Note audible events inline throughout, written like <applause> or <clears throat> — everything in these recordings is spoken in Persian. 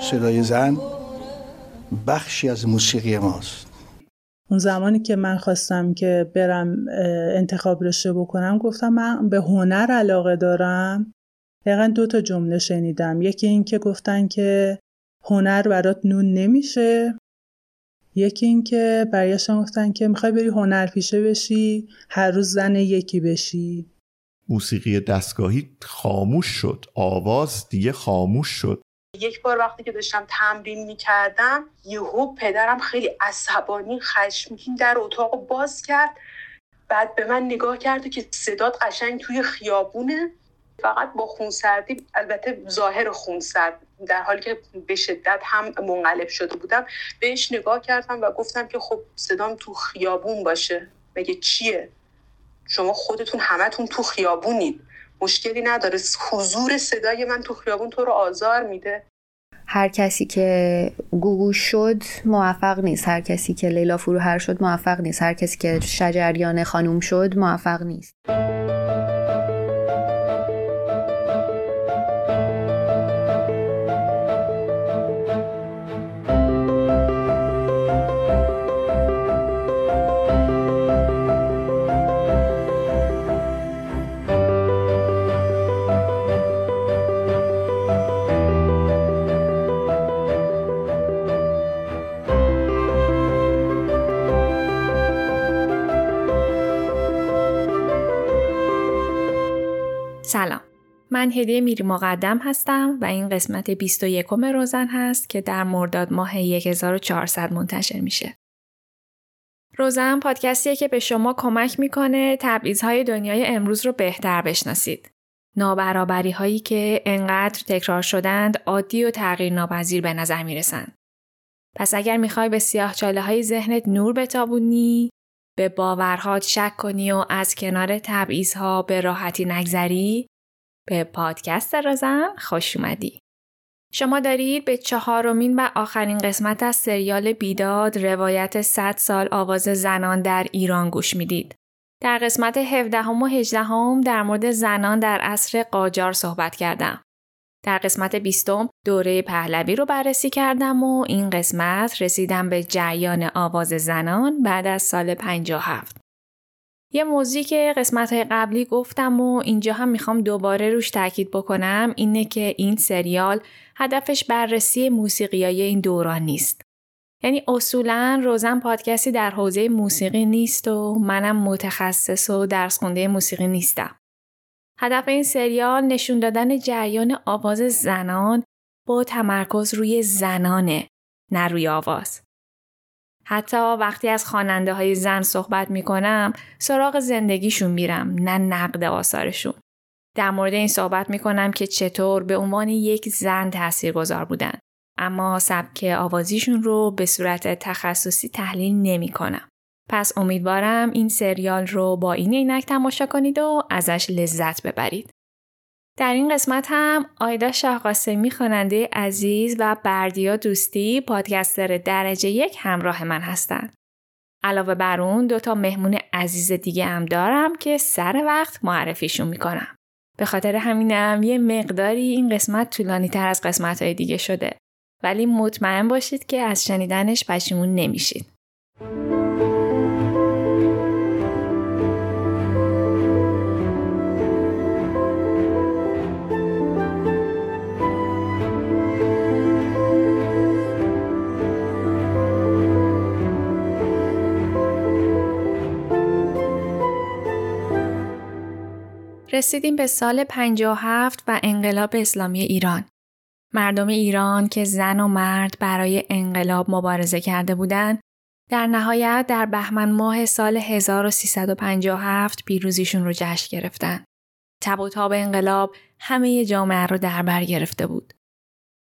صدای زن بخشی از موسیقی ماست. اون زمانی که من خواستم که برم انتخاب رشته بکنم گفتم من به هنر علاقه دارم. دقیقا دو تا جمله شنیدم. یکی این که گفتن که هنر برات نون نمیشه. یکی این که برگشتن گفتن که می‌خوای بری هنر پیشه بشی هر روز زن یکی بشی. موسیقی دستگاهی خاموش شد. آواز دیگه خاموش شد. یک بار وقتی که داشتم تمرین می‌کردم یهو پدرم خیلی عصبانی خشمگین در اتاق باز کرد. بعد به من نگاه کرد که صدات قشنگ توی خیابونه. فقط با خونسردی البته ظاهر خونسرد در حالی که به شدت هم منقلب شده بودم بهش نگاه کردم و گفتم که خب صدام تو خیابون باشه. مگه چیه؟ شما خودتون همتون تو خیابونید مشکلی نداره. حضور صدای من تو خیابون تو رو آزار میده. هر کسی که گوگو شد موفق نیست. هر کسی که لیلا فروهر شد موفق نیست. هر کسی که شجریان خانوم شد موفق نیست. سلام من هدیه میری مقدم هستم و این قسمت 21 روزن هست که در مرداد ماه 1400 منتشر میشه. روزن پادکستیه که به شما کمک می‌کنه تبعیضهای دنیای امروز رو بهتر بشناسید. نابرابری هایی که انقدر تکرار شدند عادی و تغییر ناپذیر به نظر می‌رسند. پس اگر می‌خوای به سیاه چاله های ذهنت نور بتابونی به باورهات شک کنی و از کنار تبعیضها به راحتی نگذری به پادکست رازن خوش اومدی. شما دارید به چهارمین و آخرین قسمت از سریال بیداد روایت 100 سال آواز زنان در ایران گوش می‌دید. در قسمت 17 و 18 در مورد زنان در عصر قاجار صحبت کردم. در قسمت بیستم دوره پهلوی رو بررسی کردم و این قسمت رسیدم به جریان آواز زنان بعد از سال 57. یه موضوعی که قسمت های قبلی گفتم و اینجا هم می‌خوام دوباره روش تاکید بکنم اینه که این سریال هدفش بررسی موسیقیای این دوران نیست. یعنی اصولا روزن پادکستی در حوزه موسیقی نیست و منم متخصص و درس خونده موسیقی نیستم. هدف این سریال نشون دادن جریان آواز زنان با تمرکز روی زنانه نه روی آواز. حتی وقتی از خواننده های زن صحبت می کنم سراغ زندگیشون میرم نه نقد آثارشون. در مورد این صحبت می کنم که چطور به عنوان یک زن تأثیر گذار بودن. اما سبک آوازیشون رو به صورت تخصصی تحلیل نمی کنم. پس امیدوارم این سریال رو با این عینک تماشا کنید و ازش لذت ببرید. در این قسمت هم آیدا شاهقاسمی خواننده عزیز و بردیا دوستی پادکستر درجه یک همراه من هستند. علاوه بر اون دوتا مهمون عزیز دیگه هم دارم که سر وقت معرفیشون می‌کنم. به خاطر همینم یه مقداری این قسمت طولانی تر از قسمت های دیگه شده. ولی مطمئن باشید که از شنیدنش پشیمون نمیشید. رسیدیم به سال 57 و انقلاب اسلامی ایران. مردم ایران که زن و مرد برای انقلاب مبارزه کرده بودند، در نهایت در بهمن ماه سال 1357 پیروزیشون رو جشن گرفتن. تب و تاب انقلاب همه جامعه رو در بر گرفته بود.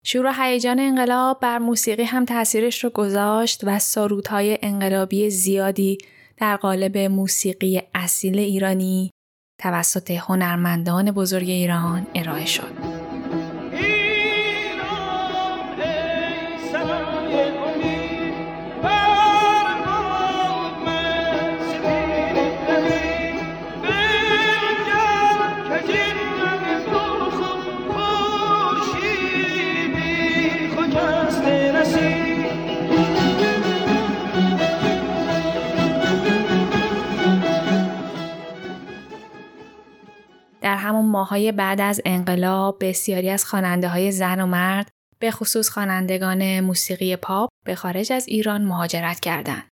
شروع هیجان انقلاب بر موسیقی هم تاثیرش رو گذاشت و سرودهای انقلابی زیادی در قالب موسیقی اصیل ایرانی توسط هنرمندان بزرگ ایران ارائه شد. در همون ماهای بعد از انقلاب بسیاری از خواننده های زن و مرد به خصوص خوانندگان موسیقی پاپ به خارج از ایران مهاجرت کردند.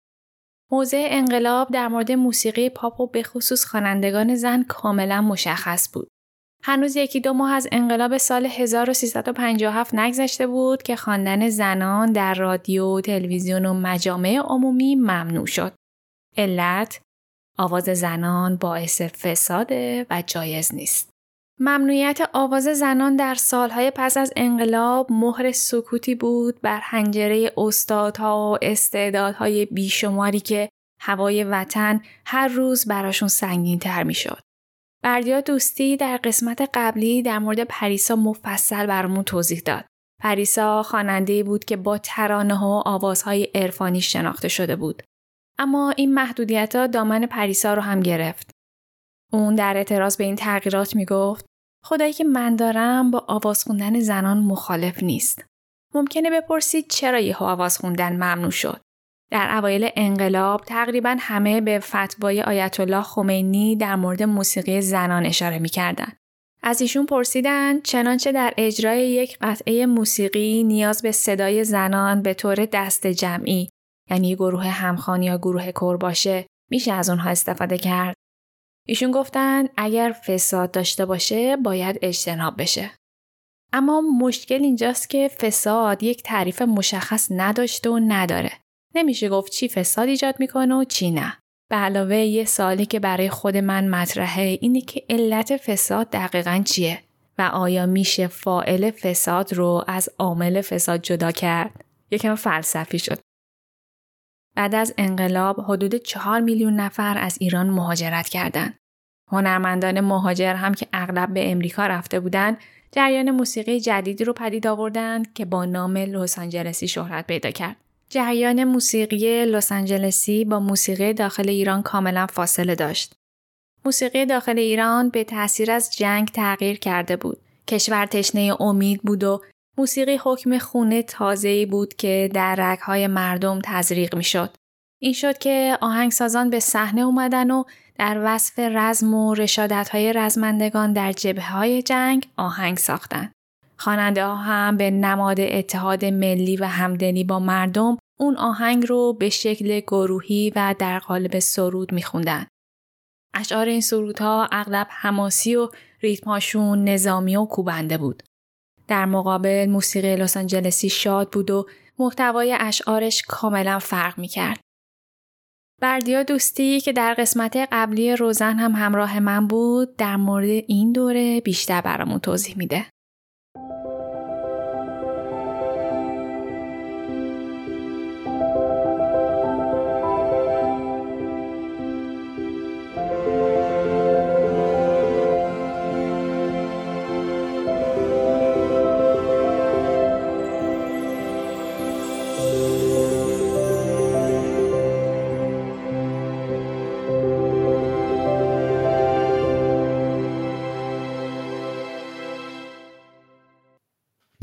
موضع انقلاب در مورد موسیقی پاپ و به خصوص خوانندگان زن کاملا مشخص بود. هنوز یکی دو ماه از انقلاب سال 1357 نگذشته بود که خواندن زنان در رادیو، تلویزیون و مجامع عمومی ممنوع شد. علت آواز زنان باعث فساده و جایز نیست. ممنوعیت آواز زنان در سالهای پس از انقلاب مهر سکوتی بود بر حنجره استادها و استعدادهای بیشماری که هوای وطن هر روز براشون سنگین تر می شد. بردیا دوستی در قسمت قبلی در مورد پریسا مفصل برامون توضیح داد. پریسا خواننده بود که با ترانه ها و آوازهای عرفانی شناخته شده بود. اما این محدودیت ها دامن پریسا رو هم گرفت. اون در اعتراض به این تغییرات می گفت خدایی که من دارم با آواز خوندن زنان مخالف نیست. ممکنه بپرسید چرا یه آواز خوندن ممنوع شد. در اوایل انقلاب تقریبا همه به فتوای آیت الله خمینی در مورد موسیقی زنان اشاره می‌کردن. از ایشون پرسیدن چنانچه در اجرای یک قطعه موسیقی نیاز به صدای زنان به طور دست جمعی یعنی گروه همخوان یا گروه کور باشه میشه از اونها استفاده کرد. ایشون گفتن اگر فساد داشته باشه باید اجتناب بشه. اما مشکل اینجاست که فساد یک تعریف مشخص نداشته و نداره. نمیشه گفت چی فساد ایجاد می‌کنه و چی نه. به علاوه یه سالی که برای خود من مطرحه اینه که علت فساد دقیقا چیه و آیا میشه فائل فساد رو از عامل فساد جدا کرد؟ یکم فلسفی شد. بعد از انقلاب حدود چهار میلیون نفر از ایران مهاجرت کردند. هنرمندان مهاجر هم که اغلب به امریکا رفته بودند، جریان موسیقی جدیدی رو پدید آوردند که با نام لس آنجلسی شهرت پیدا کرد. جریان موسیقی لس آنجلسی با موسیقی داخل ایران کاملا فاصله داشت. موسیقی داخل ایران به تاثیر از جنگ تغییر کرده بود. کشور تشنه امید بود و موسیقی حکم خونه تازه‌ای بود که در رگهای مردم تزریق می‌شد. این شد که آهنگسازان به صحنه اومدن و در وصف رزم و رشادتهای رزمندگان در جبه های جنگ آهنگ ساختند. خواننده ها هم به نماد اتحاد ملی و همدلی با مردم اون آهنگ رو به شکل گروهی و در قالب سرود میخوندن. اشعار این سرودها اغلب حماسی و ریتماشون نظامی و کوبنده بود. در مقابل موسیقی لس آنجلسی شاد بود و محتوای اشعارش کاملا فرق می کرد. بردیا دوستی که در قسمت قبلی روزن هم همراه من بود در مورد این دوره بیشتر برامون توضیح میده.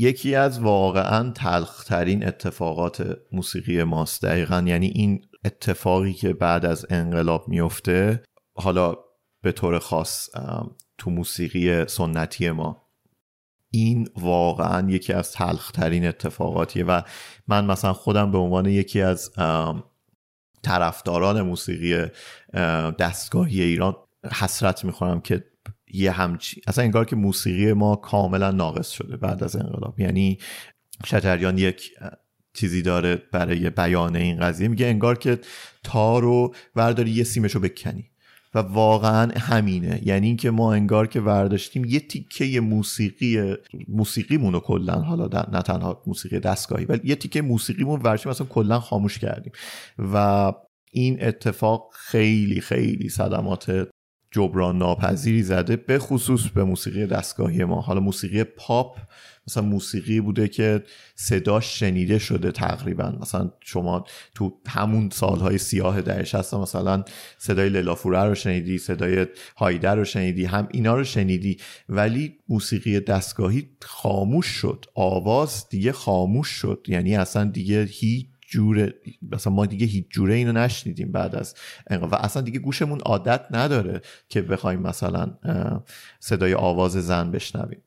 یکی از واقعا تلخترین اتفاقات موسیقی ماست دقیقا. یعنی این اتفاقی که بعد از انقلاب میفته حالا به طور خاص تو موسیقی سنتی ما. این واقعا یکی از تلخترین اتفاقاتیه و من مثلا خودم به عنوان یکی از طرفداران موسیقی دستگاهی ایران حسرت می‌خورم که یه همچی اصلا انگار که موسیقی ما کاملا ناقص شده بعد از انقلاب. یعنی شجریان یک چیزی داره برای بیان این قضیه. میگه انگار که تا رو ورداری یه سیمشو بکنی. و واقعا همینه. یعنی اینکه ما انگار که ورداشتیم یه تیکه موسیقی موسیقیمون رو کلا حالا نه تنها موسیقی دستگاهی ولی یه تیکه موسیقیمون ورشیم مثلا کلا خاموش کردیم. و این اتفاق خیلی خیلی صدمات جبران ناپذیری زده به خصوص به موسیقی دستگاهی ما. حالا موسیقی پاپ مثلا موسیقی بوده که صداش شنیده شده تقریبا. مثلا شما تو همون سالهای سیاه دهش هست مثلا صدای للافوره رو شنیدی صدای هایده رو شنیدی هم اینا رو شنیدی. ولی موسیقی دستگاهی خاموش شد آواز دیگه خاموش شد. یعنی اصلا دیگه هیچ جوره مثلا ما دیگه هیچ جوره اینو نشنیدیم بعد از و اصلا دیگه گوشمون عادت نداره که بخوایم مثلا صدای آواز زن بشنویم.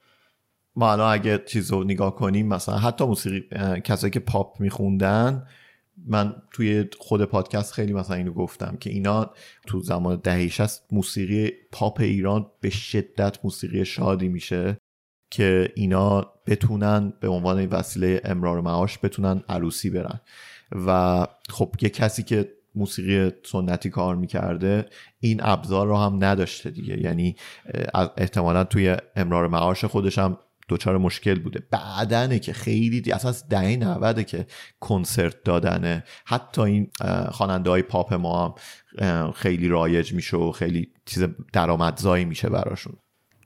ما الان اگه چیز رو نگاه کنیم مثلا حتی موسیقی کسایی که پاپ میخوندن من توی خود پادکست خیلی مثلا اینو گفتم که اینا تو زمان دهیش هست موسیقی پاپ ایران به شدت موسیقی شادی میشه که اینا بتونن به عنوان وسیله امرار معاش بتونن عروسی برن. و خب یه کسی که موسیقی سنتی کار می‌کرده این ابزار رو هم نداشته دیگه. یعنی احتمالا توی امرار معاش خودش هم دچار مشکل بوده. بعدنه که خیلی دی... اصلا دهه 90 که کنسرت دادنه حتی این خواننده های پاپ ما هم خیلی رایج میشه و خیلی چیز درآمدزایی میشه براشون.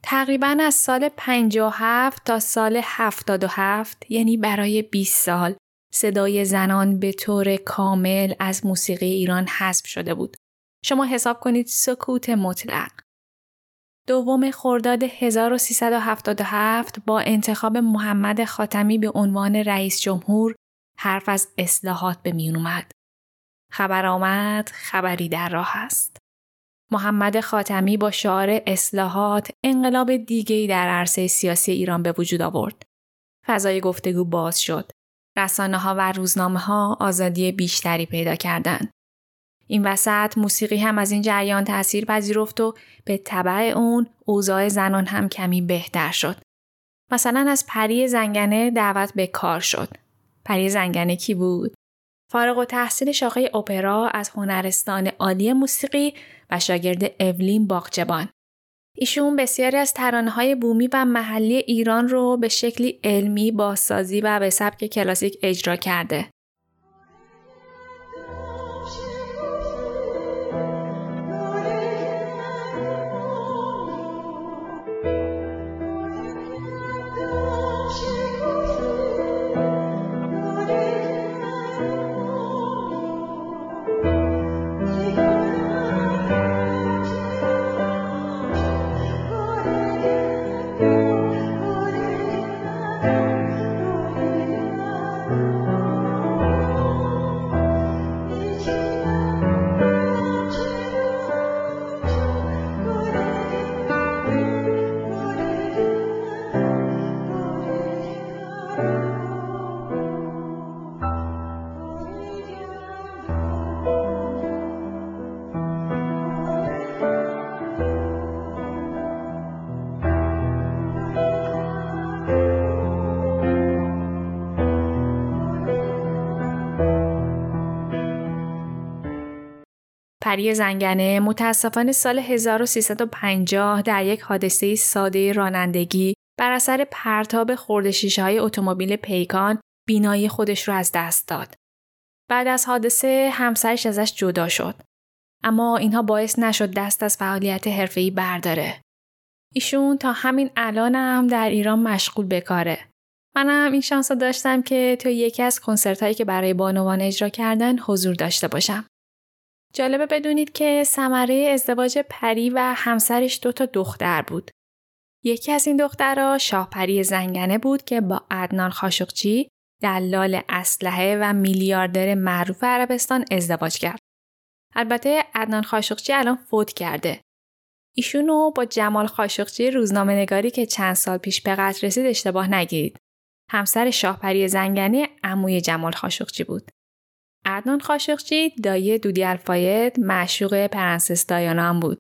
تقریبا از سال 57 تا سال 77 یعنی برای 20 سال. صدای زنان به طور کامل از موسیقی ایران حذف شده بود. شما حساب کنید سکوت مطلق. دوم خرداد 1377 با انتخاب محمد خاتمی به عنوان رئیس جمهور حرف از اصلاحات به میون اومد. خبر آمد خبری در راه است. محمد خاتمی با شعار اصلاحات انقلاب دیگری در عرصه سیاسی ایران به وجود آورد. فضای گفتگو باز شد. رسانه ها و روزنامه ها آزادی بیشتری پیدا کردند. این وسط موسیقی هم از این جریان تاثیر پذیرفت و به طبع اون اوضاع زنان هم کمی بهتر شد. مثلا از پری زنگنه دعوت به کار شد. پری زنگنه کی بود؟ فارغ و تحصیل شاخه اپرا از هنرستان عالی موسیقی و شاگرد اولین باغچبان. ایشون بسیاری از های بومی و محلی ایران رو به شکلی علمی بازسازی و به سبک کلاسیک اجرا کرده. پری زنگنه متاسفانه سال 1350 در یک حادثه ساده رانندگی بر اثر پرتاب خوردشیشه های اتومبیل پیکان بینایی خودش رو از دست داد. بعد از حادثه همسرش ازش جدا شد. اما اینها باعث نشد دست از فعالیت حرفه‌ای برداره. ایشون تا همین الان هم در ایران مشغول به کاره. منم این شانس داشتم که تو یکی از کنسرت هایی که برای بانوان اجرا کردن حضور داشته باشم. جالبه بدونید که ثمره ازدواج پری و همسرش دو تا دختر بود. یکی از این دخترها شاه پری زنگنه بود که با عدنان خاشقچی دلال اسلحه و میلیاردر معروف عربستان ازدواج کرد. البته عدنان خاشقچی الان فوت کرده. ایشونو با جمال خاشقچی روزنامه نگاری که چند سال پیش به قتل رسید اشتباه نگیرید. همسر شاهپری زنگنه عموی جمال خاشقچی بود. عدنان خاشقچی دایی دودی الفاید معشوق پرنسس دایانا هم بود.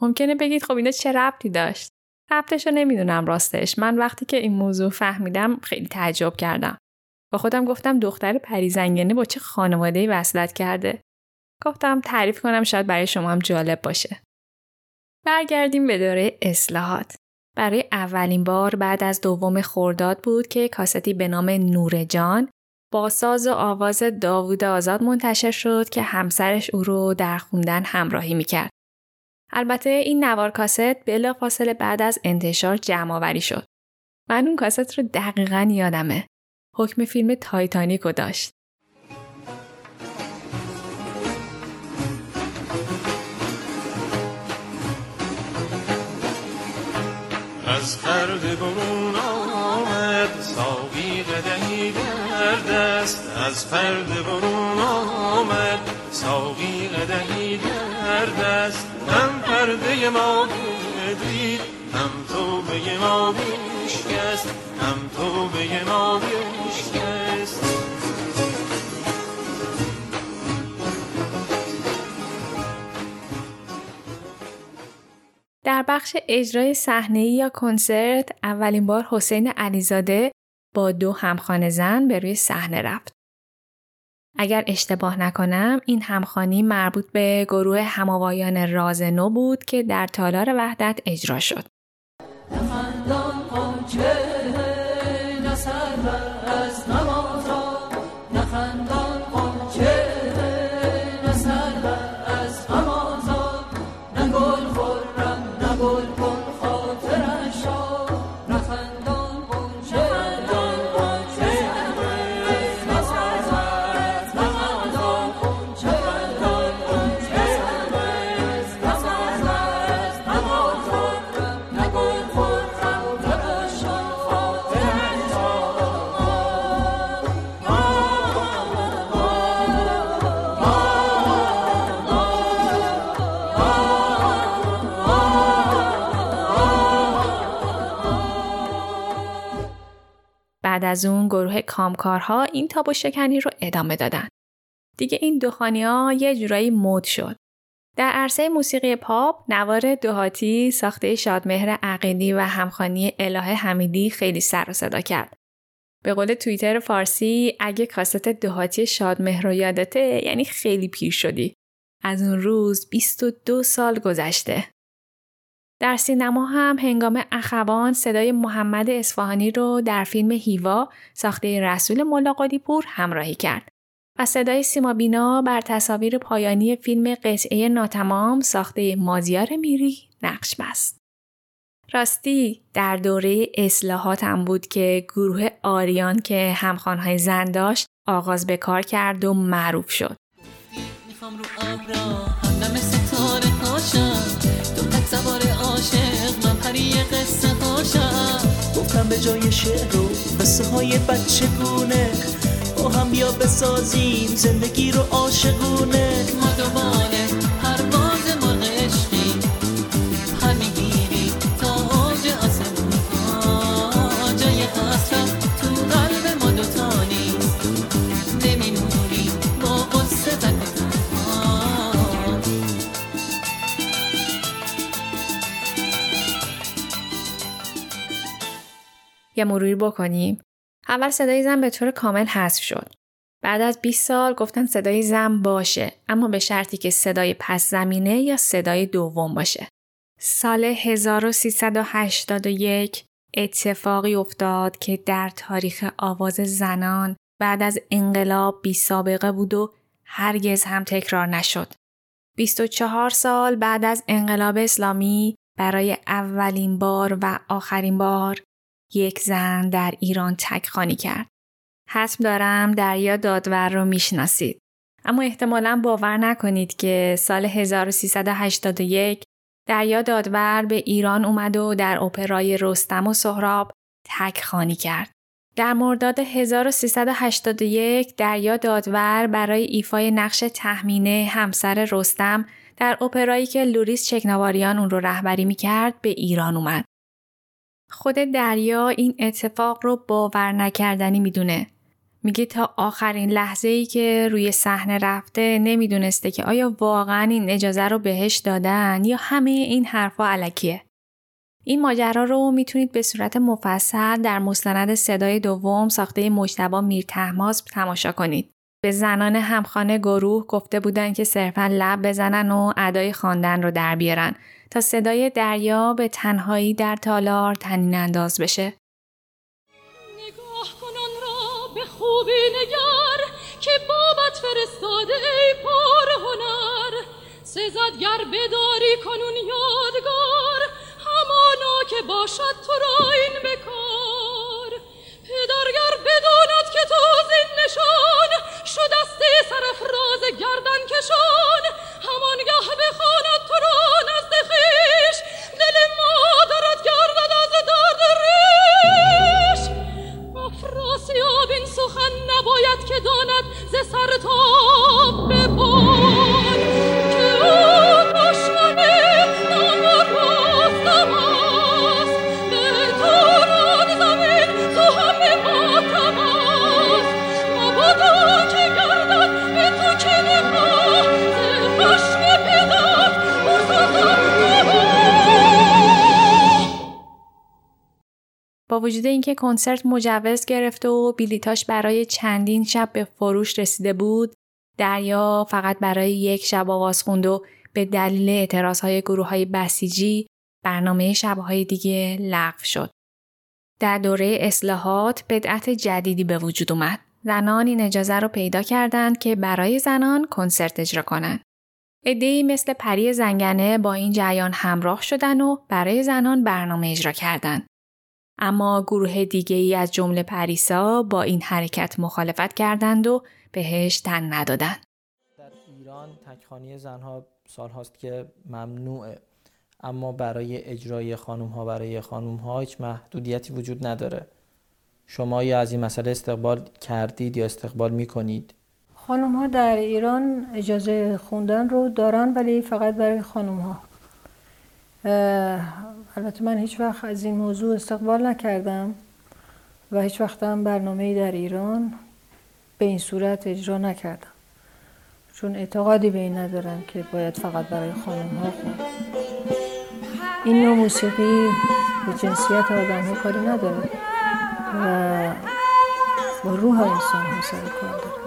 ممکنه بگید خب اینا چه ربطی داشت؟ ربطش رو نمی‌دونم راستش. من وقتی که این موضوع فهمیدم خیلی تعجب کردم. با خودم گفتم دختر پریزنگنه با چه خانواده وصلت کرده. گفتم تعریف کنم شاید برای شما هم جالب باشه. برگردیم به دوره اصلاحات. برای اولین بار بعد از دوم خورداد بود که کاستی به نام نور جان با ساز و آواز داوود آزاد منتشر شد که همسرش او رو در خوندن همراهی می‌کرد. البته این نوار کاست بلا فاصله بعد از انتشار جمع شد. من اون کاست رو دقیقا یادمه. حکم فیلم تایتانیک داشت. از پرده برون آمد ساقی قدهی دست از پرده برون آمد ساقی قدهی در دست. هم پرده ما بدید هم توبه ما بشکست هم توبه ما بشکست در بخش اجرای صحنه یا کنسرت اولین بار حسین علیزاده با دو همخانه زن به روی صحنه رفت. اگر اشتباه نکنم این همخانی مربوط به گروه هماوایان رازنو بود که در تالار وحدت اجرا شد. بعد از اون گروه کامکارها این تاب و شکنی رو ادامه دادن. دیگه این دخانی ها یه جورایی مد شد. در عرصه موسیقی پاپ نوار دهاتی ساخته شادمهر عقیلی و همخانی الهه حمیدی خیلی سر و صدا کرد. به قول توییتر فارسی اگه کاست دهاتی شادمهر رو یادته یعنی خیلی پیر شدی. از اون روز 22 سال گذشته. در سینما هم هنگام اخوان صدای محمد اصفهانی رو در فیلم هیوا ساخته رسول ملاقاتی پور همراهی کرد و صدای سیما بینا بر تصاویر پایانی فیلم قطعه ناتمام ساخته مازیار میری نقش بست. راستی در دوره اصلاحات هم بود که گروه آریان که همخانهای زن داشت آغاز به کار کرد و معروف شد. هاشم گفتم به جای شعر و قصه های بچه گونه با هم بیا بسازیم؟ زندگی رو عاشقونه. ما دوباره یه مروری بکنیم. اول صدای زن به طور کامل حذف شد. بعد از 20 سال گفتن صدای زن باشه اما به شرطی که صدای پس زمینه یا صدای دوم باشه. سال 1381 اتفاقی افتاد که در تاریخ آواز زنان بعد از انقلاب بی سابقه بود و هرگز هم تکرار نشد. 24 سال بعد از انقلاب اسلامی برای اولین بار و آخرین بار یک زن در ایران تکخوانی کرد. حتم دارم دریا دادور رو می‌شناسید. اما احتمالا باور نکنید که سال 1381 دریا دادور به ایران اومد و در اپرای رستم و سهراب تکخوانی کرد. در مرداد 1381 دریا دادور برای ایفای نقش تهمینه همسر رستم در اپرایی که لوریس چکناواریان اون رو رهبری می‌کرد به ایران اومد. خود دریا این اتفاق رو باور نکردنی می‌دونه. میگه تا آخرین لحظه ای که روی صحنه رفته نمی‌دونسته که آیا واقعا این اجازه رو بهش دادن یا همه این حرفا علکیه. این ماجرا رو می‌تونید به صورت مفصل در مستند صدای دوم ساخته مجتبا میر تحماس تماشا کنید. به زنان همخانه گروه گفته بودن که صرفا لب بزنن و ادای خواندن رو در بیارن تا صدای دریا به تنهایی در تالار تنین انداز بشه. نگاه کنان را به خوبی نگر که بابت فرستاده ای پر هنر سزدگر بداری کنون یادگار همانا که باشد تو را این بکار پدرگر بداند که تو زین نشان شدستی سرفراز گردن کشان. همانگه بخواند تو را نزد خویش دل مادرت گردد از درد ریش. افراسیاب این سخن نباید که داند ز سر تا به باد که با وجود اینکه کنسرت مجوز گرفته و بلیتاش برای چندین شب به فروش رسیده بود، دریا فقط برای یک شب آواز خوند و به دلیل اعتراضهای گروه های بسیجی برنامه شبهای دیگه لغو شد. در دوره اصلاحات بدعت جدیدی به وجود اومد. زنان این اجازه رو پیدا کردند که برای زنان کنسرت اجرا کنند. ادهی مثل پری زنگنه با این جریان همراه شدن و برای زنان برنامه اجرا کردند. اما گروه دیگه ای از جمله پریسا با این حرکت مخالفت کردند و بهش تن ندادند. در ایران تکخانی زنها سال هاست که ممنوعه. اما برای اجرای خانوم ها برای خانوم ها هیچ محدودیتی وجود نداره. شما یا از این مسئله استقبال کردید یا استقبال می‌کنید؟ خانوم ها در ایران اجازه خوندن رو دارن ولی فقط برای خانوم ها البته من هیچ وقت از این موضوع استقبال نکردم و هیچ وقت هم برنامه در ایران به این صورت اجرا نکردم. چون اعتقادی به این ندارم که باید فقط برای خانم ها این نوع موسیقی به جنسیت آدم ها کاری نداره و با روح انسان ها سر کار داره.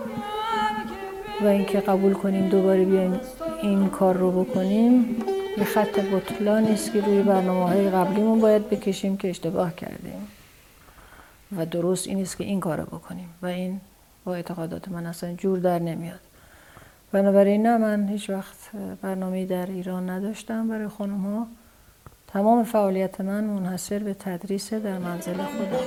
و اینکه قبول کنیم دوباره بیایم این کار رو بکنیم یه خط بطلان است که روی برنامه های قبلیمون باید بکشیم که اشتباه کردیم. و درست این است که این کار رو بکنیم. و این با اعتقادات من اصلا جور در نمیاد. بنابراین نه من هیچ وقت برنامه در ایران نداشتم. برای خانم ها تمام فعالیت من منحصر به تدریس در منزل خودم.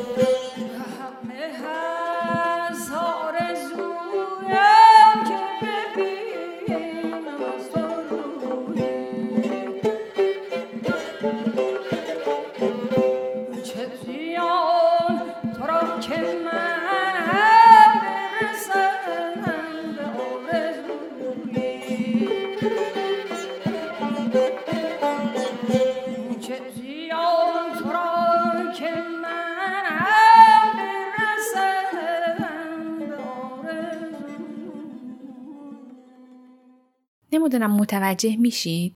نمی‌دونم متوجه میشید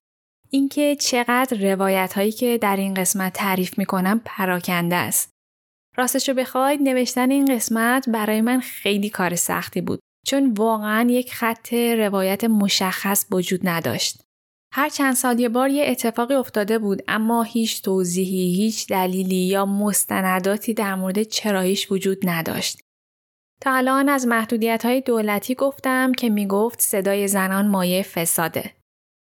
اینکه چقدر روایت هایی که در این قسمت تعریف می‌کنم پراکنده است. راستش رو بخواید نوشتن این قسمت برای من خیلی کار سختی بود چون واقعا یک خط روایت مشخص وجود نداشت. هر چند سال یه بار یه اتفاقی افتاده بود اما هیچ توضیحی، هیچ دلیلی یا مستنداتی در مورد چراییش وجود نداشت. تا الان از محدودیت های دولتی گفتم که می گفت صدای زنان مایه فساده.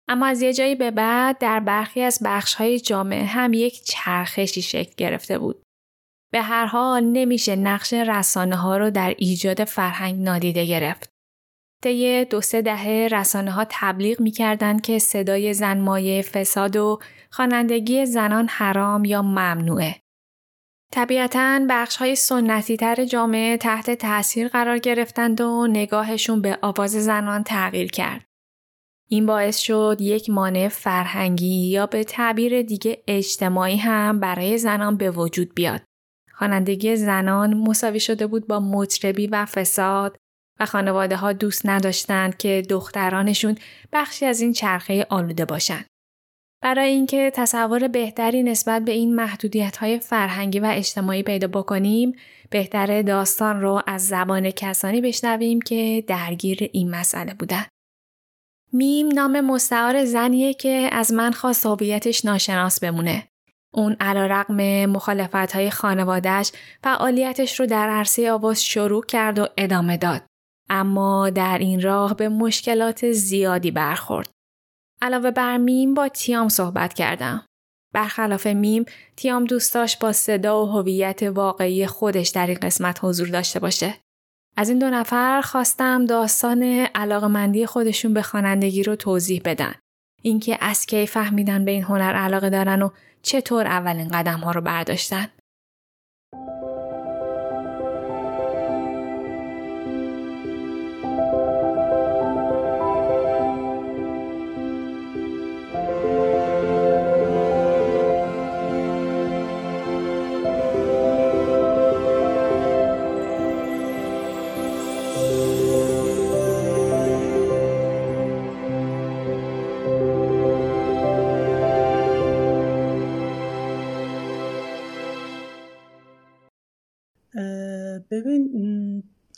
اما از یه جایی به بعد در برخی از بخش های جامعه هم یک چرخشی شکل گرفته بود. به هر حال نمیشه نقش رسانه ها رو در ایجاد فرهنگ نادیده گرفت. طی دو سه دهه رسانه ها تبلیغ می‌کردند که صدای زن مایه فساد و خوانندگی زنان حرام یا ممنوعه. طبیعتا بخش های سنتی تر جامعه تحت تاثیر قرار گرفتند و نگاهشون به آواز زنان تغییر کرد. این باعث شد یک مانع فرهنگی یا به تعبیر دیگه اجتماعی هم برای زنان به وجود بیاد. خوانندگی زنان مساوی شده بود با مطربی و فساد و خانواده ها دوست نداشتند که دخترانشون بخشی از این چرخه آلوده باشند. برای اینکه تصور بهتری نسبت به این محدودیت های فرهنگی و اجتماعی پیدا بکنیم بهتر داستان رو از زبان کسانی بشنویم که درگیر این مسئله بودن. میم نام مستعار زنیه که از من خواست هویتش ناشناس بمونه. اون علا رقم مخالفت های خانوادهش فعالیتش رو در عرصه آواز شروع کرد و ادامه داد. اما در این راه به مشکلات زیادی برخورد. علاوه بر میم با تیام صحبت کردم. برخلاف میم تیام دوست داشت با صدا و هویت واقعی خودش در این قسمت حضور داشته باشه. از این دو نفر خواستم داستان علاقمندی خودشون به خوانندگی رو توضیح بدن. اینکه از کی فهمیدن به این هنر علاقه دارن و چطور اولین قدم ها رو برداشتن.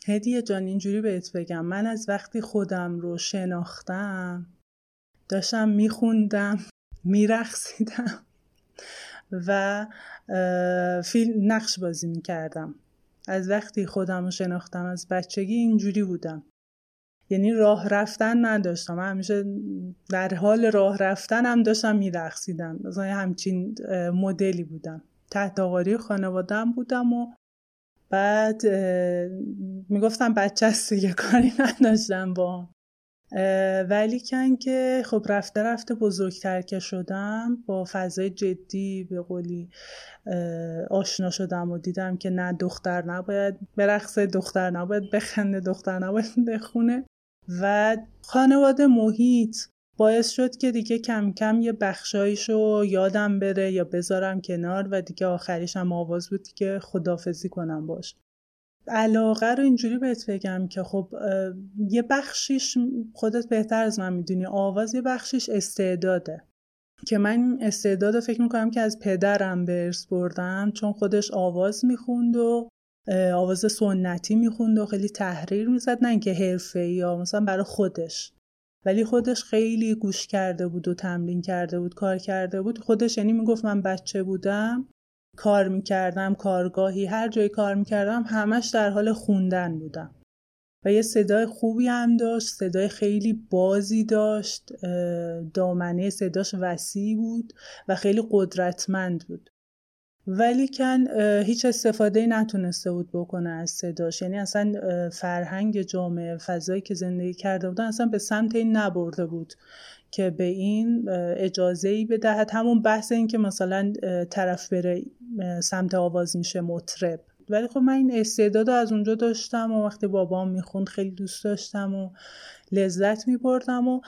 هدیه جان اینجوری بهت بگم. من از وقتی خودم رو شناختم داشتم میخوندم میرخسیدم و فیلم نقش بازی می‌کردم. از وقتی خودم رو شناختم از بچگی اینجوری بودم. یعنی راه رفتن نداشتم همیشه در حال راه رفتن هم داشتم میرخسیدم مثلا همچین مدلی بودم. تحت آقاری خانوادم بودم و بعد می‌گفتم بچه است دیگه کاری نداشتم با. ولی کن که خب رفته رفته بزرگتر که شدم با فضای جدی به قولی آشنا شدم و دیدم که نه دختر نباید برقصه دختر نباید بخنده دختر نباید بخونه. و خانواده محیط باعث شد که دیگه کم کم یه بخشایشو یادم بره یا بذارم کنار و دیگه آخریش هم آواز بود که خدافزی کنم باش. علاقه رو اینجوری بهت بگم که خب یه بخشیش خودت بهتر از من می‌دونی. آواز یه بخشیش استعداده. که من استعداد رو فکر می‌کنم که از پدرم به ارث بردم چون خودش آواز می‌خوند و آواز سنتی می‌خوند و خیلی تحریر می‌زد نه اینکه حرفه یا مثلا برای خودش. ولی خودش خیلی گوش کرده بود و تمرین کرده بود کار کرده بود. خودش یعنی می‌گفت من بچه بودم کار می‌کردم کارگاهی هر جایی کار می‌کردم همش در حال خوندن بودم. و یه صدای خوبی هم داشت صدای خیلی بازی داشت دامنه صداش وسیع بود و خیلی قدرتمند بود. ولی کن هیچ استفاده نتونسته بود بکنه از صداش. یعنی اصلا فرهنگ جامعه فضایی که زندگی کرده بودن اصلا به سمت این نبرده بود که به این اجازه ای بدهد. همون بحث این که مثلا طرف بره سمت آواز میشه مطرب. ولی خب من این استعداد از اونجا داشتم و وقتی بابام می‌خوند خیلی دوست داشتم و لذت میبردم و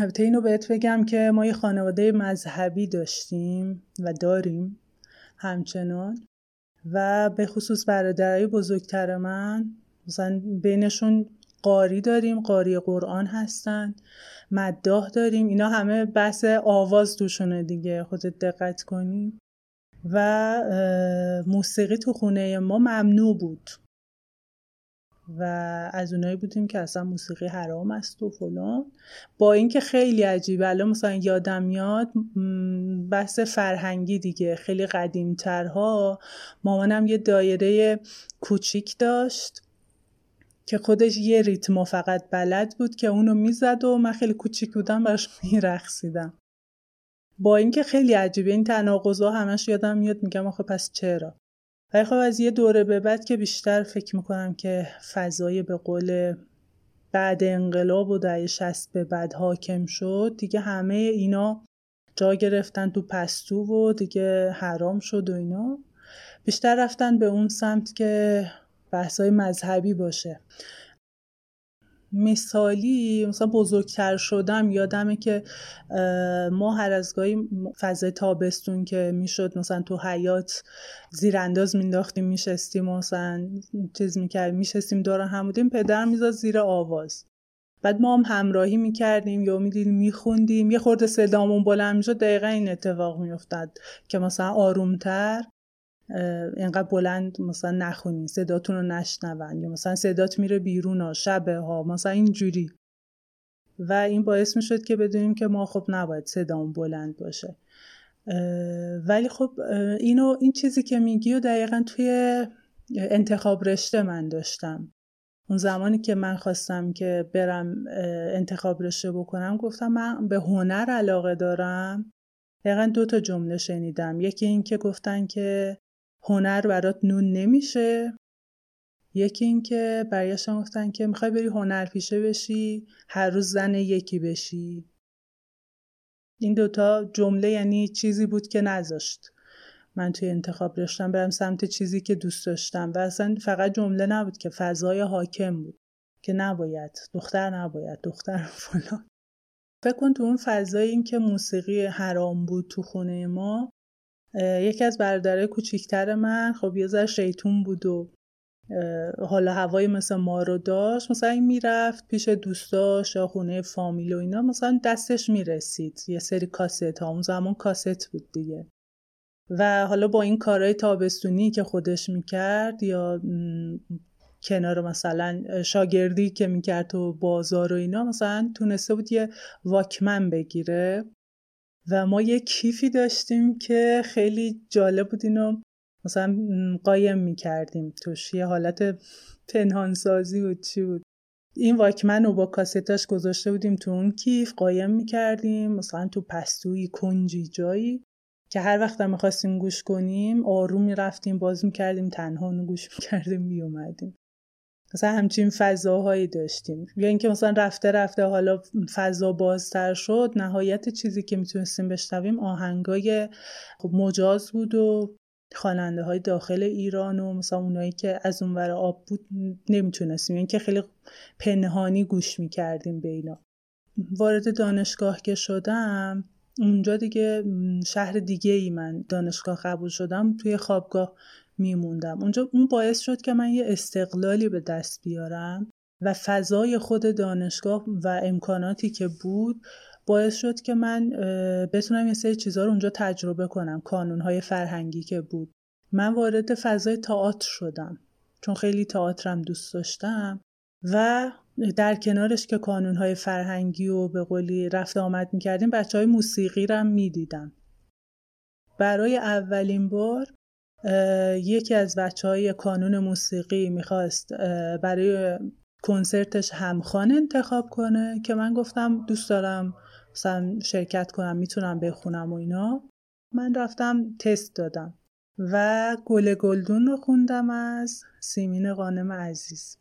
البته اینو بهت بگم که ما یه خانواده مذهبی داشتیم و داریم. همچنان. و به خصوص برادرای بزرگتر من مثلا بینشون قاری داریم قاری قرآن هستن مداح داریم. اینا همه بحث آواز توشونه دیگه خودت دقت کنی. و موسیقی تو خونه ما ممنوع بود. و از اونایی بودیم که اصلا موسیقی حرام است و فلان. با اینکه خیلی عجیبه. الان مثلا یادم میاد بحث فرهنگی دیگه خیلی قدیمترها. مامانم یه دایره کوچیک داشت که خودش یه ریتم فقط بلد بود که اونو می‌زد و من خیلی کوچیک بودم براش <laughs> میرخصیدم با اینکه خیلی عجیبه. این تناقضا همش یادم میاد میگم آخه پس چرا؟ ولی خب از یه دوره به بعد که بیشتر فکر می‌کنم که فضای به قول بعد انقلاب و دهه شست به بعد حاکم شد دیگه همه اینا جا گرفتن تو پستو و دیگه حرام شد و اینا. بیشتر رفتن به اون سمت که بحثای مذهبی باشه. مثالی مثلا بزرگتر شدم یادمه که ما هر از گاهی فضای تابستون که می‌شد مثلا تو حیات زیرانداز مینداختیم میشستیم مثلا چیز می‌کردیم میشستیم دور هم بودیم پدر میزاد زیر آواز. بعد ما هم همراهی می‌کردیم یا می‌دیدیم میخوندیم یه خورده صدامون بلند می‌شد دقیقا این اتفاق میافتاد که مثلا آرومتر اینقدر بلند مثلا نخونین صداتون رو نشنون یا مثلا صدات میره بیرون ها شبه ها مثلا اینجوری. و این باعث می شد که بدونیم که ما خب نباید صدامون بلند باشه. ولی خب اینو این چیزی که میگی و دقیقا توی انتخاب رشته من داشتم. اون زمانی که من خواستم که برم انتخاب رشته بکنم گفتم من به هنر علاقه دارم. دقیقا دو تا جمله شنیدم. یکی این که گفتن که هنر برات نون نمیشه. یکی این که برگشتن گفتن که می‌خوای بری هنر پیشه بشی هر روز زن یکی بشی. این دوتا جمله یعنی چیزی بود که نذاشت. من توی انتخاب رشتم برم سمت چیزی که دوست داشتم و اصلا فقط جمله نبود که فضای حاکم بود که نباید دختر نباید دختر فلان. فکر کن تو اون فضای این که موسیقی حرام بود تو خونه ما یکی از برادرای کوچیکتر من خب یه ذره شیطون بود و حالا هوای مثل ما رو داشت. مثلا این می‌رفت پیش دوستاش یا خونه فامیل و اینا مثلا دستش می‌رسید. یه سری کاست ها اون زمان کاست بود دیگه. و حالا با این کارهای تابستونی که خودش می‌کرد یا کنار مثلا شاگردی که می‌کرد تو بازار و اینا مثلا تونسته بود یه واکمن بگیره. و ما یه کیفی داشتیم که خیلی جالب بود اینو مثلا قایم می‌کردیم توش. یه حالت پنهانسازی بود چی بود. این واکمن رو با کاستاش گذاشته بودیم تو اون کیف قایم می‌کردیم مثلا تو پستوی کنجی جایی که هر وقت هم می‌خواستیم گوش کنیم آروم می‌رفتیم باز می‌کردیم تنها اونو گوش می‌کردیم میومدیم مثلا همچین فضاهایی داشتیم. یا اینکه مثلا رفته رفته حالا فضا بازتر شد نهایت چیزی که می‌تونستیم بشنویم آهنگای خب مجاز بود و خواننده های داخل ایران و مثلا اونایی که از اونور آب بود نمی‌تونستیم. یعنی که خیلی پنهانی گوش می‌کردیم به اینا. وارد دانشگاه که شدم اونجا دیگه شهر دیگه ای من دانشگاه قبول شدم توی خوابگاه میموندم. اونجا اون باعث شد که من یه استقلالی به دست بیارم و فضای خود دانشگاه و امکاناتی که بود باعث شد که من بتونم یه سری چیزها رو اونجا تجربه کنم. کانونهای فرهنگی که بود. من وارد فضای تئاتر شدم چون خیلی تئاترم دوست داشتم و در کنارش که کانونهای فرهنگی و به قولی رفت آمد می‌کردیم بچه های موسیقی رو می‌دیدم. برای اولین بار یکی از بچه های کانون موسیقی می‌خواست برای کنسرتش همخانه انتخاب کنه که من گفتم دوست دارم مثلا شرکت کنم می‌تونم بخونم و اینا من رفتم تست دادم و گل گلدون رو خوندم از سیمین قانم عزیز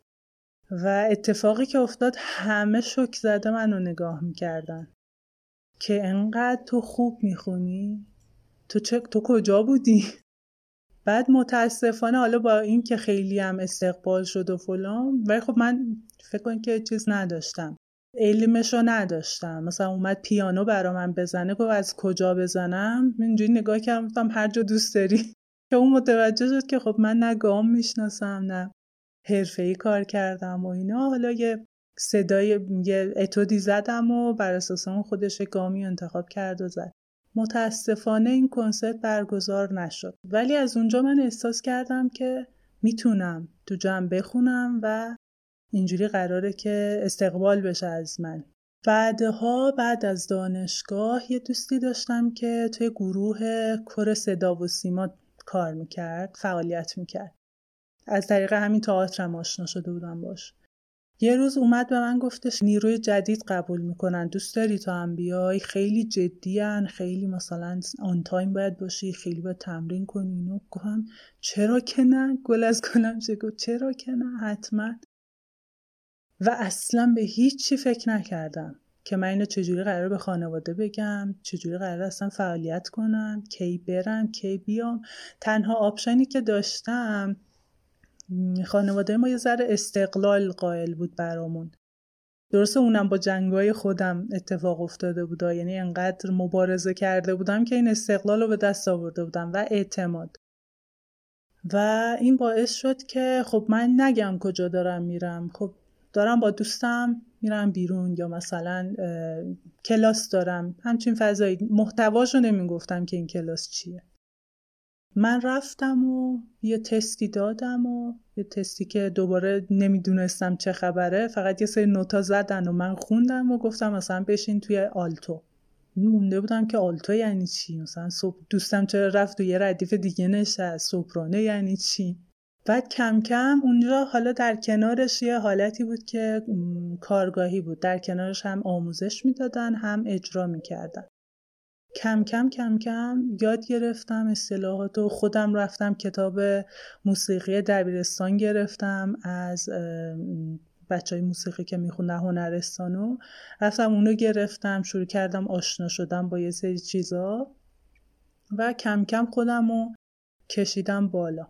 و اتفاقی که افتاد همه شک زده منو نگاه می‌کردن که انقدر تو خوب می‌خونی تو, چه؟ تو کجا بودی؟ بعد متاسفانه حالا با این که خیلی هم استقبال شد و فلان ولی خب من فکر کنم که چیز نداشتم. علمشو نداشتم. مثلا اومد پیانو برا من بزنه گفت از کجا بزنم؟ اینجوری نگاه کردم هر جا دوست داری. <laughs> که اون متوجه شد که خب من نه گام می‌شناسم نه ای کار کردم و اینا. حالا یه صدای یه اتودی زدم و بر اساس اون خودش گامی انتخاب کرد و زد. متاسفانه این کنسرت برگزار نشد. ولی از اونجا من احساس کردم که می‌تونم تو جمع بخونم و اینجوری قراره که استقبال بشه از من. بعدها بعد از دانشگاه یه دوستی داشتم که توی گروه کر صدا و سیما کار می‌کرد فعالیت می‌کرد. از طریق همین تئاترم آشنا شده بودم باش. یه روز اومد به من گفتش نیروی جدید قبول می‌کنن دوست داری تو هم بیای؟ خیلی جدیان خیلی مثلا آن تایم باید باشی خیلی باید تمرین کنی اینو گفتم. چرا که نه؟ گل از گلم گفت چرا که نه؟ حتما. و اصلا به هیچی فکر نکردم که من اینو چجوری قرار به خانواده بگم چجوری قرار اصلا فعالیت کنم کی برم کی بیام. تنها آپشنی که داشتم خانواده ما یه ذره استقلال قائل بود برامون. درسته اونم با جنگای خودم اتفاق افتاده بودا یعنی انقدر مبارزه کرده بودم که این استقلال رو به دست آورده بودم و اعتماد. و این باعث شد که خب من نگم کجا دارم میرم. خب دارم با دوستم میرم بیرون یا مثلا کلاس دارم. همچین فضایی. محتواشو نمی‌گفتم که این کلاس چیه. من رفتم و یه تستی دادم و یه تستی که دوباره نمی‌دونستم چه خبره. فقط یه سری نوتا زدن و من خوندم و گفتم مثلا بشین توی آلتو. مونده بودم که آلتو یعنی چی؟ مثلا دوستم چرا رفت و یه ردیف دیگه نشست. سوپرانه یعنی چی؟ بعد کم کم اونجا حالا در کنارش یه حالتی بود که کارگاهی بود. در کنارش هم آموزش می‌دادن هم اجرا می‌کردن. کم کم کم کم یاد گرفتم اصطلاحات و خودم رفتم کتاب موسیقی دبیرستان گرفتم از بچه های موسیقی که میخوندن هنرستانو. رفتم اونو گرفتم شروع کردم آشنا شدم با یه سری چیزا و کم کم خودم رو کشیدم بالا.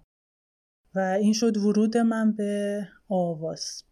و این شد ورود من به آواز.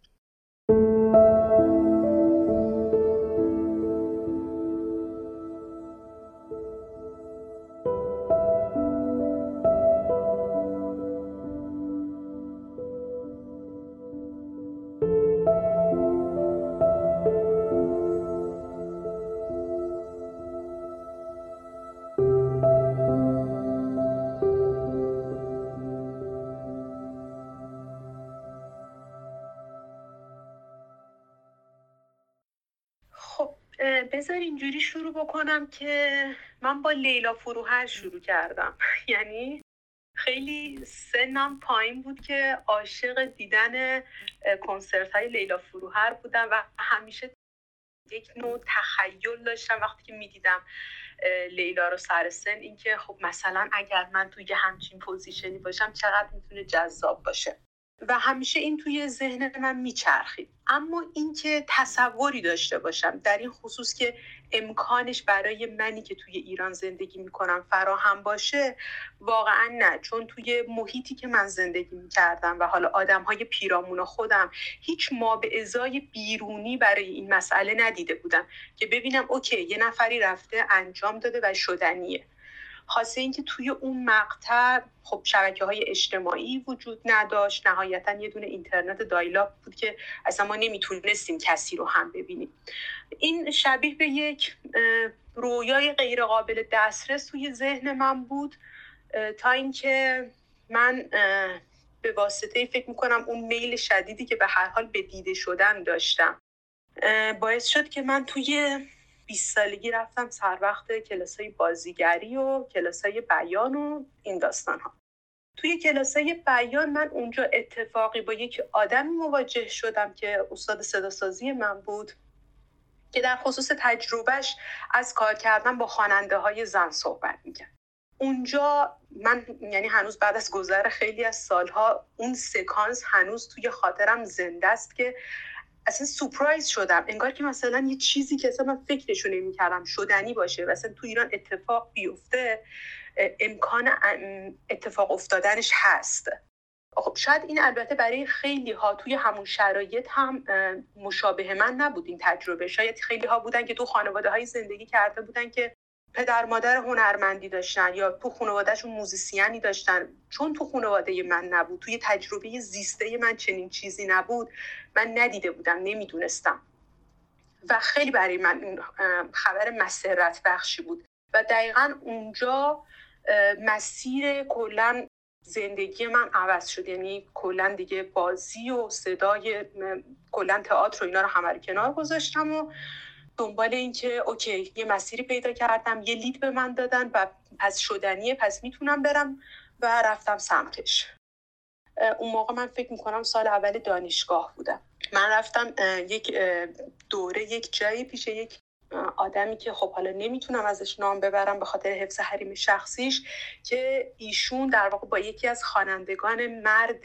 بکنم که من با لیلا فروهر شروع کردم. <laughs> یعنی خیلی سنم پایین بود که عاشق دیدن کنسرت های لیلا فروهر بودم و همیشه یک نوع تخیل داشتم وقتی که می‌دیدم لیلا رو سر سن. اینکه خب مثلا اگر من توی همچین پوزیشنی باشم چقدر می‌تونه جذاب باشه. و همیشه این توی ذهن من میچرخید. اما اینکه تصوری داشته باشم در این خصوص که امکانش برای منی که توی ایران زندگی می‌کنم فراهم باشه واقعا نه. چون توی محیطی که من زندگی می‌کردم و حالا آدم های پیرامون خودم هیچ ما به ازای بیرونی برای این مسئله ندیده بودم که ببینم اوکی یه نفری رفته انجام داده و شدنیه. خاصه اینکه توی اون مقطع خب شبکه های اجتماعی وجود نداشت. نهایتا یه دونه اینترنت دایلاپ بود که اصلا ما نمی‌تونستیم کسی رو هم ببینیم. این شبیه به یک رویای غیر قابل دسترس توی ذهن من بود تا اینکه من به واسطه فکر می‌کنم اون میل شدیدی که به هر حال به دیده شدن داشتم باعث شد که من توی 20 سالگی رفتم سر وقت کلاس های بازیگری و کلاس های بیان و این داستان ها توی کلاس های بیان من اونجا اتفاقی با یک آدمی مواجه شدم که استاد صداسازی من بود که در خصوص تجربهش از کار کردن با خواننده های زن صحبت می‌کرد. اونجا من یعنی هنوز بعد از گذر خیلی از سالها اون سکانس هنوز توی خاطرم زنده است که اصلا سپرایز شدم. انگار که مثلا یه چیزی که اصلا من فکرشو نمی‌کردم شدنی باشه و اصلا تو ایران اتفاق بیفته امکان اتفاق افتادنش هست. خب شاید این البته برای خیلی ها توی همون شرایط هم مشابه من نبود این تجربه. شاید خیلی ها بودن که تو خانواده های زندگی کرده بودن که پدر مادر هنرمندی داشتن یا تو خانوادهشون موزیسیانی داشتن. چون تو خانواده من نبود توی تجربه زیسته من چنین چیزی نبود من ندیده بودم نمی‌دونستم. و خیلی برای من خبر مسرت بخشی بود. و دقیقا اونجا مسیر کلا زندگی من عوض شد. یعنی کلا دیگه بازی و صدای کلا تئاتر و اینا رو همه کنار گذاشتم و دنبال اینکه اوکی یه مسیری پیدا کردم یه لید به من دادن و پس شدنیه پس می‌تونم برم و رفتم سمتش. اون موقع من فکر می‌کنم سال اول دانشگاه بودم. من رفتم یک دوره یک جایی پیش یک آدمی که خب حالا نمی‌تونم ازش نام ببرم به خاطر حفظ حریم شخصیش که ایشون در واقع با یکی از خوانندگان مرد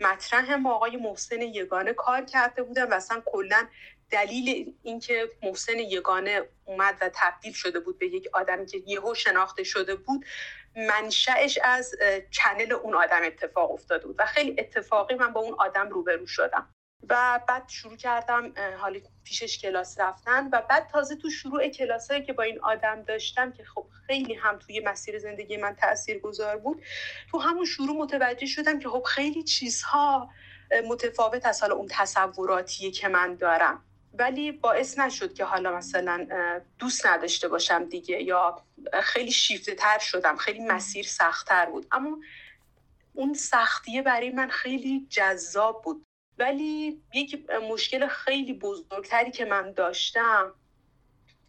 مطرح ما آقای محسن یگانه کار کرده بودن و اصلا کلا دلیل اینکه محسن یگانه اومد و تبدیل شده بود به یک آدمی که یهو شناخته شده بود منشأش از چنل اون آدم اتفاق افتاده بود و خیلی اتفاقی من با اون آدم روبرو شدم. و بعد شروع کردم حالا پیشش کلاس رفتن و بعد تازه تو شروع کلاسایی که با این آدم داشتم که خب خیلی هم توی مسیر زندگی من تأثیر گذار بود تو همون شروع متوجه شدم که خب خیلی چیزها متفاوت از حالا اون تصوراتیه که من دارم. ولی باعث نشد که حالا مثلا دوست نداشته باشم دیگه یا خیلی شیفته تر شدم خیلی مسیر سختتر بود. اما اون سختیه برای من خیلی جذاب بود. ولی یک مشکل خیلی بزرگتری که من داشتم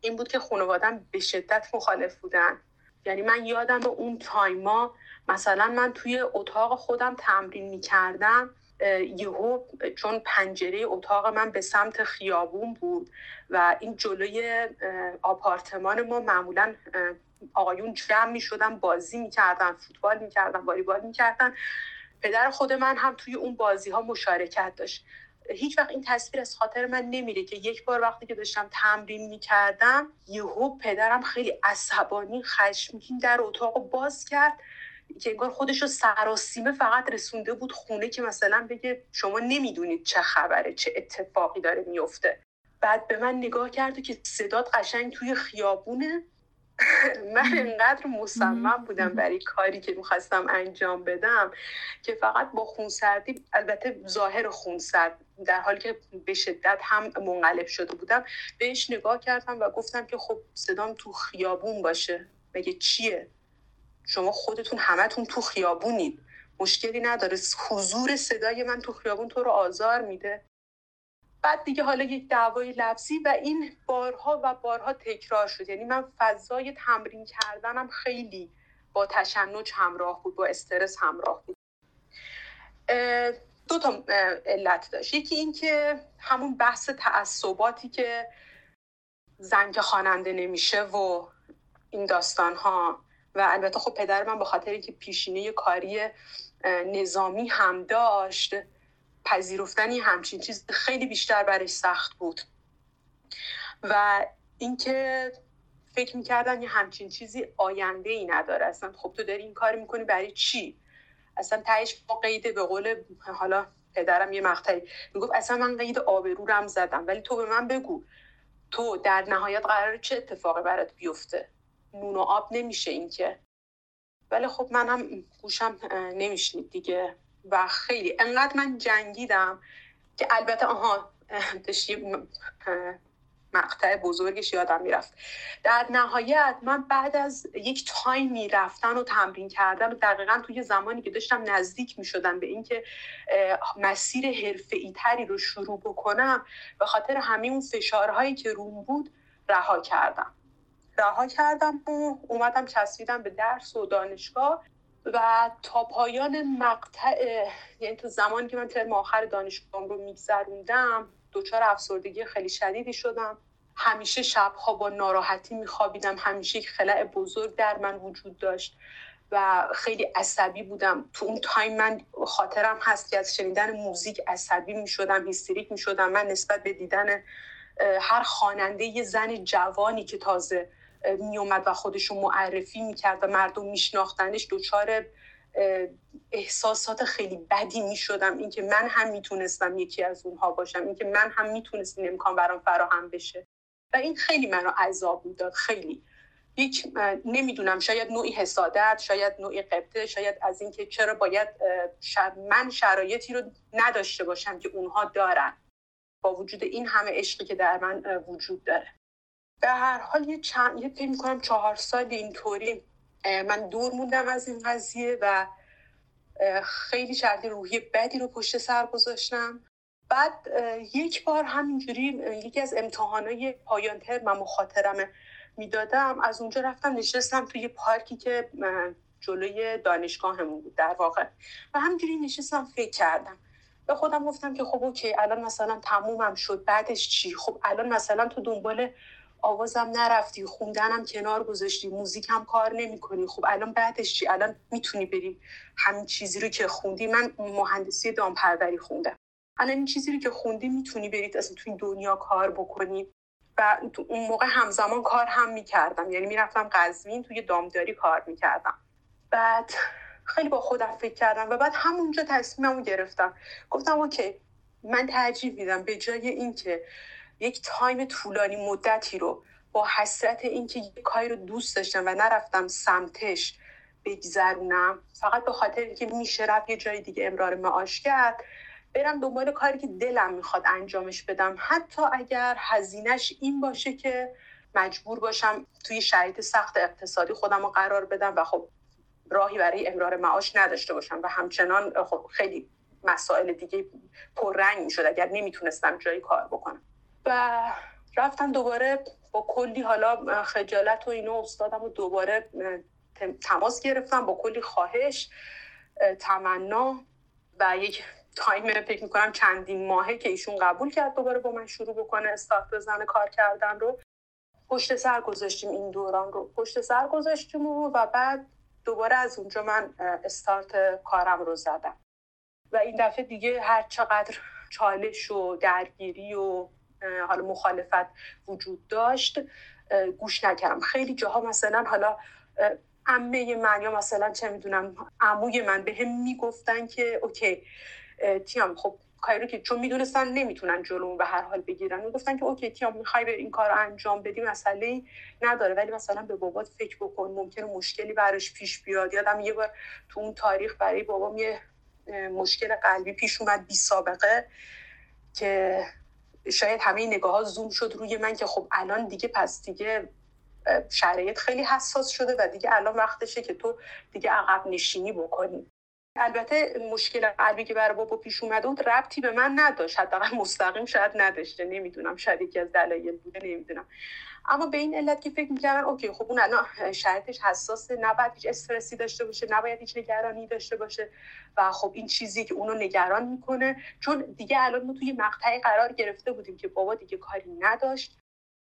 این بود که خانوادم به شدت مخالف بودن. یعنی من یادم اون تایما مثلا من توی اتاق خودم تمرین می‌کردم. یهو چون پنجره اتاق من به سمت خیابون بود و این جلوی آپارتمان ما معمولا آقایون جمع می شدن بازی می‌کردن فوتبال می‌کردن والیبال می‌کردن. پدر خود من هم توی اون بازی ها مشارکت داشت. هیچ وقت این تصویر از خاطر من نمیره که یک بار وقتی که داشتم تمرین می‌کردم یهو پدرم خیلی عصبانی خشمگین در اتاق باز کرد. که انگار خودش رو سراسیمه فقط رسونده بود خونه که مثلا بگه شما نمی‌دونید چه خبره چه اتفاقی داره میفته بعد به من نگاه کرد که صدات قشنگ توی خیابونه. <laughs> من انقدر مصمم بودم برای کاری که می‌خواستم انجام بدم که فقط با خونسردی البته ظاهر خونسرد در حالی که به شدت هم منقلب شده بودم بهش نگاه کردم و گفتم که خب صدام تو خیابون باشه. مگه چیه؟ شما خودتون همتون تو خیابونید. مشکلی نداره. حضور صدای من تو خیابون تو رو آزار میده. بعد دیگه حالا یک دعوای لفظی و این بارها و بارها تکرار شد. یعنی من فضای تمرین کردنم خیلی با تشنج همراه بود با استرس همراه بود. دو تا علت داشت. یکی این که همون بحث تعصباتی که زن که خواننده نمیشه و این داستان ها و البته خب پدر من به خاطر اینکه پیشینه کاری نظامی هم داشت پذیرفتن همچین چیز خیلی بیشتر برش سخت بود. و اینکه فکر می‌کردن یه همچین چیزی آینده ای نداره. اصلا خب تو داری این کار می‌کنی برای چی؟ اصلا تهش با قیده به قول حالا پدرم یه مقطعی می‌گفت اصلا من قید آبرو رم زدم. ولی تو به من بگو تو در نهایت قرار چه اتفاقی برات بیفته؟ نون و آب نمیشه این که ولی خب من هم گوشم نمیشنید دیگه. و خیلی انقدر من جنگیدم که البته آها داشتی مقطع بزرگش یادم می‌رفت. در نهایت من بعد از یک تایمی رفتن و تمرین کردن و دقیقا توی زمانی که داشتم نزدیک می شدم به اینکه مسیر حرفه تری رو شروع بکنم به خاطر همین اون فشارهایی که روم بود رها کردم. رها کردم و اومدم چسبیدم به درس و دانشگاه و تا پایان مقطع یعنی تو زمانی که من ترم آخر دانشگاه رو میگذروندم دچار افسردگی خیلی شدیدی شدم. همیشه شبها با ناراحتی میخوابیدم همیشه یک خلأ بزرگ در من وجود داشت و خیلی عصبی بودم. تو اون time من خاطرم هست که از شنیدن موزیک عصبی می‌شدم هیستریک می‌شدم. من نسبت به دیدن هر خواننده یه زن جوانی که تازه میومد و خودش رو معرفی می‌کرد و مردم میشناختنش دچار احساسات خیلی بدی می‌شدم. اینکه من هم می‌تونستم یکی از اونها باشم اینکه من هم می‌تونست این امکان برام فراهم بشه. و این خیلی منو عذاب می‌داد خیلی. یک نمی‌دونم شاید نوعی حسادت شاید نوعی قبطه شاید از اینکه چرا باید من شرایطی رو نداشته باشم که اونها دارن. با وجود این همه عشقی که در من وجود داره. به هر حال یه چند یه فکر کنم چهار سال اینطوری من دور موندم از این قضیه و خیلی شرط روحی بدی رو پشت سر گذاشتم. بعد یک بار همینجوری یکی از امتحانای پایان ترم مخاطرم می‌دادم. از اونجا رفتم نشستم توی پارکی که جلوی دانشگاهمون بود در واقع. و همینجوری نشستم فکر کردم. به خودم گفتم که خب اوکی الان مثلا تمومم شد بعدش چی؟ خب الان مثلا تو دنبال آوازم نرفتی خوندنم کنار گذاشتی موزیک هم کار نمی‌کنی. خب الان بعدش چی؟ الان می‌تونی بری همین چیزی رو که خوندی. من مهندسی دامپروری خوندم. الان این چیزی رو که خوندی می‌تونی برید اصلا تو این دنیا کار بکنی. و اون موقع همزمان کار هم می‌کردم. یعنی می‌رفتم قزوین توی دامداری کار می‌کردم. بعد خیلی با خودم فکر کردم و بعد همونجا تصمیممو گرفتم. گفتم okay من ترجیح میدم به جای اینکه یک time طولانی مدتی رو با حسرت اینکه یک کاری رو دوست داشتم و نرفتم سمتش بگذرونم. فقط به خاطر اینکه میشه رفت یه جای دیگه امرار معاش کرد. برم دنبال کاری که دلم می‌خواد انجامش بدم. حتی اگر هزینهش این باشه که مجبور باشم توی شرایط سخت اقتصادی خودم رو قرار بدم و خب راهی برای امرار معاش نداشته باشم و همچنان خب خیلی مسائل دیگه پررنگ می‌شد اگر نمی‌تونستم جایی کار بکنم. و رفتم دوباره با کلی حالا خجالت و اینو استادم و دوباره تماس گرفتم با کلی خواهش تمنا و یک تایم فکر می‌کنم چندین ماهه که ایشون قبول کرد دوباره با من شروع بکنه استارت بزنه کار کردن رو. پشت سر گذاشتیم این دوران رو. پشت سر گذاشتیم و بعد دوباره از اونجا من استارت کارم رو زدم. و این دفعه دیگه هر چقدر چالش و درگیری و حالا مخالفت وجود داشت گوش نکردم. خیلی جاها مثلا حالا امه من یا مثلا چه می‌دونم عموی من به هم می‌گفتن که اوکی تیام خب کاری رو که چون می‌دونستن نمی‌تونن جلو به هر حال بگیرن. می‌گفتن که اوکی تیام می‌خوای به این کار رو انجام بدی مسئله نداره. ولی مثلا به بابات فکر بکن ممکنه مشکلی براش پیش بیاد. یادم یه بار تو اون تاریخ برای بابام یه مشکل قلبی پیش اومد بی سابقه که شاید همه نگاه ها زوم شد روی من که خب الان دیگه پس دیگه شرایط خیلی حساس شده و دیگه الان وقتشه که تو دیگه عقب نشینی بکنی. البته مشکل قلبی که برای بابا پیش اومده بود ربطی به من نداشت. حداقل مستقیم شاید نداشته. نمی‌دونم. شاید یکی از دلایل بوده. نمی‌دونم. اما به این علت که فکر می‌کردن اوکی خب اون الان شرطش حساسه نباید هیچ استرسی داشته باشه. نباید هیچ نگرانی داشته باشه. و خب این چیزی که اونو نگران می‌کنه. چون دیگه الان ما توی مقطعی قرار گرفته بودیم که بابا دیگه کاری نداشت.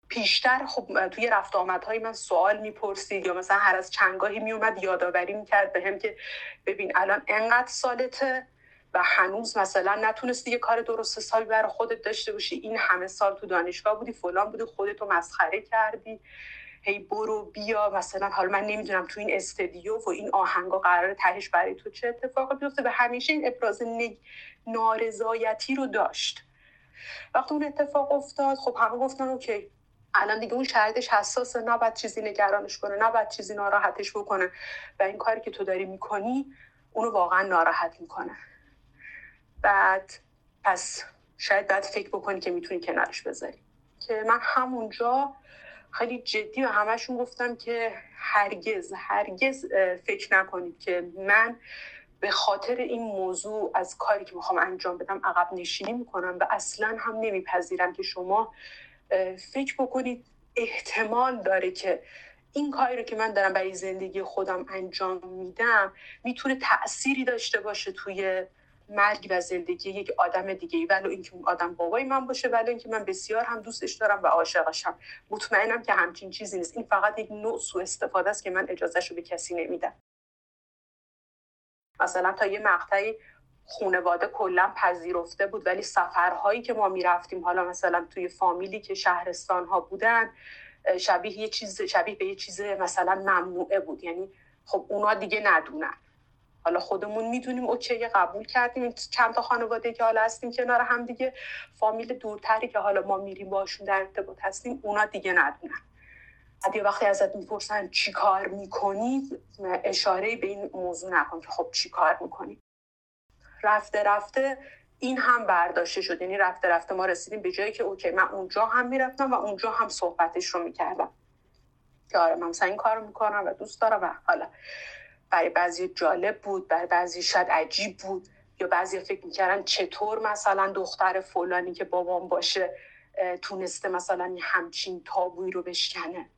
پیشتر خب توی رفت آمدهای من سوال می‌پرسید یا مثلا هر از چنگاهی میومد یادآوری می‌کرد به هم که ببین الان انقدر سالته و هنوز مثلا نتونستی یه کار درست حسابی برای خودت داشته باشی. این همه سال تو دانشگاه بودی فلان بودی خودتو مسخره کردی. هی برو بیا مثلا حالا من نمی‌دونم تو این استدیو و این آهنگا قرار تهش برای تو چه اتفاقی بیفته و همیشه این ابراز نارضایتی رو داشت. وقتی اون اتفاق افتاد خب همه گفتن اوکی الان دیگه اون شرایطش حساسه. نباید چیزی نگرانش کنه نباید چیزی ناراحتش بکنه. و این کاری که تو داری می‌کنی اونو واقعا ناراحت می‌کنه. بعد پس شاید بعد فکر بکنی که می‌تونی کنارش بذاری. که من همونجا خیلی جدی و همشون گفتم که هرگز هرگز فکر نکنید که من به خاطر این موضوع از کاری که می‌خوام انجام بدم عقب نشینی می‌کنم و اصلا هم نمیپذیرم که شما فکر بکنید احتمال داره که این کاری رو که من دارم برای زندگی خودم انجام میدم می‌تونه تأثیری داشته باشه توی مرگ و زندگی یک آدم دیگه ای. ولو اینکه اون آدم بابای من باشه ولو اینکه من بسیار هم دوستش دارم و عاشقشم مطمئنم که همچین چیزی نیست. این فقط یک نوع سوء استفاده است که من اجازهش رو به کسی نمیدم. مثلا تا یه مقطعی خونواده کلا پذیرفته بود ولی سفرهایی که ما می‌رفتیم حالا مثلا توی فامیلی که شهرستان ها بودن شبیه یه چیز شبیه به یه چیز مثلا ممنوعه بود. یعنی خب اونا دیگه ندونن. حالا خودمون می‌دونیم اوکی قبول کردیم. چند تا خانواده که حالا هستیم کنار هم دیگه فامیل دورتری که حالا ما میریم باشون در ارتباط هستیم اونا دیگه ندونن. بعد یه وقتی ازت می‌پرسن چی کار می‌کنی اشاره به این موضوع نکن که خب چی کار می‌کنی. رفته رفته این هم برداشته شد. یعنی رفته رفته ما رسیدیم به جایی که اوکی من اونجا هم می‌رفتم و اونجا هم صحبتش رو می‌کردم. که آره من این کار می‌کنم و دوست دارم و حالا برای بعضی جالب بود برای بعضی شاید عجیب بود یا بعضی فکر می‌کردن چطور مثلا دختر فلانی که بابام باشه تونسته مثلا همچین تابوی رو بشکنه.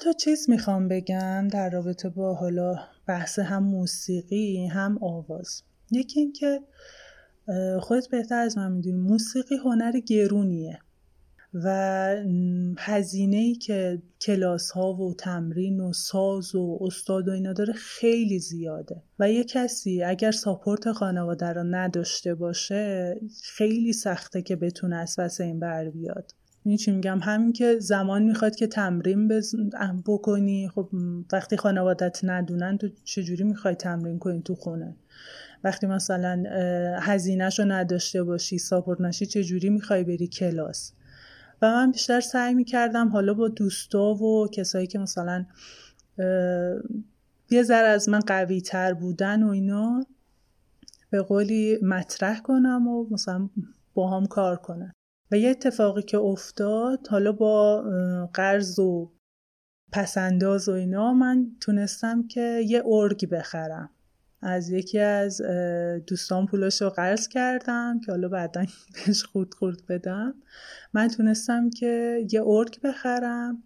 تا چیز می‌خوام بگم در رابطه با حالا بحث هم موسیقی هم آواز. یکی اینکه خودت بهتر از من می‌دونی موسیقی هنر گرونیه و هزینه ای که کلاس ها و تمرین و ساز و استاد و اینا داره خیلی زیاده. و یه کسی اگر ساپورت خانواده رو نداشته باشه خیلی سخته که بتونه از پس این بر بیاد. چی میگم؟ همین که زمان می‌خواد که تمرین بز... بکنی. خب وقتی خانوادت ندونن تو چجوری می‌خوای تمرین کنی تو خونه؟ وقتی مثلا هزینهش رو نداشته باشی ساپورت نشی چجوری می‌خوای بری کلاس؟ و من بیشتر سعی می‌کردم حالا با دوستا و کسایی که مثلا یه ذره از من قوی تر بودن و اینا به قولی مطرح کنم و مثلا با هم کار کنم. و یه اتفاقی که افتاد حالا با قرض و پسنداز و اینا من تونستم که یه ارگ بخرم. از یکی از دوستان پولش رو قرض کردم که حالا بعدا <laughs> بهش خورد خورد بدم. من تونستم که یه ارگ بخرم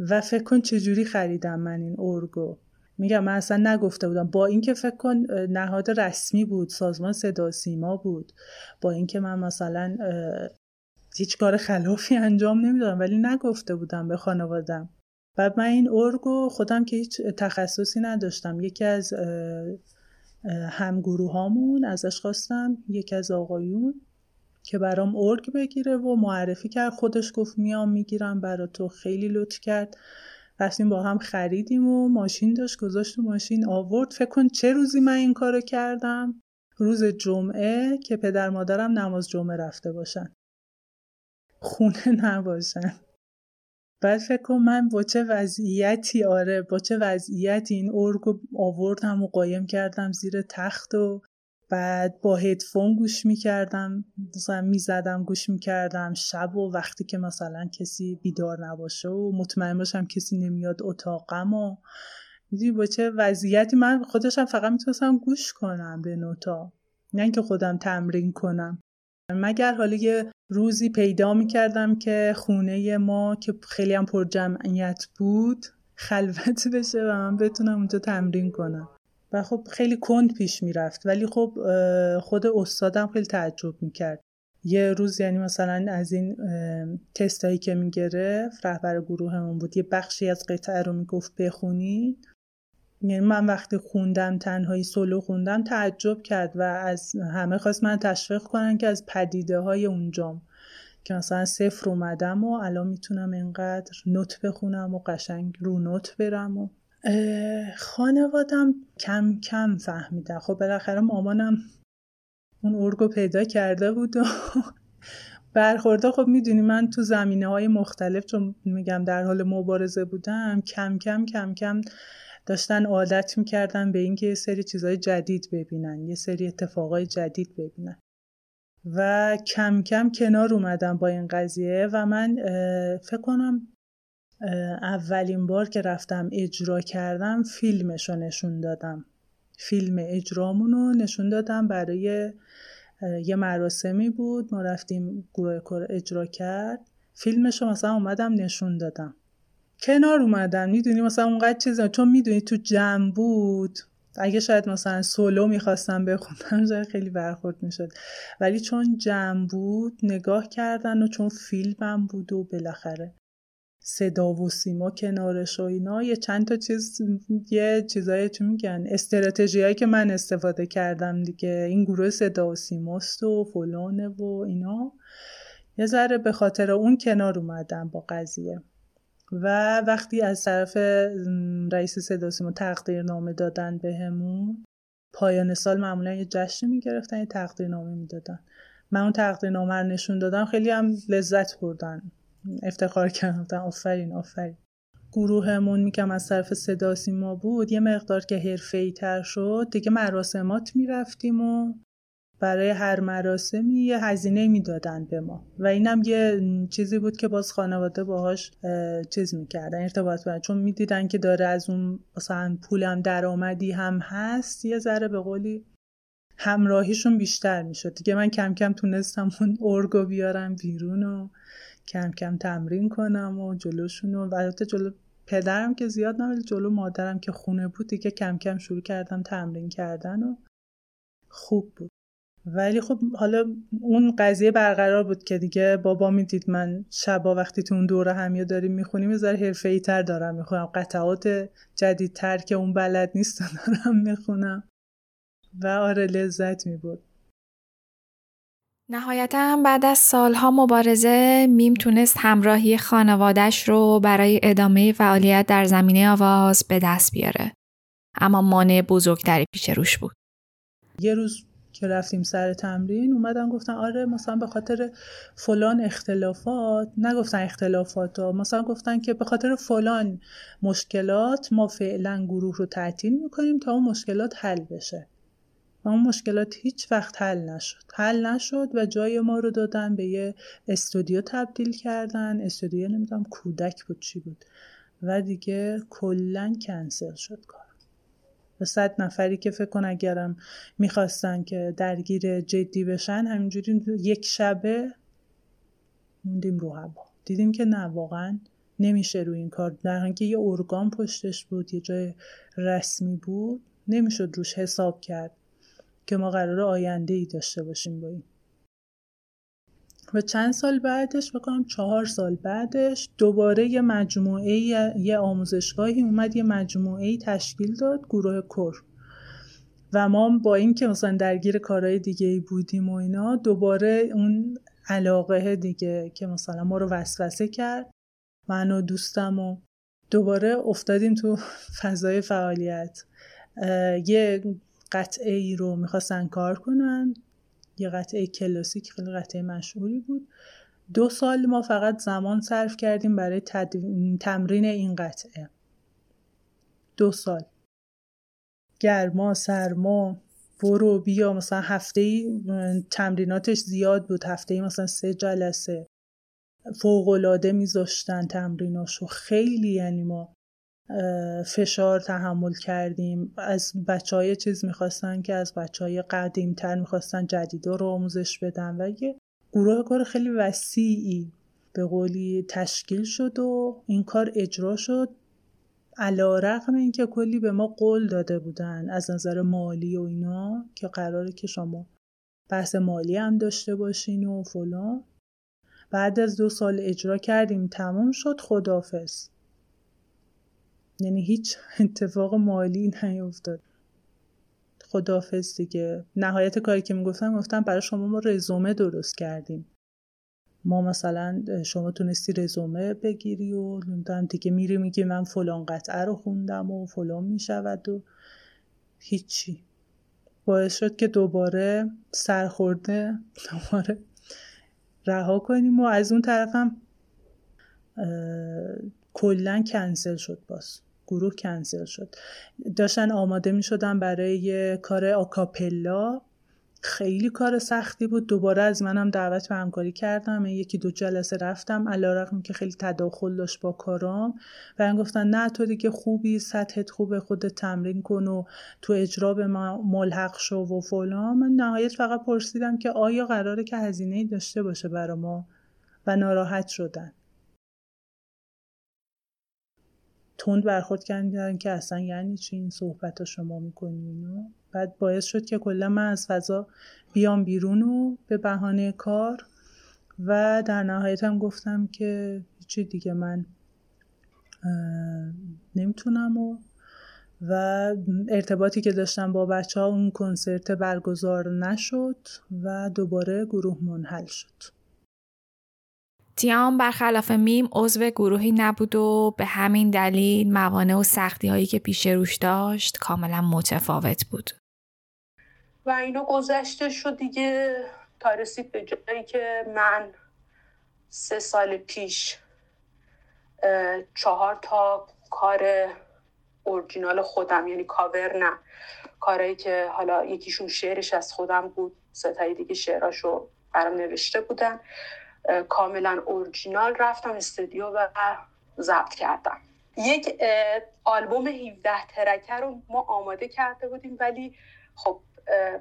و فکر کن چجوری خریدم من این ارگو میگم من اصلا نگفته بودم. با اینکه فکر کن نهاد رسمی بود سازمان صدا سیما بود. با اینکه من مثلا هیچ کار خلافی انجام نمی‌دادم ولی نگفته بودم به خانوادم بعد من این ارگو خودم که هیچ تخصصی نداشتم. یکی از همگروه هامون ازش خواستم یکی از آقایون که برام ارگ بگیره و معرفی کرد. خودش گفت میام می‌گیرم برا تو خیلی لطف کرد. رفتیم با هم خریدیم و ماشین داشت گذاشت و ماشین آورد. فکر کن چه روزی من این کارو کردم؟ روز جمعه که پدر مادرم نماز جمعه رفته باشن. خونه نباشن. بعد فکر کن من با چه وضعیتی آره با چه وضعیتی این ارگو آوردم و قایم کردم زیر تخت و بعد با هدفون گوش می‌کردم مثلا می‌زدم گوش می‌کردم. شب و وقتی که مثلا کسی بیدار نباشه و مطمئن باشم کسی نمیاد اتاقم و می‌دونی با چه وضعیتی. من خودشم فقط می‌تونستم گوش کنم به نوتا. نه اینکه خودم تمرین کنم. مگر حالا یه روزی پیدا می‌کردم که خونه ما که خیلی هم پر جمعیت بود خلوت بشه و من بتونم اونجا تمرین کنم. و خب خیلی کند پیش می‌رفت. ولی خب خود استادم خیلی تعجب می‌کرد. یه روز یعنی مثلا از این تستایی که می‌گرفت رهبر گروهمون بود یه بخشی از قطعه رو می‌گفت بخونید. یعنی من وقتی خوندم تنهایی سولو خوندم تعجب کرد و از همه خواست من تشویق کنن که از پدیده های اونجام. که مثلا صفر اومدم و الان می‌تونم اینقدر نوت بخونم و قشنگ رو نوت برم و خانوادم کم کم فهمیدن. خب بالاخره مامانم اون ارگو پیدا کرده بود و <laughs> برخورده. خب می‌دونی من تو زمینه های مختلف چون میگم در حال مبارزه بودم کم کم کم کم داشتن عادت می‌کردن به اینکه یه سری چیزهای جدید ببینن یه سری اتفاقای جدید ببینن. و کم کم کنار اومدم با این قضیه و من فکر کنم اولین بار که رفتم اجرا کردم فیلمش رو نشون دادم. فیلم اجرامون رو نشون دادم برای یه مراسمی بود ما رفتیم گروه اجرا کرد. فیلمش رو مثلا اومدم نشون دادم. کنار اومدن. می‌دونی مثلا اونقدر چیزا. چون می‌دونی تو جمع بود. اگه شاید مثلا سولو می‌خواستم بخونم <laughs> شاید خیلی برخورد می‌شد. ولی چون جمع بود نگاه کردن و چون فیلمم بود و بالاخره صدا و سیما کنارش و اینا یه چند تا چیز یه چیزایی چی میگن؟ استراتژی که من استفاده کردم دیگه. این گروه صدا و سیماست و فلانه و اینا. یه ذره به خاطر اون کنار اومدم با قضیه. و وقتی از طرف رئیس صدا سیما تقدیر نامه دادن بهمون پایان سال معمولا یه جشن می‌گرفتن یه تقدیر نامه می‌دادن. من اون تقدیر نامه رو نشون دادم خیلی هم لذت بردن. افتخار کردن آفرین آفرین. گروهمون میگم از طرف صدا سیما بود یه مقدار که حرفه‌ای تر شد. دیگه مراسمات می‌رفتیم و برای هر مراسمی یه هزینه می‌دادن به ما. و اینم یه چیزی بود که باز خانواده باهاش چیز می‌کردن ارتباط برد چون می‌دیدن که داره از اون مثلا پولم درآمدی هم هست یه ذره به قولی همراهیشون بیشتر می‌شد. دیگه من کم کم تونستم اون ارگو بیارم بیرون و کم کم تمرین کنم و جلوشون و البته جلو پدرم که زیاد نه جلو مادرم که خونه بود دیگه کم کم شروع کردم تمرین کردن و خوب بود. ولی خب حالا اون قضیه برقرار بود که دیگه بابا می‌دید من شبا وقتی تو اون دوره همیو داریم می‌خونیم یه حرفه تر دارم می‌خونم قطعات جدیدتر که اون بلد نیست <laughs> دارم می‌خونم و آره لذت میبود نهایتا بعد از سالها مبارزه میم تونست همراهی خانوادش رو برای ادامه فعالیت در زمینه آواز به دست بیاره. اما مانع بزرگتری پیش روش بود. یه روز که رفتیم سر تمرین اومدن گفتن آره مثلا به خاطر فلان اختلافات نگفتن اختلافات ها مثلا گفتن که به خاطر فلان مشکلات ما فعلا گروه رو تعطیل می‌کنیم تا اون مشکلات حل بشه. و اون مشکلات هیچ وقت حل نشد. حل نشد و جای ما رو دادن به یه استودیو تبدیل کردن. استودیو نمی‌دونم کودک بود چی بود. و دیگه کلا کنسل شد کار و صد نفری که فکر کن اگرم می‌خواستن که درگیر جدی بشن همینجوری یک شبه موندیم رو هوا. دیدیم که نه واقعا نمیشه روی این کار. در یه ارگان پشتش بود یه جای رسمی بود نمی‌شد روش حساب کرد که ما قرار آینده ای داشته باشیم با این. و چند سال بعدش بکنم چهار سال بعدش دوباره یه مجموعه یه آموزشگاهی اومد یه مجموعه تشکیل داد گروه کر و ما با اینکه مثلا درگیر کارهای دیگه ای بودیم و اینا دوباره اون علاقه دیگه که مثلا ما رو وسوسه کرد من و دوستم و دوباره افتادیم تو <laughs> فضای فعالیت. یه قطعه ای رو می‌خواستن کار کنن. یه قطعه کلاسیک خیلی قطعه مشهوری بود. دو سال ما فقط زمان صرف کردیم برای تمرین این قطعه. دو سال. گرما سرما برو بیا. مثلا هفته ای تمریناتش زیاد بود. هفته ای مثلا سه جلسه. فوقلاده میذاشتن تمریناشو. خیلی یعنی ما فشار تحمل کردیم. از بچه های چیز می‌خواستن که از بچه های قدیم تر می‌خواستن جدیدا رو آموزش بدن و یه گروه کار خیلی وسیعی به قولی تشکیل شد و این کار اجرا شد. علا رقم این که کلی به ما قول داده بودن از نظر مالی و اینا که قراره که شما بحث مالی هم داشته باشین و فلان. بعد از دو سال اجرا کردیم تموم شد خدافز یعنی هیچ اتفاق مالی نیفتاد. خدافز دیگه نهایت کاری که می‌گفتم گفتم برای شما ما رزومه درست کردیم. ما مثلا شما تونستی رزومه بگیری و نمی‌دونم دیگه میری میگی من فلان قطعه رو خوندم و فلان می‌شود و هیچی. باعث شد که دوباره سرخورده دوباره رها کنیم و از اون طرفم کلا کنسل شد باز. گروه کنسل شد. داشتن آماده می شدن برای کار آکاپلا. خیلی کار سختی بود. دوباره از منم دعوت به همکاری کردم. یکی دو جلسه رفتم. علیرغم که خیلی تداخل داشت با کارام. و این گفتن نه تو دیگه خوبی. سطحت خوبه. خودت تمرین کن و تو اجرا به ما ملحق شو و فلان. من نهایت فقط پرسیدم که آیا قراره که هزینه داشته باشه برا ما و ناراحت شدن. تند برخورد کردن که اصلا یعنی چی این صحبت شما می‌کنین بعد باعث شد که کلا من از فضا بیام بیرون و به بهانه کار و در نهایت هم گفتم که چی دیگه من نمی‌تونم و و ارتباطی که داشتم با بچه ها اون کنسرت برگزار نشد و دوباره گروه منحل شد. تیام برخلاف میم عضو گروهی نبود و به همین دلیل موانع و سختی هایی که پیش روش داشت کاملا متفاوت بود. و اینو گذشته شد دیگه تا رسید به جایی که من سه سال پیش چهار تا کار اورجینال خودم یعنی کاور نه کارهایی که حالا یکیشون شعرش از خودم بود ستایی دیگه شعراشو برام نوشته بودن کاملا اورجینال رفتم استودیو و ضبط کردم. یک آلبوم 17 ترکه رو ما آماده کرده بودیم ولی خب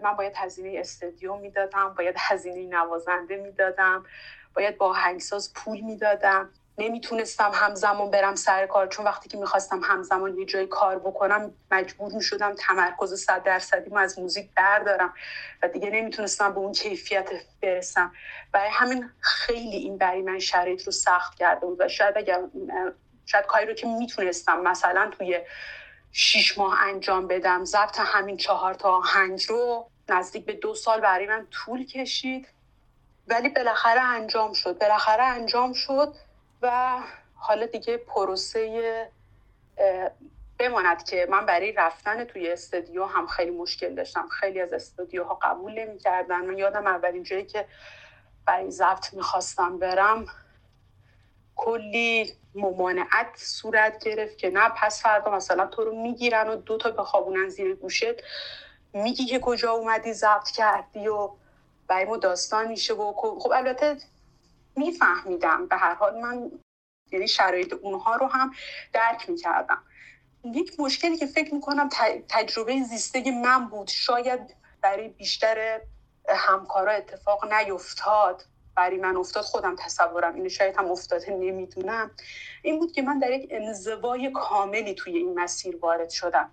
من باید هزینه استودیو می‌دادم باید هزینه نوازنده می‌دادم باید با هنگساز پول می‌دادم. نمی‌تونستم همزمان برم سر کار. چون وقتی که می‌خواستم همزمان یه جای کار بکنم مجبور می‌شدم تمرکز صد درصدی از موزیک بردارم و دیگه نمی‌تونستم به اون کیفیت برسم. برای همین خیلی این برای من شرایط رو سخت کرده بود و شاید اگر شاید کاری رو که می‌تونستم مثلا توی شیش ماه انجام بدم ضبط همین چهار تا آهنگ رو نزدیک به دو سال برای من طول کشید. ولی بالاخره انجام شد. بالاخره انجام شد. و حالا دیگه پروسه بماند که من برای رفتن توی استودیو هم خیلی مشکل داشتم. خیلی از استودیوها قبول نمی‌کردن. من یادم اولین جایی که برای ضبط می‌خواستم برم کلی ممانعت صورت گرفت که نه پس فردا مثلا تو رو می‌گیرن و دو تا بخوابونن زیر گوشت. میگی که کجا اومدی ضبط کردی و برای ما داستان میشه و خب البته میفهمیدم. به هر حال من یعنی شرایط اونها رو هم درک می‌کردم. یک مشکلی که فکر می‌کنم تجربه زیسته من بود. شاید برای بیشتر همکارا اتفاق نیفتاد. برای من افتاد خودم تصورم اینو شاید هم افتاده نمی‌دونم. این بود که من در یک انزوای کاملی توی این مسیر وارد شدم.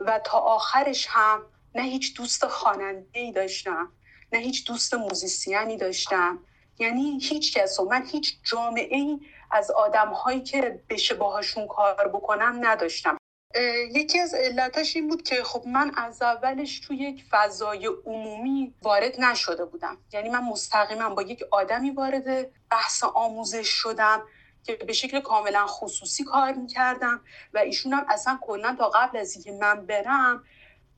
و تا آخرش هم نه هیچ دوست خواننده داشتم نه هیچ دوست موزیسیانی داشتم. یعنی هیچ کس و من هیچ جامعه ای از آدم هایی که بشه باهاشون کار بکنم نداشتم. یکی از علتاش این بود که خب من از اولش توی یک فضای عمومی وارد نشده بودم. یعنی من مستقیما با یک آدمی وارد بحث آموزش شدم که به شکل کاملا خصوصی کار می‌کردم و ایشون هم اصلا کلا تا قبل از اینکه من برم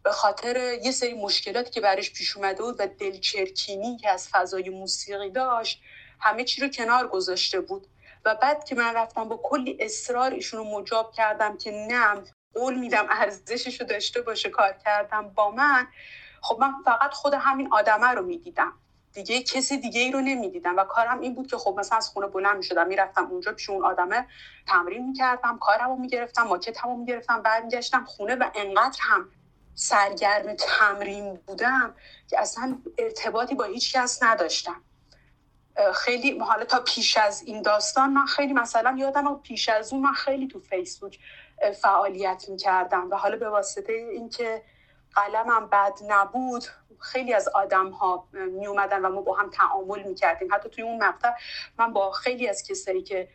به خاطر یه سری مشکلاتی که برش پیش اومده بود و دلچرکینی که از فضای موسیقی داشت همه چی رو کنار گذاشته بود. و بعد که من رفتم با کلی اصرار ایشون رو مجاب کردم که نه قول میدم ارزشش رو داشته باشه کار کردم با من. خب من فقط خود همین آدمه رو می‌دیدم. دیگه کسی دیگه ای رو نمی‌دیدم و کارم این بود که خب مثلا از خونه بلند می‌شدم می‌رفتم اونجا پیش اون آدمه تمرین می‌کردم کارمو می‌گرفتم ماکتمو می‌گرفتم بعد میگشتم خونه و انقدر هم سرگرم تمرین بودم که اصلا ارتباطی با هیچ کس نداشتم. خیلی حالا تا پیش از این داستان من خیلی مثلا یادم پیش از اون من خیلی تو فیسبوک فعالیت می‌کردم و حالا به واسطه اینکه قلمم بد نبود خیلی از آدم ها می اومدن و ما با هم تعامل می‌کردیم. حتی توی اون مقطع من با خیلی از کسایی که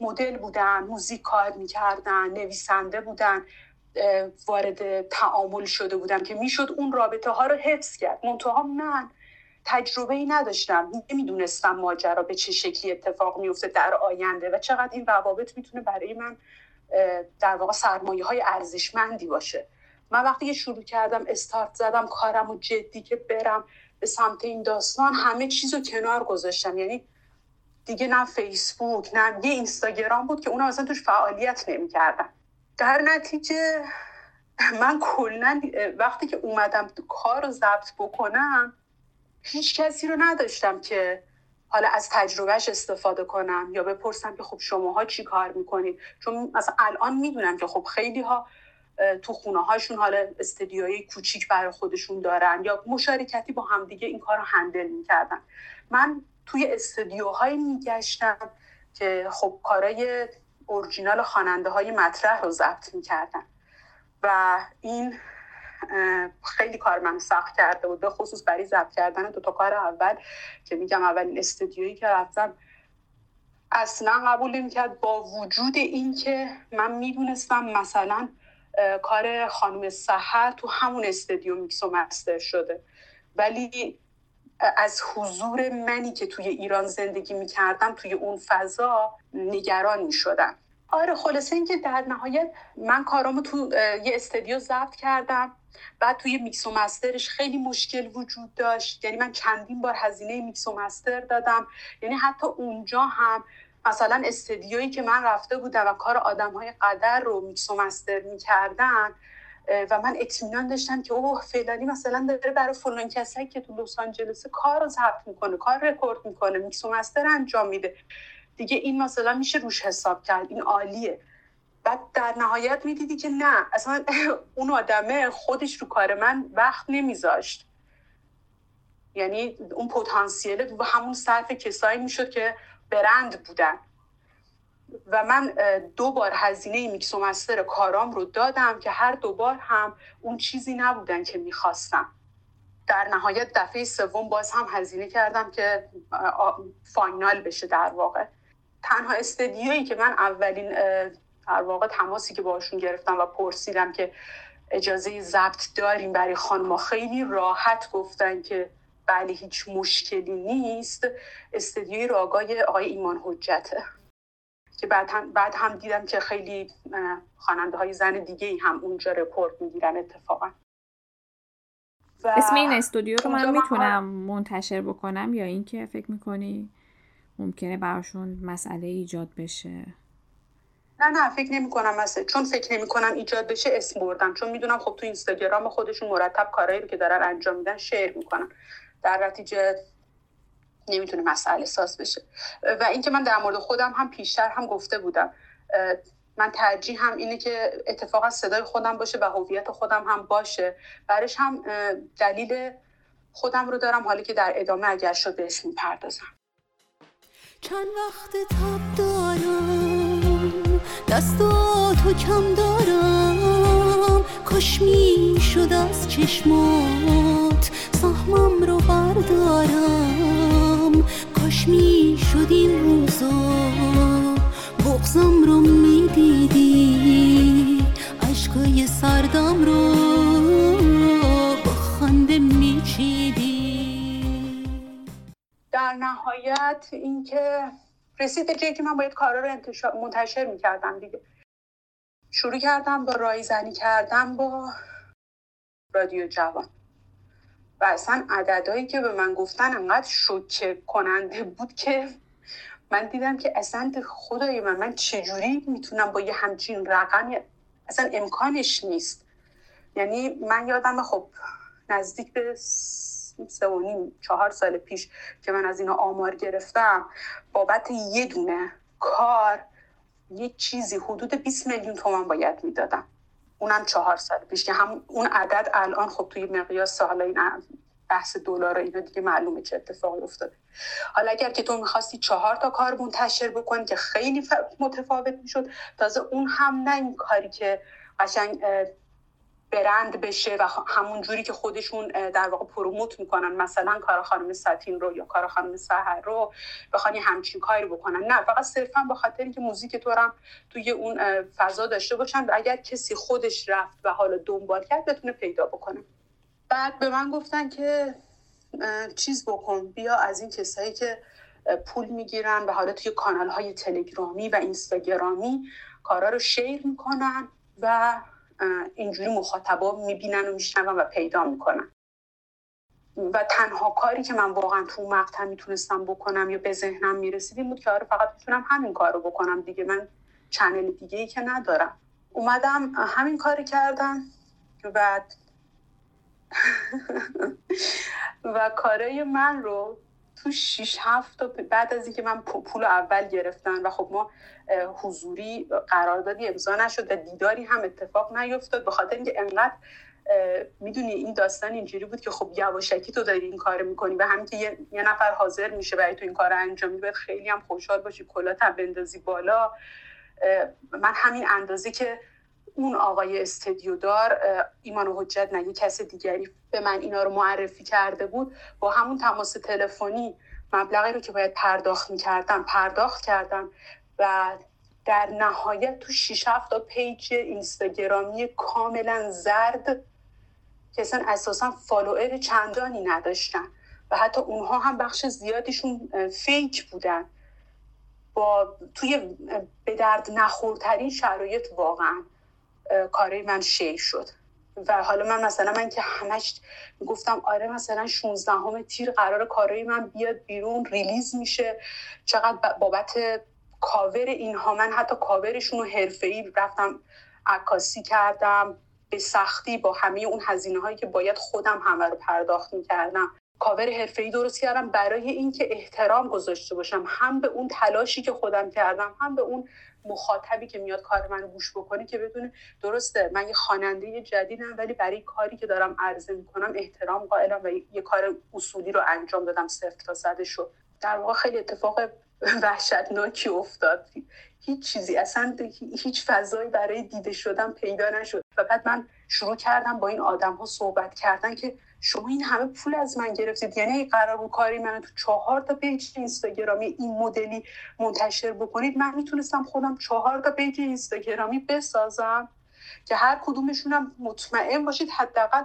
مدل بودن موزیک کار می‌کردن نویسنده بودن وارد تعامل شده بودم که می‌شد اون رابطه ها رو حفظ کرد. منتها من تجربه ای نداشتم. نمی‌دونستم ماجرا به چه شکلی اتفاق میفته در آینده و چقدر این روابط می‌تونه برای من در واقع سرمایه های ارزشمندی باشه. من وقتی که شروع کردم استارت زدم کارم و جدی که برم به سمت این داستان همه چیز رو کنار گذاشتم. یعنی دیگه نه فیسبوک نه یه اینستاگرام بود که اونا اصلا توش فعالیت نمی‌کردم در نتیجه من کلا وقتی که اومدم کار رو ضبط بکنم هیچ کسی رو نداشتم که حالا از تجربهش استفاده کنم یا بپرسم که خب شماها چی کار می‌کنید؟ چون مثلا الان می‌دونم که خب خیلی ها تو خونه هاشون حالا استدیوهای کوچیک برای خودشون دارن یا مشارکتی با همدیگه این کار رو هندل می‌کردن. من توی استدیوهایی میگشتم که خب کارای اورجینال خواننده های مطرح رو ضبط می‌کردن. و این خیلی کار من سخت کرده بود به خصوص برای ضبط کردن دو تا کار اول که میگم اولین استودیویی که رفتم. اصلا قبول نمی‌کرد با وجود اینکه من می‌دونستم مثلا کار خانم سحر تو همون استودیو میکس و مستر شده. ولی از حضور منی که توی ایران زندگی می‌کردم توی اون فضا نگران می‌شدم. آره خلاصه اینکه در نهایت من کارامو تو یه استودیو ضبط کردم. بعد توی میکس و master ش خیلی مشکل وجود داشت. یعنی من چندین بار هزینه میکس و master دادم. یعنی حتی اونجا هم مثلا استودیویی که من رفته بودم و کار آدم های قدر رو میکس و master می‌کردن و من اطمینان داشتم که اوه فلانی مثلا داره برای فلان کسایی که تو لس آنجلس کار ضبط می‌کنه کار رکورد می‌کنه میکس و master انجام میده. دیگه این مثلا میشه روش حساب کرد این عالیه. بعد در نهایت می‌دیدی که نه اصلا <laughs> اون آدمه خودش رو کار من وقت نمیذاشت. یعنی اون پتانسیل همون صرف کسایی می‌شد که برند بودن. و من دو بار هزینه میکس و مستر کارام رو دادم که هر دو بار هم اون چیزی نبودن که می‌خواستم. در نهایت دفعه سوم باز هم هزینه کردم که فاینال بشه در واقع. تنها استدیویی که من اولین در واقع تماسی که باشون گرفتم و پرسیدم که اجازه ضبط داریم برای خانم خیلی راحت گفتن که بله هیچ مشکلی نیست. استدیوی راگای آقای ایمان حجته. که بعد هم, بعد هم دیدم که خیلی خواننده های زن دیگه هم اونجا رپورت می‌گیرن اتفاقا. اسم این استودیو رو من می‌تونم منتشر بکنم یا اینکه فکر می‌کنی ممکنه براشون مسئله ایجاد بشه؟ نه نه فکر نمی کنم مثلا. چون فکر نمی کنم ایجاد بشه اسم بردم. چون می‌دونم خب تو اینستاگرام خودشون مرتب کارهایی رو که دارن انجام میدن شیر می‌کنن. در نتیجه نمی‌تونه مسئله ساز بشه. و اینکه من در مورد خودم هم پیشتر هم گفته بودم. من ترجیح هم اینه که اتفاقا صدای خودم باشه و هویت خودم هم باشه. برش هم دلیل خودم رو دارم حالی که در ادامه اگر شد بهش می‌پردازم. چند وقت تب دارم دستاتو کم دارم. کاش می شد از چشمات سهمم رو بردارم. کاش می شد این روزا. بغزم رو می‌دیدی عشقای سردم رو با خنده میچیدی در نهایت اینکه رسید به جایی که من باید کارا رو منتشر می‌کردم دیگه. شروع کردم با رایزنی کردم با رادیو جوان. و اصلا عددهایی که به من گفتن انقدر شوکه کننده بود که من دیدم که اصلا خدای من من چجوری می‌تونم با یه همچین رقمی اصلا امکانش نیست. یعنی من یادم خب نزدیک به سه و نیم چهار سال پیش که من از اینا آمار گرفتم بابت یه دونه کار یه چیزی حدود 20 میلیون تومن باید می‌دادم. اونم چهار سال پیش که هم اون عدد الان خب توی مقیاس حالا این بحث دلار اینا دیگه معلومه چه اتفاقی افتاده. حالا اگر که تو می‌خواستی چهار تا کار منتشر بکنی که خیلی متفاوت می‌شد تازه اون هم نه این کاری که قشنگ برند بشه و همون جوری که خودشون در واقع پروموت می‌کنن مثلا کار خانم ساتین رو یا کار خانم سهر رو بخوان همچین کاری بکنن. نه فقط صرفا به خاطر اینکه موزیک تو هم توی اون فضا داشته باشن و اگر کسی خودش رفت و حالا دنبال کرد بتونه پیدا بکنه. بعد به من گفتن که چیز بکن بیا از این کسایی که پول می‌گیرن و حالا توی کانال های تلگرامی و اینستاگرامی کارا رو شیر می‌کنن و اینجوری مخاطبا می‌بینن و میشنون و پیدا می‌کنن. و تنها کاری که من واقعا تو مقطع می‌تونستم بکنم یا به ذهنم می‌رسید این بود که آره فقط می‌تونم همین کار رو بکنم دیگه. من چنل دیگه ای که ندارم. اومدم همین کاری کردم. و <laughs> و کارای من رو تو 6 هفت بعد از اینکه من پول اول گرفتن و خب ما حضوری قراردادی امضا نشد و دیداری هم اتفاق نیفتاد. به خاطر اینکه انقدر می‌دونی این داستان اینجوری بود که خب یواشکی تو داری این کار می‌کنی و همین که یه،, نفر حاضر میشه برای تو این کار انجام میده خیلی هم خوشحال باشی کلات هم بندازی بالا. من همین اندازه که اون آقای استدیو دار ایمان و حجت نه کس دیگری به من اینا رو معرفی کرده بود. با همون تماس تلفنی مبلغی رو که باید پرداخت می‌کردم پرداخت کردم و در نهایت تو 6 تا page اینستاگرامی کاملا زرد که اصلا اساسا follower چندانی نداشتن و حتی اونها هم بخش زیادیشون fake بودن. با توی به درد نخورترین شرایط واقعا. کارای من share شد. و حالا من مثلا من که همش گفتم آره مثلا 16 اُم تیر قرار کارای من بیاد بیرون release میشه. چقدر بابت کاور اینها من حتی کاورشون رو حرفه‌ای رفتم عکاسی کردم. به سختی با همه اون هزینه هایی که باید خودم همه رو پرداخت می‌کردم. کاور حرفه‌ای درست کردم. برای اینکه احترام گذاشته باشم. هم به اون تلاشی که خودم کردم هم به اون مخاطبی که میاد کار من گوش بکنه که بدونه درسته من یه خواننده جدیدم ولی برای کاری که دارم عرضه می‌کنم احترام قائلم و یه کار اصولی رو انجام دادم صفر تا صدش رو در واقع خیلی اتفاق <laughs> وحشتناکی افتاد. هیچ چیزی اصلا هیچ فضایی برای دیده شدن پیدا نشد. و بعد من شروع کردم با این آدم ها صحبت کردن که شما این همه پول از من گرفتید. یعنی قرار بود کاری من تو چهار تا پیج اینستاگرامی این مدلی منتشر بکنید من می‌تونستم خودم چهار تا page اینستاگرامی بسازم که هر کدومشونم مطمئن باشید حداقل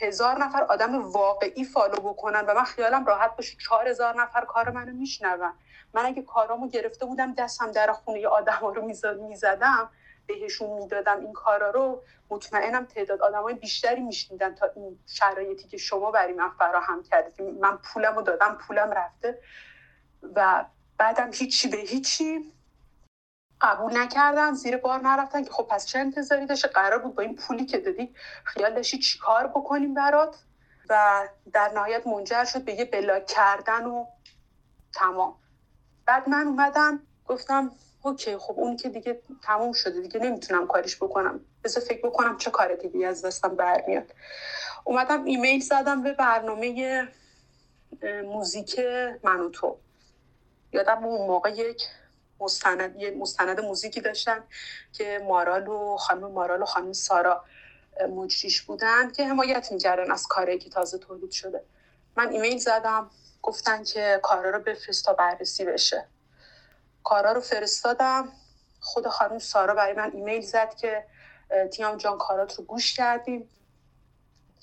هزار نفر آدم واقعی follow بکنن و من خیالم راحت باشه چهار هزار نفر کار منو میشنون. من اگه کارامو گرفته بودم دستم در خونه آدم ها رو می‌زدم بهشون می‌دادم این کارا رو مطمئنم تعداد های بیشتری میشنیدن تا این شرایطی که شما برای من فراهم کردید. من پولم رو دادم پولم رفته و بعدم هیچی به هیچی قبول نکردن زیر بار نرفتن که خب پس چه انتظاری داشته؟ قرار بود با این پولی که دادی خیال داشتی چی کار بکنیم برات؟ و در نهایت منجر شد به یه بلاک کردن و تمام. بعد من اومدم گفتم اوکی خب اون که دیگه تموم شده دیگه نمی‌تونم کاریش بکنم. بذار فکر بکنم چه کار دیگه از دستم برمیاد. اومدم ایمیل زدم به برنامه موزیک منو تو. یادم اون موقع یک مستند یه مستند موزیکی داشتن که مارال و خانم مارال و خانم سارا مجریش بودن که حمایت می‌کردن از کاری که تازه تولید شده. من ایمیل زدم گفتن که کارا رو بفرست تا بررسی بشه. کارا رو فرستادم. خود خانم سارا برای من ایمیل زد که تیام جان کارات رو گوش کردیم.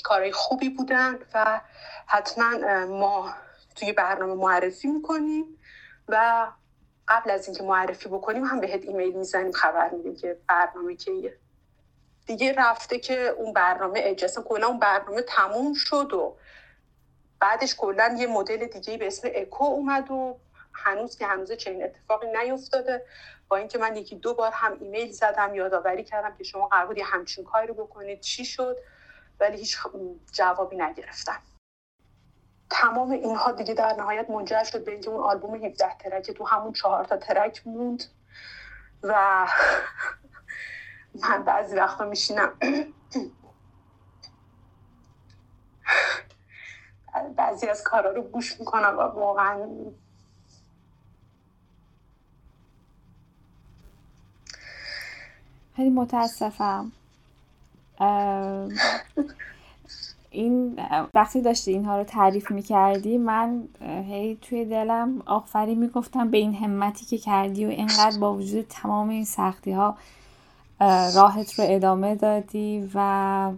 کارهای خوبی بودن و حتما ما توی برنامه معرفی می‌کنیم و قبل از اینکه معرفی بکنیم هم بهت ایمیل می‌زنیم خبر میدیم که برنامه کیه. دیگه رفته که اون برنامه اجازه کلا اون برنامه تموم شد و بعدش کلا یه مدل دیگه به اسم اکو اومد و هنوز که هنوز چنین اتفاقی نیفتاده با اینکه من یکی دو بار هم ایمیل زدم یادآوری کردم که شما قرار بود همچین کاری رو بکنید. چی شد؟ ولی هیچ جوابی نگرفتم. تمام اینها دیگه در نهایت منجر شد به اینکه اون آلبوم 17 ترک تو همون چهار تا ترک موند و <laughs> من بعضی وقتا میشینم. <clears throat> بعضی از کارا رو گوش می‌کنم و واقعا خیلی متاسفم. این وقتی داشتی اینها رو تعریف می‌کردی من هی توی دلم آفری می‌گفتم به این همتی که کردی و اینقدر با وجود تمام این سختی ها راحت رو ادامه دادی و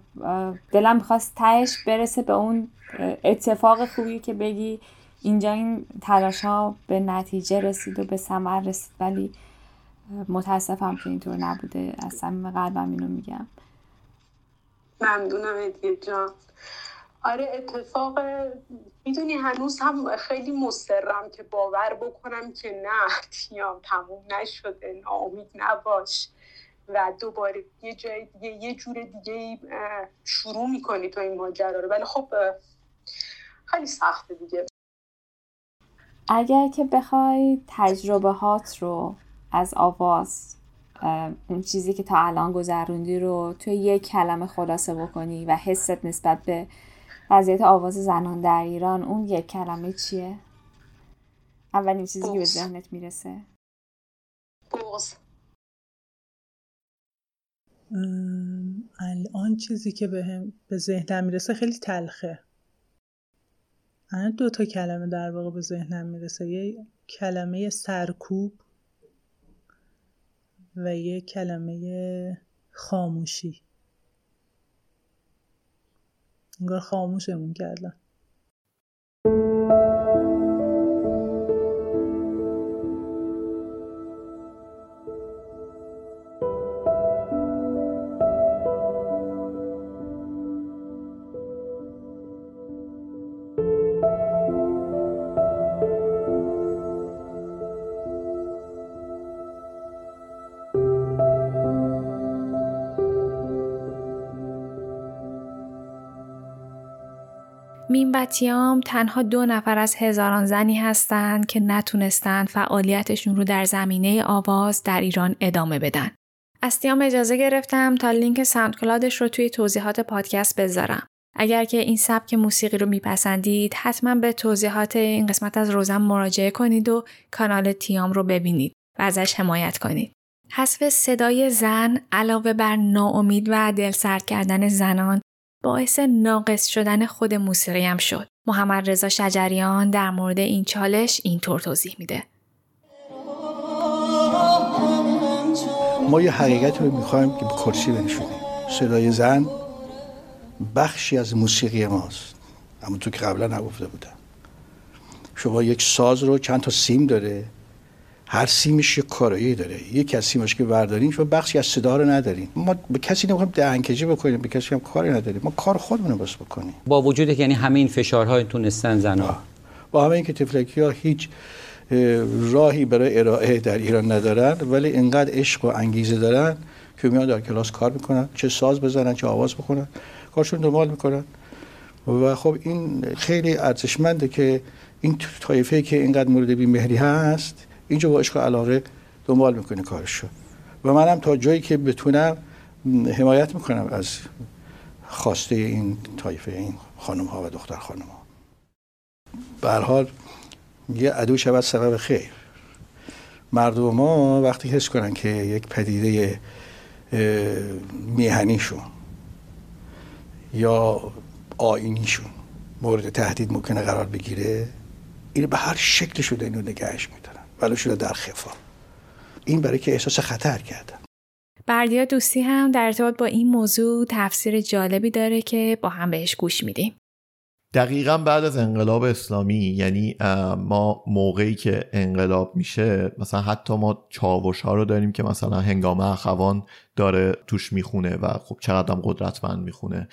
دلم می‌خواست تهش برسه به اون اتفاق خوبی که بگی. اینجا این تلاش ها به نتیجه رسید و به ثمر رسید. ولی متاسفم که اینطور نبوده. از صمیم قلبم اینو میگم. ممنونم ادیه جان. آره اتفاق می‌دونی هنوز هم خیلی مسترم که باور بکنم که نه تیام تموم نشده ناامید نباش. و دوباره یه جای دیگه یه جور دیگه شروع می‌کنی تو این ماجرا رو. ولی خب خیلی سخته دیگه. اگر که بخوای تجربه هات رو از آواز اون چیزی که تا الان گذروندی رو توی یک کلمه خلاصه بکنی و حست نسبت به وضعیت آواز زنان در ایران اون یک کلمه چیه؟ اولین چیزی که به ذهنت می‌رسه. بغز الان چیزی که به, به ذهنم می‌رسه خیلی تلخه. الان دو تا کلمه در واقع به ذهنم می‌رسه. یه کلمه سرکوب و یه کلمه خاموشی. انگار خاموشمون کردن. میم و تیام تنها دو نفر از هزاران زنی هستند که نتونستند فعالیتشون رو در زمینه آواز در ایران ادامه بدن. از تیام اجازه گرفتم تا لینک SoundCloud ش رو توی توضیحات پادکست بذارم. اگر که این سبک موسیقی رو میپسندید حتما به توضیحات این قسمت از روزن مراجعه کنید و کانال تیام رو ببینید و ازش حمایت کنید. حذف صدای زن علاوه بر ناامید و دلسرد کردن زنان باعث ناقص شدن خود موسیقی هم شد. محمد رضا شجریان در مورد این چالش اینطور توضیح میده. ما یه حقیقت رو می‌خوایم که به کرسی بنشونیم صدای زن بخشی از موسیقی ماست تو که قبلا نگفته بودم شما یک ساز رو چند تا سیم داره هر سیمش یک کارایی داره. یکی از سیمش که بردارین شما بخشی از صدا رو ندارین ما به کسی نمی‌خوایم دهنکجی بکنیم به کسی هم کاری نداریم. ما کار خودمون رو بس بکنیم. با وجود که یعنی همه این فشارها تونستن زنا با همه اینکه تفلکی ها هیچ راهی برای ارائه در ایران ندارن ولی اینقدر عشق و انگیزه دارن که میان در کلاس کار می‌کنن چه ساز بزنن چه آواز بخونن کارشون دنبال می‌کنن. و خب این خیلی ارزشمنده که این طایفه که اینقدر مورد بیمهری هست اینجا با عشق و علاقه دنبال می‌کنه کارشو. و منم تا جایی که بتونم حمایت می‌کنم از خواسته این طایفه این خانم ها و دختر خانم ها حال یه عدو شود سبب خیر. مردم ما وقتی حس کنن که یک پدیده میهنیشون یا آینیشون مورد تهدید ممکنه قرار بگیره این به هر شکل شده اینو نگهش میدارن ولو شده در خفا. این برای که احساس خطر کردن بردیا دوستی هم در ارتباط با این موضوع تفسیر جالبی داره که با هم بهش گوش میدیم. دقیقا بعد از انقلاب اسلامی یعنی ما موقعی که انقلاب میشه مثلا حتی ما چاوش ها رو داریم که مثلا هنگام اخوان داره توش می‌خونه و خب چقدر هم قدرتمند می‌خونه.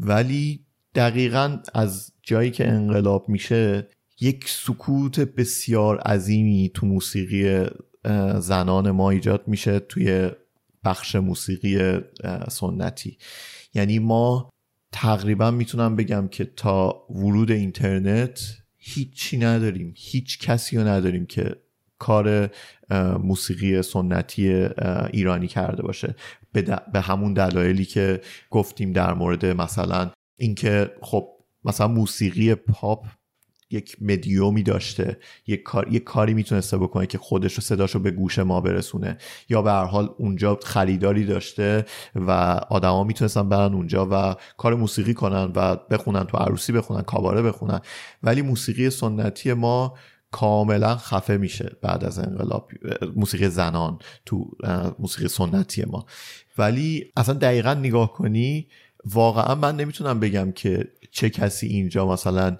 ولی دقیقا از جایی که انقلاب میشه یک سکوت بسیار عظیمی تو موسیقی زنان ما ایجاد میشه توی بخش موسیقی سنتی. یعنی ما تقریبا می‌تونم بگم که تا ورود اینترنت هیچی نداریم هیچ کسی رو نداریم که کار موسیقی سنتی ایرانی کرده باشه. به, همون دلایلی که گفتیم در مورد مثلا اینکه خب مثلا موسیقی پاپ یک مدیومی داشته. یک, کار، یک کاری می‌تونسته بکنه که خودش رو صداشو به گوش ما برسونه. یا به هر حال اونجا خریداری داشته و آدما می‌تونستن برن اونجا و کار موسیقی کنن و بخونن تو عروسی بخونن کاباره بخونن. ولی موسیقی سنتی ما کاملا خفه میشه بعد از انقلاب موسیقی زنان تو موسیقی سنتی ما. ولی اصلا دقیقا نگاه کنی واقعا من نمی‌تونم بگم که چه کسی اینجا مثلا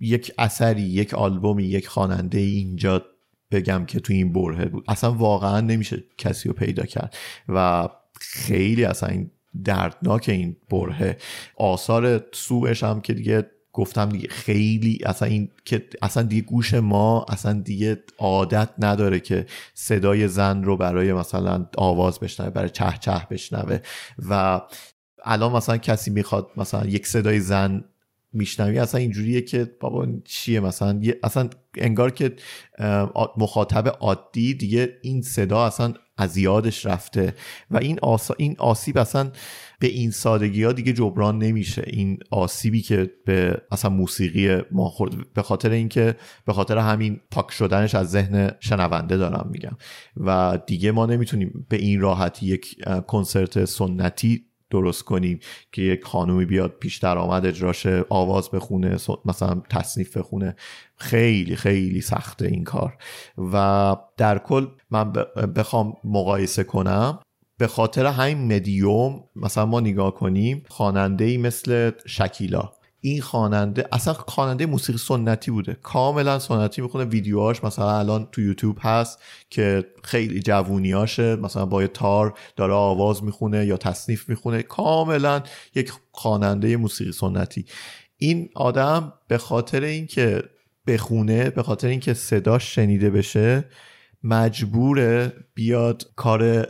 یک اثری یک آلبومی یک خواننده اینجا بگم که تو این برهه بود. اصلا واقعا نمیشه کسی رو پیدا کرد. و خیلی اصلا این دردناک این برهه آثار سوش هم که دیگه گفتم دیگه خیلی اصلا این که اصلا دیگه گوش ما اصلا دیگه عادت نداره که صدای زن رو برای مثلا آواز بشنوه برای چه چه بشنوه. و الان مثلا کسی می‌خواد مثلا یک صدای زن میشنوی. اصلا اینجوریه که بابا چیه مثلا؟ اصلا انگار که مخاطب عادی دیگه این صدا اصلا از یادش رفته و این, آسا این آسیب اصلا به این سادگی ها دیگه جبران نمیشه. این آسیبی که به اصلا موسیقی ما خورد. به خاطر اینکه به خاطر همین پاک شدنش از ذهن شنونده دارم میگم. و دیگه ما نمی‌تونیم به این راحتی یک کنسرت سنتی درست کنیم که یک خانومی بیاد پیش درآمد اجراشه آواز بخونه مثلا تصنیف بخونه. خیلی خیلی سخته این کار. و در کل من بخوام مقایسه کنم. به خاطر همین مدیوم مثلا ما نگاه کنیم خواننده ای مثل شکیلا. این خواننده اصلا خواننده موسیقی سنتی بوده. کاملا سنتی می‌خونه ویدیوهاش مثلا الان تو یوتیوب هست که خیلی جوونیاشه مثلا با یه تار داره آواز می‌خونه یا تصنیف می‌خونه. کاملا یک خواننده موسیقی سنتی. این آدم به خاطر اینکه بخونه به خاطر اینکه صداش شنیده بشه مجبوره بیاد کار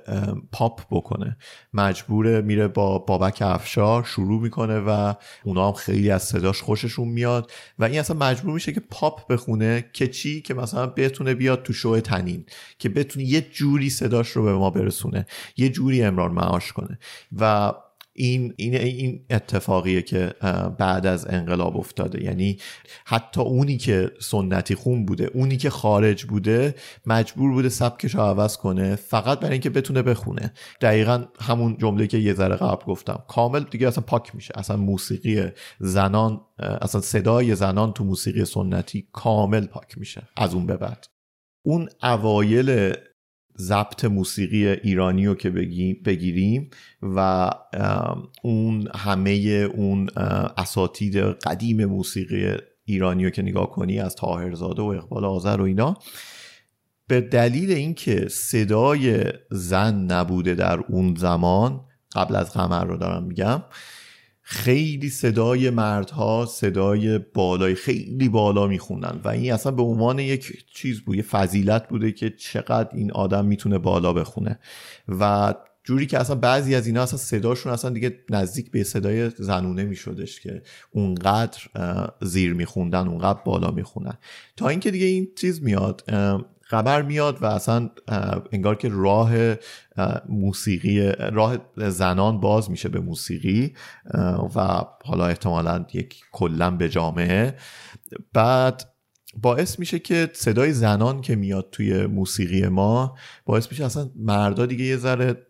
پاپ بکنه. مجبوره میره با بابک افشار شروع می‌کنه و اونا هم خیلی از صداش خوششون میاد و این اصلا مجبور میشه که پاپ بخونه که چی؟ که مثلا بتونه بیاد تو شو تنین که بتونه یه جوری صداش رو به ما برسونه یه جوری امرار معاش کنه. و این این این اتفاقیه که بعد از انقلاب افتاده. یعنی حتی اونی که سنتی خون بوده اونی که خارج بوده مجبور بوده سبکش رو عوض کنه فقط برای اینکه بتونه بخونه. دقیقا همون جمله که یه ذره قبل گفتم. کامل دیگه اصلا پاک میشه. اصلا موسیقی زنان اصلا صدای زنان تو موسیقی سنتی کامل پاک میشه. از اون به بعد. اون اوایل ضبط موسیقی ایرانی رو که بگیریم و اون همه اون اساتید قدیم موسیقی ایرانی رو که نگاه کنی از تاهرزاده و اقبال آذر و اینا به دلیل اینکه صدای زن نبوده در اون زمان قبل از قمر رو دارم میگم خیلی صدای مردها صدای بالای خیلی بالا می‌خونن و این اصلا به عنوان یک چیز بود یه فضیلت بوده که چقدر این آدم می‌تونه بالا بخونه. و جوری که اصلا بعضی از اینا اصلا صداشون اصلا دیگه نزدیک به صدای زنونه میشدش که اونقدر زیر میخوندن اونقدر بالا می‌خونن. تا اینکه دیگه این چیز میاد خبر میاد و اصلا انگار که راه موسیقی راه زنان باز میشه به موسیقی و حالا احتمالا یک کلا به جامعه. بعد باعث میشه که صدای زنان که میاد توی موسیقی ما باعث میشه اصلا مردا دیگه یه ذره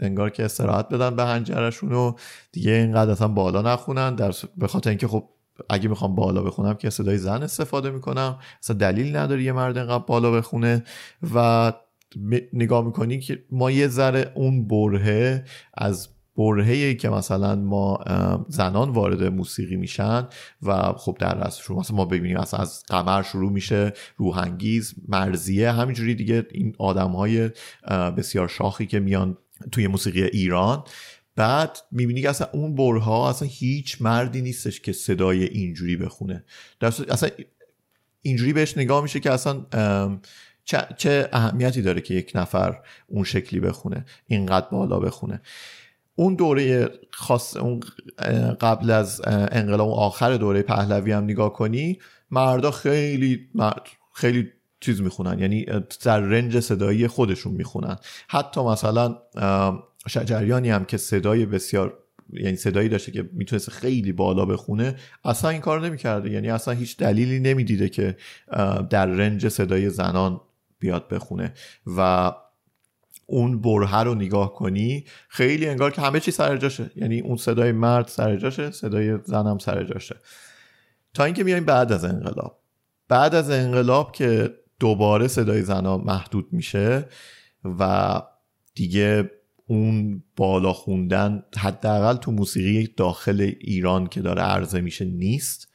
انگار که استراحت بدن به هنجرشون و دیگه اینقدر اصلا بالا نخونن در به خاطر اینکه خب اگه می‌خوام بالا بخونم که صدای زن استفاده می‌کنم. اصلا دلیل نداره یه مرد اینقدر بالا بخونه. و نگاه می‌کنی که ما یه ذره اون برهه از برهه که مثلا ما زنان وارد موسیقی میشن و خب در رأسشون مثلا ما ببینیم اصلا از قمر شروع میشه روحانگیز مرزیه همینجوری دیگه. این آدم های بسیار شاخی که میان توی موسیقی ایران. بعد می‌بینی که اصلا اون برها اصلا هیچ مردی نیستش که صدای اینجوری بخونه. در اصلا اینجوری بهش نگاه میشه که اصلا چه, اهمیتی داره که یک نفر اون شکلی بخونه اینقدر بالا بخونه. اون دوره خاص اون قبل از انقلاب آخر دوره پهلوی هم نگاه کنی مردا خیلی مرد خیلی چیز می‌خونن. یعنی در رنج صدایی خودشون می‌خونن. حتی مثلا شجریانی هم که صدای بسیار یعنی صدایی داشته که می‌تونست خیلی بالا بخونه اصلا این کار نمی‌کرده. یعنی اصلا هیچ دلیلی نمی‌دیده که در رنج صدای زنان بیاد بخونه. و اون برهه رو نگاه کنی خیلی انگار که همه چی سر جاشه. یعنی اون صدای مرد سر جاشه صدای زنم سر جاشه. تا اینکه میایم بعد از انقلاب. بعد از انقلاب که دوباره صدای زنان محدود میشه و دیگه اون بالا خوندن حداقل تو موسیقی داخل ایران که داره عرضه میشه نیست.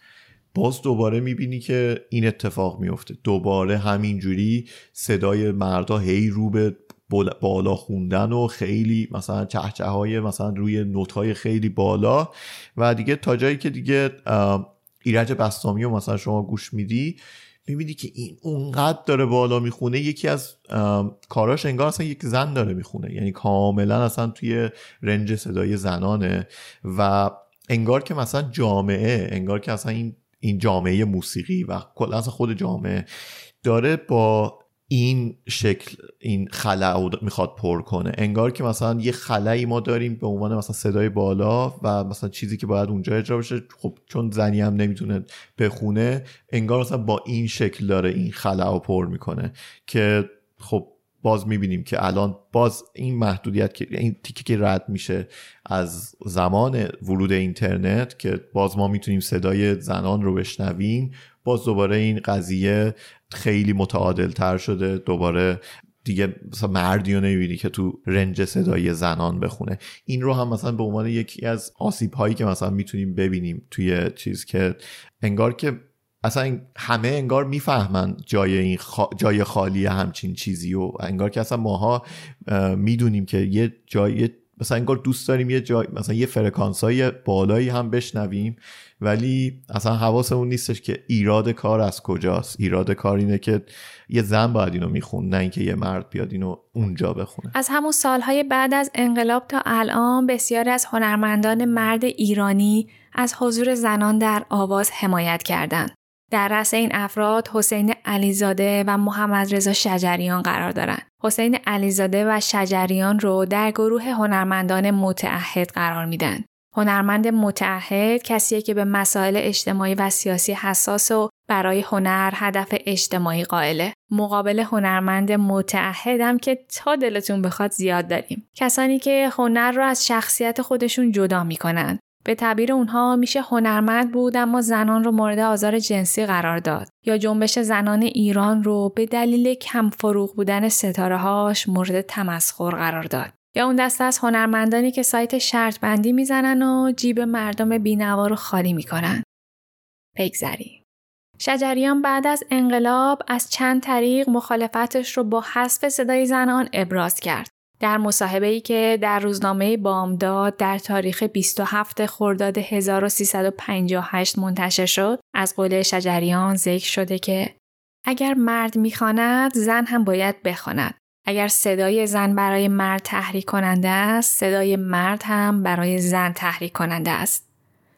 باز دوباره می‌بینی که این اتفاق میفته دوباره همینجوری صدای مردا هی رو به بالا خوندن و خیلی مثلا چهچه های مثلا روی نوت های خیلی بالا. و دیگه تا جایی که دیگه ایرج بستامی و مثلا شما گوش میدی می‌بینی که این اونقدر داره بالا می‌خونه یکی از کاراش انگار اصلا یک زن داره می‌خونه. یعنی کاملا اصلا توی رنج صدای زنانه و انگار که مثلا جامعه انگار که اصلا این این جامعه موسیقی و کلا اصلا خود جامعه داره با این شکل این خلا می‌خواد پر کنه. انگار که مثلا یه خلایی ما داریم به عنوان مثلا صدای بالا و مثلا چیزی که باید اونجا اجرا بشه خب چون زنی هم نمی‌تونه بخونه انگار مثلا با این شکل داره این خلا رو پر می‌کنه که خب باز می‌بینیم که الان باز این محدودیت که این تیکه که رد میشه از زمان ورود اینترنت که باز ما می‌تونیم صدای زنان رو بشنویم باز دوباره این قضیه خیلی متعادل تر شده. دوباره دیگه مثلا مردی رو نمی‌بینی که تو رنج صدای زنان بخونه. این رو هم مثلا به عنوان یکی از آسیب هایی که مثلا می‌تونیم ببینیم توی چیز که انگار که اصلا همه انگار می‌فهمن جای این جای خالی همچین چیزی و انگار که اصلا ماها می‌دونیم که یه جای مثلا انگار دوست داریم یه جای مثلا یه فرکانس های بالایی هم بشنویم. ولی اصلا حواسمون نیستش که ایراد کار از کجاست ایراد کار اینه که یه زن باید اینو میخون نه اینکه یه مرد بیاد اینو اونجا بخونه از همون سالهای بعد از انقلاب تا الان بسیاری از هنرمندان مرد ایرانی از حضور زنان در آواز حمایت کردند در رأس این افراد حسین علیزاده و محمد رضا شجریان قرار دارند. حسین علیزاده و شجریان رو در گروه هنرمندان متعهد قرار میدن. هنرمند متعهد کسیه که به مسائل اجتماعی و سیاسی حساس و برای هنر هدف اجتماعی قائله. مقابل هنرمند متعهدم که تا دلتون بخواد زیاد داریم. کسانی که هنر رو از شخصیت خودشون جدا می‌کنن. به تعبیر اونها میشه هنرمند بود اما زنان رو مورد آزار جنسی قرار داد یا جنبش زنان ایران رو به دلیل کم فروغ بودن ستاره هاش مورد تمسخر قرار داد. یا اون دسته از هنرمندانی که سایت شرط بندی می‌زنن و جیب مردم بینوا رو خالی می‌کنن. بگذریم. شجریان بعد از انقلاب از چند طریق مخالفتش رو با حذف صدای زنان ابراز کرد. در مصاحبه ای که در روزنامه بامداد در تاریخ 27 خرداد 1358 منتشر شد از قول شجریان ذکر شده که اگر مرد می‌خواند زن هم باید بخواند اگر صدای زن برای مرد تحریک کننده است صدای مرد هم برای زن تحریک کننده است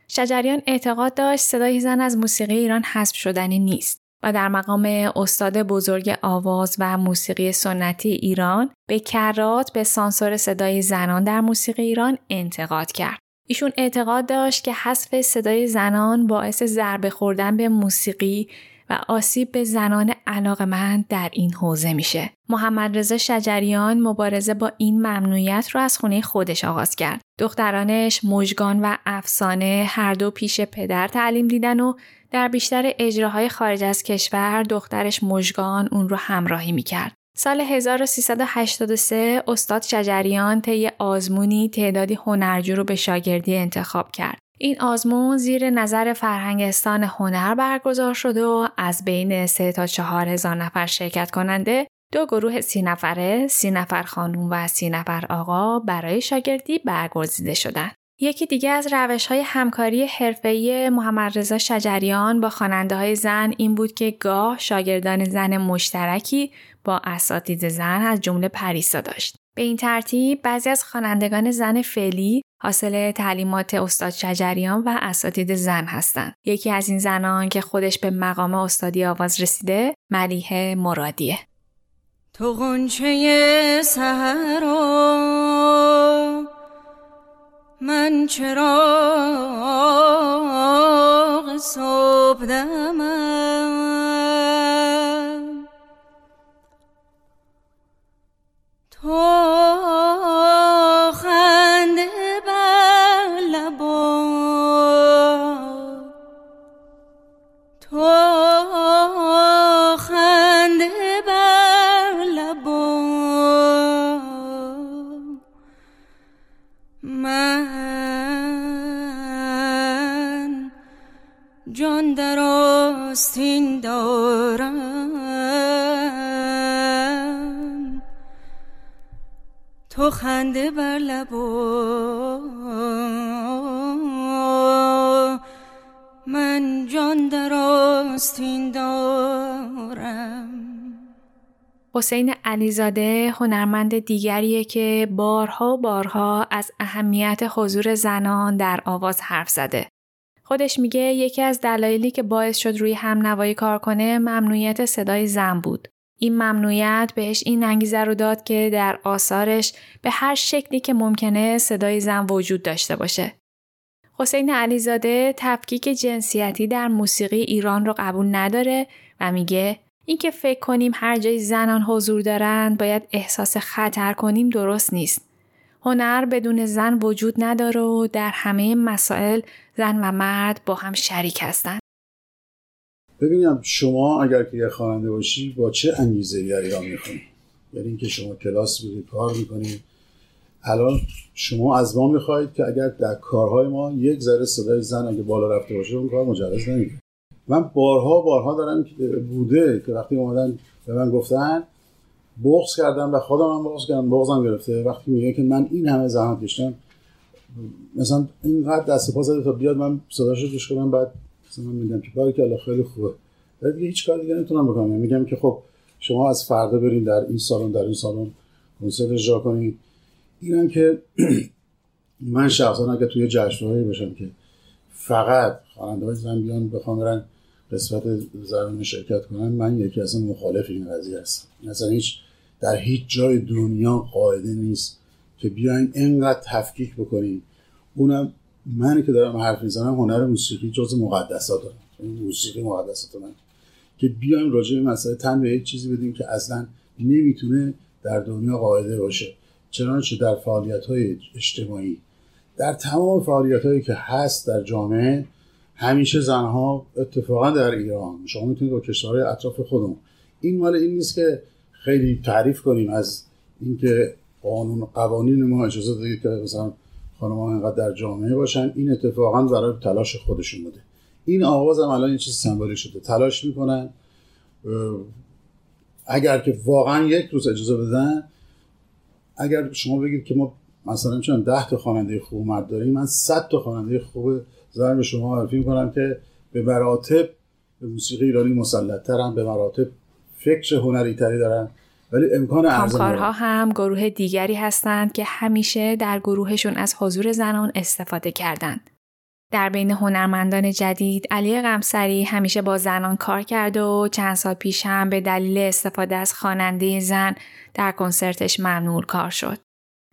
شجریان اعتقاد داشت صدای زن از موسیقی ایران حذف شدنی نیست و در مقام استاد بزرگ آواز و موسیقی سنتی ایران به کرات به سانسور صدای زنان در موسیقی ایران انتقاد کرد. ایشون اعتقاد داشت که حذف صدای زنان باعث ضربه خوردن به موسیقی و آسیب به زنان علاقمند در این حوزه میشه. محمد رضا شجریان مبارزه با این ممنوعیت رو از خونه خودش آغاز کرد. دخترانش مژگان و افسانه هر دو پیش پدر تعلیم دیدن و در بیشتر اجراهای خارج از کشور دخترش مژگان اون رو همراهی می‌کرد. سال 1383 استاد شجریان طی آزمونی تعدادی هنرجو رو به شاگردی انتخاب کرد. این آزمون زیر نظر فرهنگستان هنر برگزار شد و از بین 3 تا 4 هزار نفر شرکت کننده دو گروه سی نفره، سی نفر خانوم و سی نفر آقا برای شاگردی برگزیده شدند. یکی دیگه از روش های همکاری حرفه‌ای محمد رضا شجریان با خواننده های زن این بود که گاه شاگردان زن مشترکی با اساتید زن از جمله پریسا داشت. به این ترتیب بعضی از خوانندگان زن فعلی حاصل تعلیمات استاد شجریان و اساتید زن هستند. یکی از این زنان که خودش به مقام استادی آواز رسیده ملیه مرادیه. تو غنچه سهرا من چراغ صبح دمم تو خنده بر لبا من جان در آستین دارم حسین علیزاده هنرمند دیگریه که بارها بارها از اهمیت حضور زنان در آواز حرف زده. خودش میگه یکی از دلایلی که باعث شد روی هم نوایی کار کنه ممنوعیت صدای زن بود. این ممنوعیت بهش این انگیزه رو داد که در آثارش به هر شکلی که ممکنه صدای زن وجود داشته باشه. حسین علیزاده تفکیک جنسیتی در موسیقی ایران رو قبول نداره و میگه اینکه فکر کنیم هر جای زنان حضور دارند باید احساس خطر کنیم درست نیست. هنر بدون زن وجود نداره و در همه مسائل زن و مرد با هم شریک هستند. ببینم شما اگر که یه خواننده باشی با چه انگیزه در ایران می‌خونی؟ یعنی اینکه شما کلاس میرید کار می‌کنید الان شما از ما می‌خواهید که اگر در کارهای ما یک ذره صدای زن اگه بالا رفته باشه اون کار مجوز نمیده. من بارها بارها دارم بوده که وقتی اومدن به من گفتن بغض کردم و خودم هم بغض کردم بغضم گرفته. وقتی میگه که من این همه زحمت کشتم مثلا اینقدر دست پا زده تا بیاد من صداشو گوش کنم بعد مثلا من میگم که باری که خیلی خوبه. ولی دیگه هیچ کار دیگه نمی‌تونم بکنم. یعنی میگم که خب شما از فردا برین در این سالن در این سالن کنسرت اجرا کنید اینم که <clears throat> من شخصا اگه توی جشنواره باشم که فقط خواننده زن بیان بخوام برن قسمت زنان شرکت کنن من یکی از مخالف این قضیه هستم. مثلا هیچ در هیچ جای دنیا قاعده نیست که بیاین اینقدر تفکیک بکنیم اونم من که دارم حرف می‌زنم هنر موسیقی جز مقدسات دارم موسیقی مقدسات من. که بیایم راجع به مسئله تن به یک چیزی بدیم که اصلا نمی‌تونه در دنیا قاعده باشه. چنانچه در فعالیت های اجتماعی. در تمام فعالیت هایی که هست در جامعه همیشه زنها اتفاقا در ایران شما می‌تونید با کشورهای اطراف خودمون. این مال این نیست که خیلی تعریف کنیم از اینکه قانون قوانین ما اجازه داده که مثلا خانم ها اینقدر در جامعه باشن. این اتفاقا برای تلاش خودشون بوده. این آواز هم الان یه چیز سمبولیک شده. تلاش می‌کنن اگر که واقعا یک روز اجازه بدن اگر شما بگید که ما مثلا چون ده تا خواننده خوب مرد داریم من 100 تا خواننده خوب زن به شما معرفی می‌کنم که به مراتب به موسیقی ایرانی ترن به مراتب فکر هنری تری دارن ولی امکان کامکارها هم گروه دیگری هستند که همیشه در گروهشون از حضور زنان استفاده کردند. در بین هنرمندان جدید علی غمسری همیشه با زنان کار کرد و چند سال پیش هم به دلیل استفاده از خواننده زن در کنسرتش ممنوع کار شد.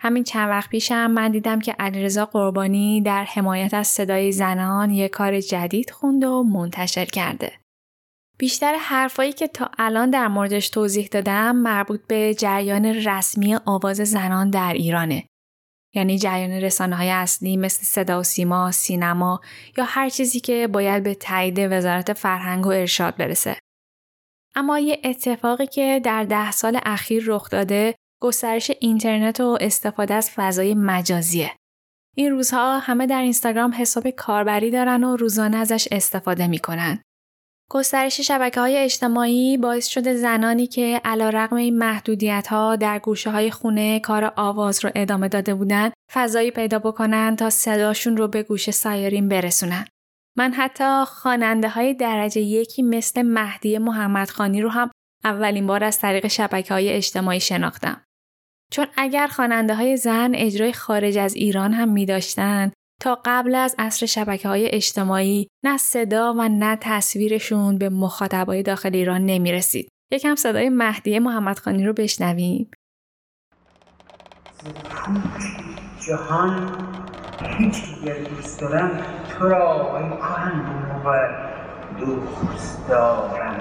همین چند وقت پیشم من دیدم که علیرضا قربانی در حمایت از صدای زنان یک کار جدید خوند و منتشر کرده. بیشتر حرفایی که تا الان در موردش توضیح دادم مربوط به جریان رسمی آواز زنان در ایرانه. یعنی جریان رسانه های اصلی مثل صدا و سیما، سینما یا هر چیزی که باید به تایید وزارت فرهنگ و ارشاد برسه. اما یه اتفاقی که در ده سال اخیر رخ داده گسترش اینترنت و استفاده از فضای مجازیه. این روزها همه در اینستاگرام حساب کاربری دارن و روزانه ازش استفاده می‌کنن. گسترش شبکه های اجتماعی باعث شده زنانی که علا رقم این محدودیت ها در گوشه های خونه کار آواز رو ادامه داده بودن فضایی پیدا بکنن تا صداشون رو به گوش سایرین برسونن. من حتی خواننده های درجه یکی مثل مهدی محمدخانی رو هم اولین بار از طریق شبکه های اجتماعی شناختم. چون اگر خواننده های زن اجرای خارج از ایران هم می داشتن تا قبل از عصر شبکه های اجتماعی نه صدا و نه تصویرشون به مخاطبای داخل ایران نمی رسید. یکم صدای مهدی محمدخانی رو بشنویم. جهان هیچ دوست دارم تو را ای دوست دارم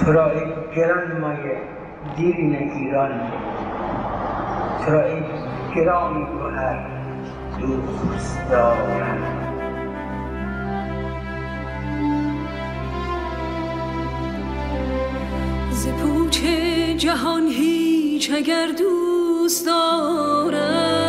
تو را ای گران مایه دیرین ایران تو را ای گرامی گوهر دوست دارم. ز پوچ جهان هیچ اگر دوست دارم.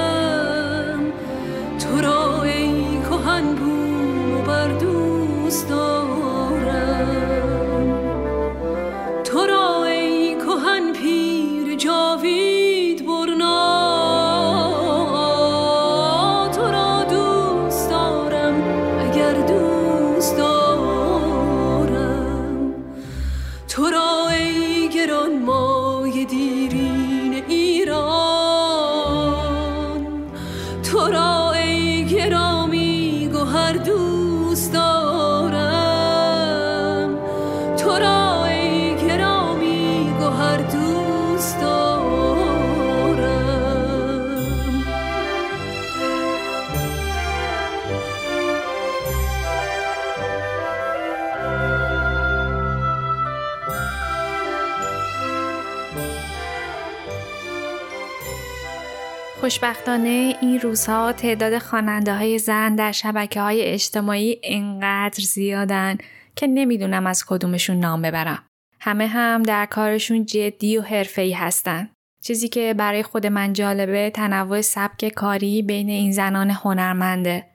خوشبختانه این روزها تعداد خواننده های زن در شبکه های اجتماعی انقدر زیادن که نمی‌دونم از کدومشون نام ببرم. همه هم در کارشون جدی و حرفه‌ای هستن. چیزی که برای خود من جالبه تنوع سبک کاری بین این زنان هنرمنده.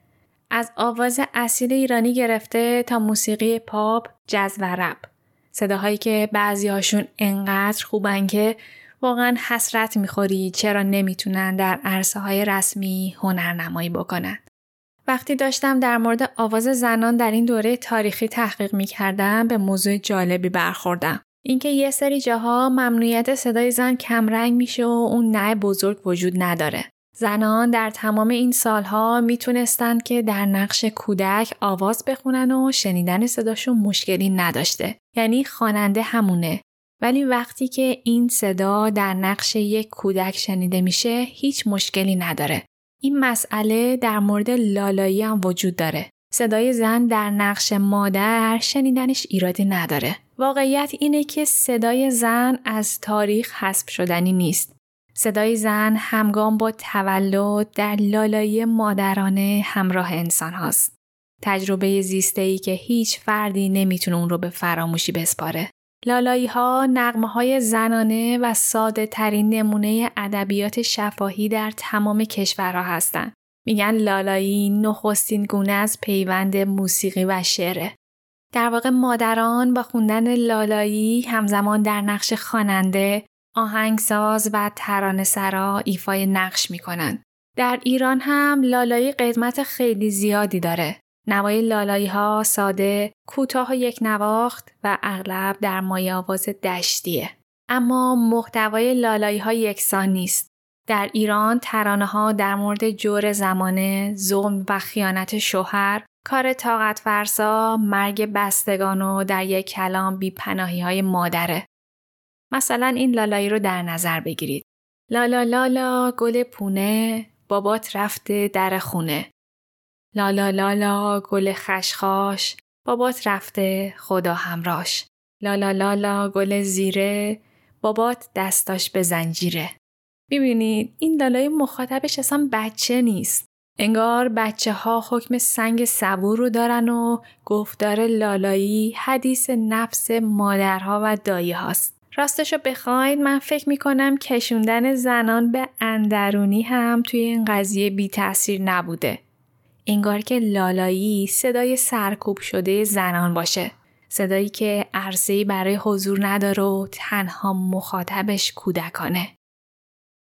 از آواز اصیل ایرانی گرفته تا موسیقی پاپ، جز و رپ. صداهایی که بعضی هاشون انقدر خوبن که واقعا حسرت می‌خوری چرا نمی‌تونن در عرصه های رسمی هنرنمایی بکنن. وقتی داشتم در مورد آواز زنان در این دوره تاریخی تحقیق می‌کردم به موضوع جالبی برخوردم. اینکه یه سری جاها ممنوعیت صدای زن کمرنگ میشه و اون نه بزرگ وجود نداره. زنان در تمام این سالها می‌تونستند که در نقش کودک آواز بخونن و شنیدن صداشون مشکلی نداشته. یعنی خواننده همونه. ولی وقتی که این صدا در نقش یک کودک شنیده میشه هیچ مشکلی نداره. این مسئله در مورد لالایی هم وجود داره. صدای زن در نقش مادر شنیدنش ایرادی نداره. واقعیت اینه که صدای زن از تاریخ حسب شدنی نیست. صدای زن همگام با تولد در لالایی مادرانه همراه انسان هاست. تجربه زیسته که هیچ فردی نمی‌تونه اون رو به فراموشی بسپاره. لالایی ها نقمه های زنانه و ساده ترین نمونه ادبیات شفاهی در تمام کشورها هستند. میگن لالایی نخستین گونه از پیوند موسیقی و شعره. در واقع مادران با خوندن لالایی همزمان در نقش خواننده، آهنگساز و ترانه سرا ایفای نقش می‌کنن. در ایران هم لالایی قدمت خیلی زیادی داره. نوای لالایی ها ساده، کوتاه و یک نواخت و اغلب در مایه آواز دشتیه. اما محتوای لالایی ها یکسان نیست. در ایران ترانه ها در مورد جور زمانه، ظلم و خیانت شوهر، کار طاقت فرسا، مرگ بستگان و در یک کلام بیپناهی های مادره. مثلا این لالایی رو در نظر بگیرید. لالا لالا گل پونه بابات رفته در خونه. لالا لالا گل خشخاش بابات رفته خدا همراش. لالا لالا گل زیره بابات دستاش به زنجیره. ببینید این لالای مخاطبش اصلا بچه نیست. انگار بچه ها حکم سنگ صبور رو دارن و گفتار لالایی حدیث نفس مادرها و دایی هاست. راستشو بخواید من فکر می‌کنم کشوندن زنان به اندرونی هم توی این قضیه بی تاثیر نبوده. انگار که لالایی صدای سرکوب شده زنان باشه. صدایی که عرصه‌ای برای حضور نداره و تنها مخاطبش کودکانه.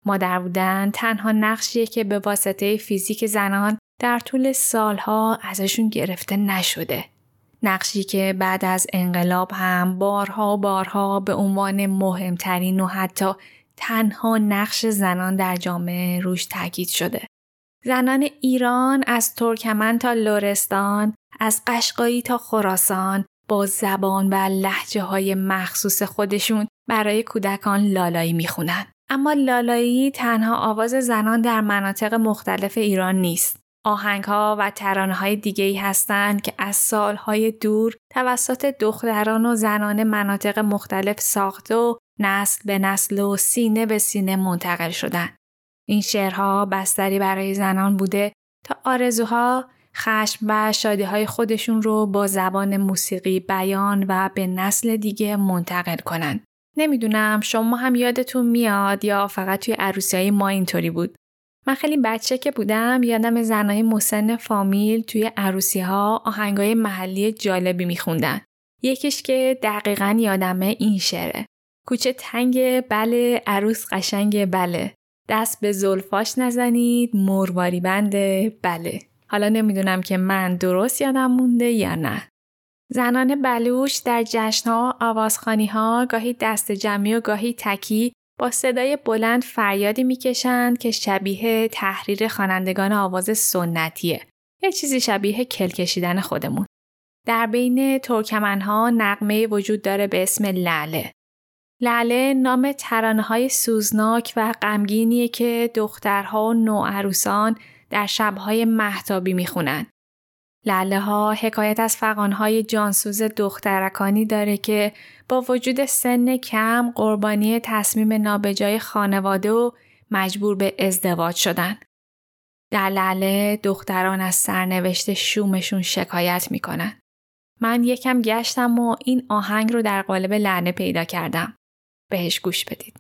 مادر بودن تنها نقشیه که به واسطه فیزیک زنان در طول سالها ازشون گرفته نشده. نقشی که بعد از انقلاب هم بارها بارها به عنوان مهمترین و حتی تنها نقش زنان در جامعه روش تاکید شده. زنان ایران از ترکمن تا لورستان، از قشقایی تا خراسان با زبان و لحجه های مخصوص خودشون برای کودکان لالایی می‌خونن. اما لالایی تنها آواز زنان در مناطق مختلف ایران نیست. آهنگ ها و ترانه های دیگه ای هستند که از سالهای دور توسط دختران و زنان مناطق مختلف ساخته و نسل به نسل و سینه به سینه منتقل شدن. این شعرها بستری برای زنان بوده تا آرزوها، خشم و شادی های خودشون رو با زبان موسیقی بیان و به نسل دیگه منتقل کنند. نمی‌دونم شما هم یادتون میاد یا فقط توی عروسی های ما اینطوری بود. من خیلی بچه که بودم یادم زنای مسن فامیل توی عروسی ها آهنگای محلی جالبی میخوندن. یکیش که دقیقا یادمه این شعره. کوچه تنگ بله عروس قشنگ بله. دست به زلفاش نزنید مرواری بنده بله. حالا نمی‌دونم که من درست یادم مونده یا نه. زنان بلوش در جشنها و آوازخانی ها گاهی دست جمعی و گاهی تکی با صدای بلند فریادی می‌کشند که شبیه تحریر خوانندگان آواز سنتیه. یه چیزی شبیه کل کشیدن خودمون. در بین ترکمنها نقمه وجود داره به اسم لعله. لعله نام ترانه های سوزناک و غمگینیه که دخترها و نوعروسان در شبهای محتابی می‌خونن. لله ها حکایت از فقانهای جانسوز دخترکانی داره که با وجود سن کم قربانی تصمیم نابجای خانواده و مجبور به ازدواج شدن. در لله دختران از سرنوشت شومشون شکایت می‌کنن. من یکم گشتم و این آهنگ رو در قالب لعنه پیدا کردم. بهش گوش بدید.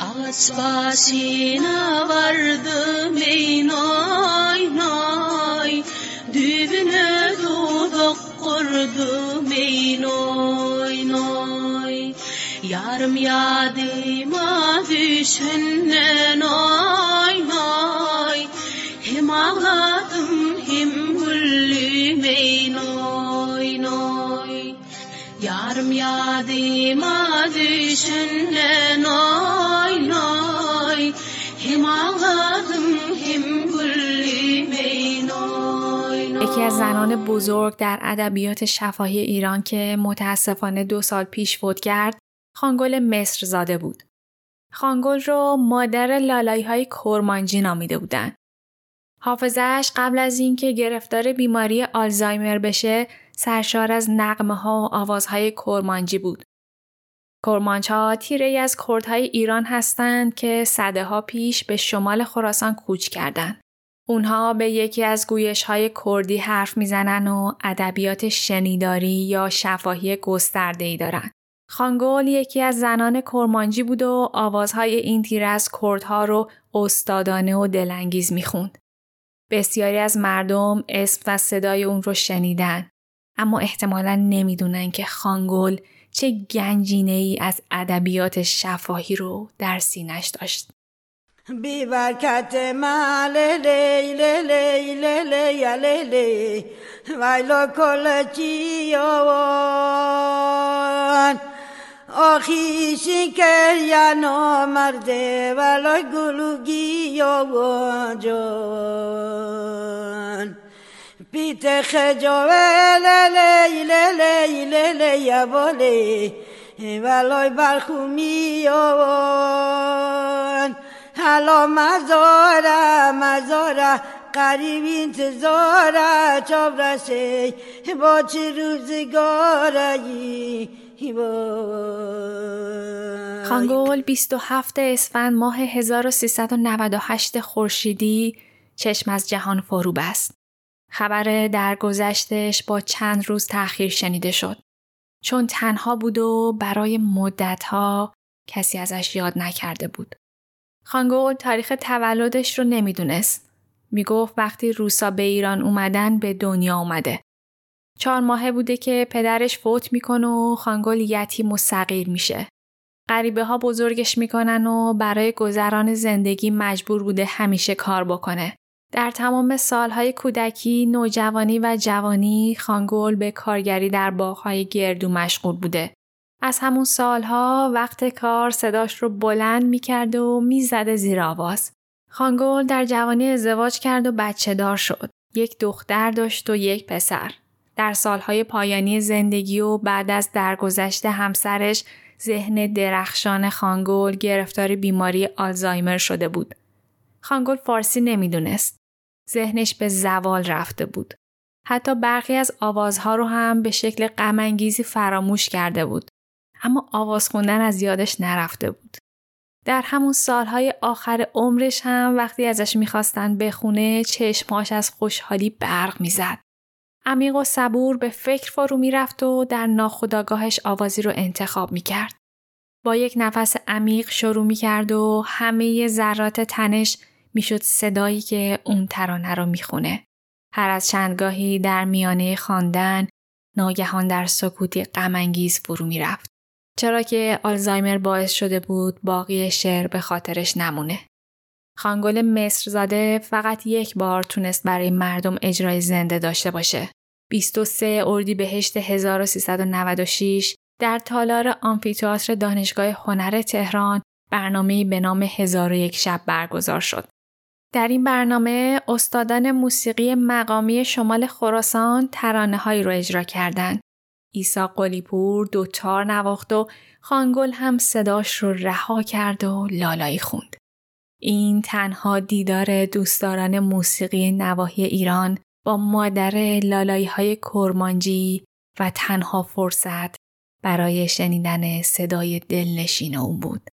Aç başına vardım ey nay nay yüzüne dokkurdu meynoy noy. Yarım yadıma düşünne noy noy. Hem ağladım hem güllümey noy noy. Yarım yadıma düşünne noy noy. Hem ağladım یکی از زنان بزرگ در ادبیات شفاهی ایران که متاسفانه دو سال پیش فوت کرد خانگل مصر زاده بود. خانگل رو مادر لالایی های کرمانجی نامیده بودن. حافظش قبل از اینکه گرفتار بیماری آلزایمر بشه سرشار از نقمه ها و آوازهای کرمانجی بود. کرمانچ ها تیره ای از کردهای ایران هستند که صده ها پیش به شمال خراسان کوچ کردند. اونها به یکی از گویش های کردی حرف می‌زنن و ادبیات شنیداری یا شفاهی گسترده ای دارن. خانگول یکی از زنان کرمانجی بود و آوازهای این تیر از کردها رو استادانه و دلانگیز می‌خوند. بسیاری از مردم اسم و صدای اون رو شنیدن اما احتمالا نمی‌دونن که خانگول چه گنجینه ای از ادبیات شفاهی رو در سینش داشت. بی برکت من لیلی لیلی لیلی یا لیلی ویلا کل چیوان آخیشی که یا نامرده ولا گلوگی یا جان بیت خجاوه لیلی لیلی لیلی یا بولی ولای برخومی یوان حالا مزاره مزاره قریب انتظاره چاب رسه با چه روزگاره خانگول 27 اسفند ماه 1398 خورشیدی چشم از جهان فرو بست. خبر درگذشتش با چند روز تأخیر شنیده شد. چون تنها بود و برای مدتها کسی ازش یاد نکرده بود. خانگول تاریخ تولدش رو نمی‌دونست. می‌گفت وقتی روسا به ایران اومدن به دنیا اومده. چهار ماهه بوده که پدرش فوت می‌کنه و خانگول یتیم و صغیر میشه. غریبه ها بزرگش می‌کنن و برای گذران زندگی مجبور بوده همیشه کار بکنه. در تمام سالهای کودکی، نوجوانی و جوانی خانگول به کارگری در باغهای گردو مشغول بوده. از همون سالها وقت کار صداش رو بلند می‌کرد و می‌زده زیر آواز. خانگول در جوانی ازدواج کرد و بچه دار شد. یک دختر داشت و یک پسر. در سالهای پایانی زندگی و بعد از درگذشت همسرش ذهن درخشان خانگول گرفتار بیماری آلزایمر شده بود. خانگول فارسی نمی‌دونست. ذهنش به زوال رفته بود. حتی برخی از آوازها رو هم به شکل غمانگیزی فراموش کرده بود. اما آواز خوندن از یادش نرفته بود. در همون سالهای آخر عمرش هم وقتی ازش می‌خواستن بخونه چشماش از خوشحالی برق می‌زد. عمیق و صبور به فکر فرو می‌رفت و در ناخودآگاهش آوازی رو انتخاب می‌کرد. با یک نفس عمیق شروع می‌کرد و همه ذرات تنش می‌شد صدایی که اون ترانه رو می‌خونه. هر از چندگاهی در میانه خواندن ناگهان در سکوتی غمانگیز فرو می‌رفت. چرا که آلزایمر باعث شده بود باقی شعر به خاطرش نمونه. خانگل مصر زاده فقط یک بار تونست برای مردم اجرای زنده داشته باشه. 23 اردیبهشت 1396 در تالار آمفیتئاتر دانشگاه هنر تهران برنامه به نام هزار یک شب برگزار شد. در این برنامه استادان موسیقی مقامی شمال خراسان ترانه هایی رو اجرا کردند. ایسا قلیپور دوتار نواخت و خانگل هم صداش رو رها کرد و لالایی خوند. این تنها دیدار دوستداران موسیقی نواحی ایران با مادر لالایی های کرمانجی و تنها فرصت برای شنیدن صدای دلنشین اون بود.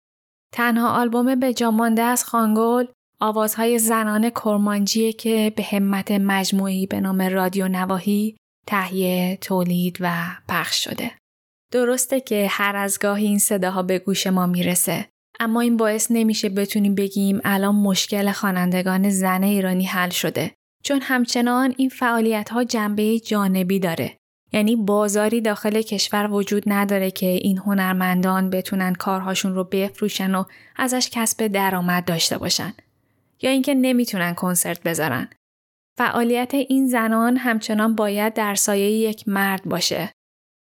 تنها آلبوم به جامانده از خانگل آوازهای زنان کرمانجیه که به همت مجموعی به نام رادیو نواهی تهیه، تولید و پخش شده. درسته که هر از گاهی این صداها به گوش ما می‌رسه اما این باعث نمیشه بتونیم بگیم الان مشکل خوانندگان زن ایرانی حل شده چون همچنان این فعالیت ها جنبه جانبی داره یعنی بازاری داخل کشور وجود نداره که این هنرمندان بتونن کارهاشون رو بفروشن و ازش کسب درآمد داشته باشن. یا اینکه نمی‌تونن کنسرت بذارن. فعالیت این زنان همچنان باید در سایه یک مرد باشه.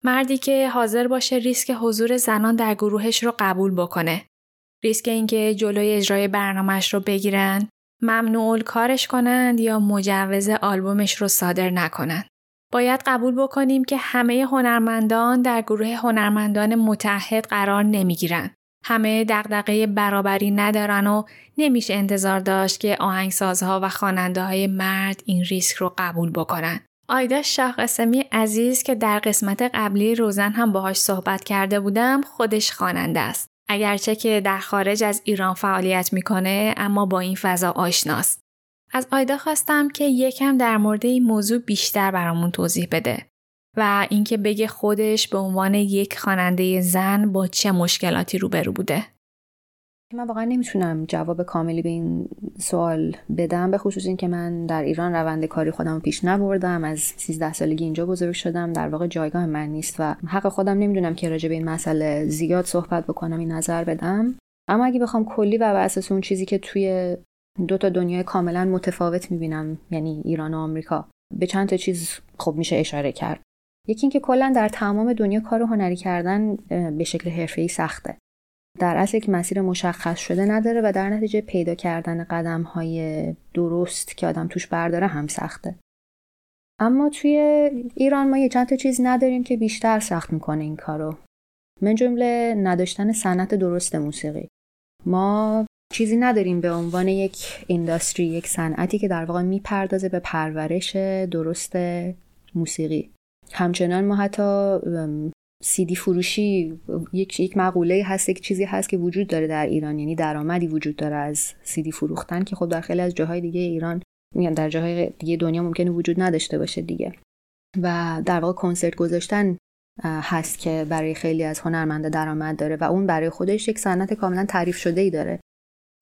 مردی که حاضر باشه ریسک حضور زنان در گروهش رو قبول بکنه. ریسک اینکه جلوی اجرای برنامهش رو بگیرن، ممنوع کارش کنند یا مجوز آلبومش رو صادر نکنند. باید قبول بکنیم که همه هنرمندان در گروه هنرمندان متحد قرار نمی‌گیرن. همه دغدغه برابری ندارن و نمیشه انتظار داشت که آهنگسازها و خواننده های مرد این ریسک رو قبول بکنن. آیدا شاه قسمی عزیز که در قسمت قبلی روزن هم باهاش صحبت کرده بودم خودش خواننده است. اگرچه که در خارج از ایران فعالیت می‌کنه اما با این فضا آشناست. از آیدا خواستم که یکم در مورد این موضوع بیشتر برامون توضیح بده و اینکه بگه خودش به عنوان یک خواننده زن با چه مشکلاتی روبرو بوده. من واقعا نمی‌تونم جواب کاملی به این سوال بدم به خصوص اینکه من در ایران روند کاری خودم رو پیش نبردم از 13 سالگی اینجا بزرگ شدم در واقع جایگاه من نیست و حق خودم نمی‌دونم که راجع به این مسئله زیاد صحبت بکنم این نظر بدم اما اگه بخوام کلی و بر اساس اون چیزی که توی دو تا دنیای کاملا متفاوت می‌بینم یعنی ایران و آمریکا به چند تا چیز خب میشه اشاره کرد یکی اینکه کلا در تمام دنیا کار هنری کردن به شکل حرفه‌ای سخته. در اصل یک مسیر مشخص شده نداره و در نتیجه پیدا کردن قدم های درست که آدم توش برداره هم سخته. اما توی ایران ما یه چند تا چیز نداریم که بیشتر سخت می‌کنه این کارو. من جمله نداشتن صنعت درست موسیقی. ما چیزی نداریم به عنوان یک اینداستری یک صنعتی که در واقع می‌پردازه به پرورش درست موسیقی. همچنان ما حتی سیدی فروشی یک یک مقوله هست یک چیزی هست که وجود داره در ایران یعنی درآمدی وجود داره از سیدی فروختن که خب در خیلی از جاهای دیگه ایران میگم در جاهای دیگه دنیا ممکنه وجود نداشته باشه دیگه. و در واقع کنسرت گذاشتن هست که برای خیلی از هنرمنده درآمد داره و اون برای خودش یک صنعت کاملا تعریف شده ای داره.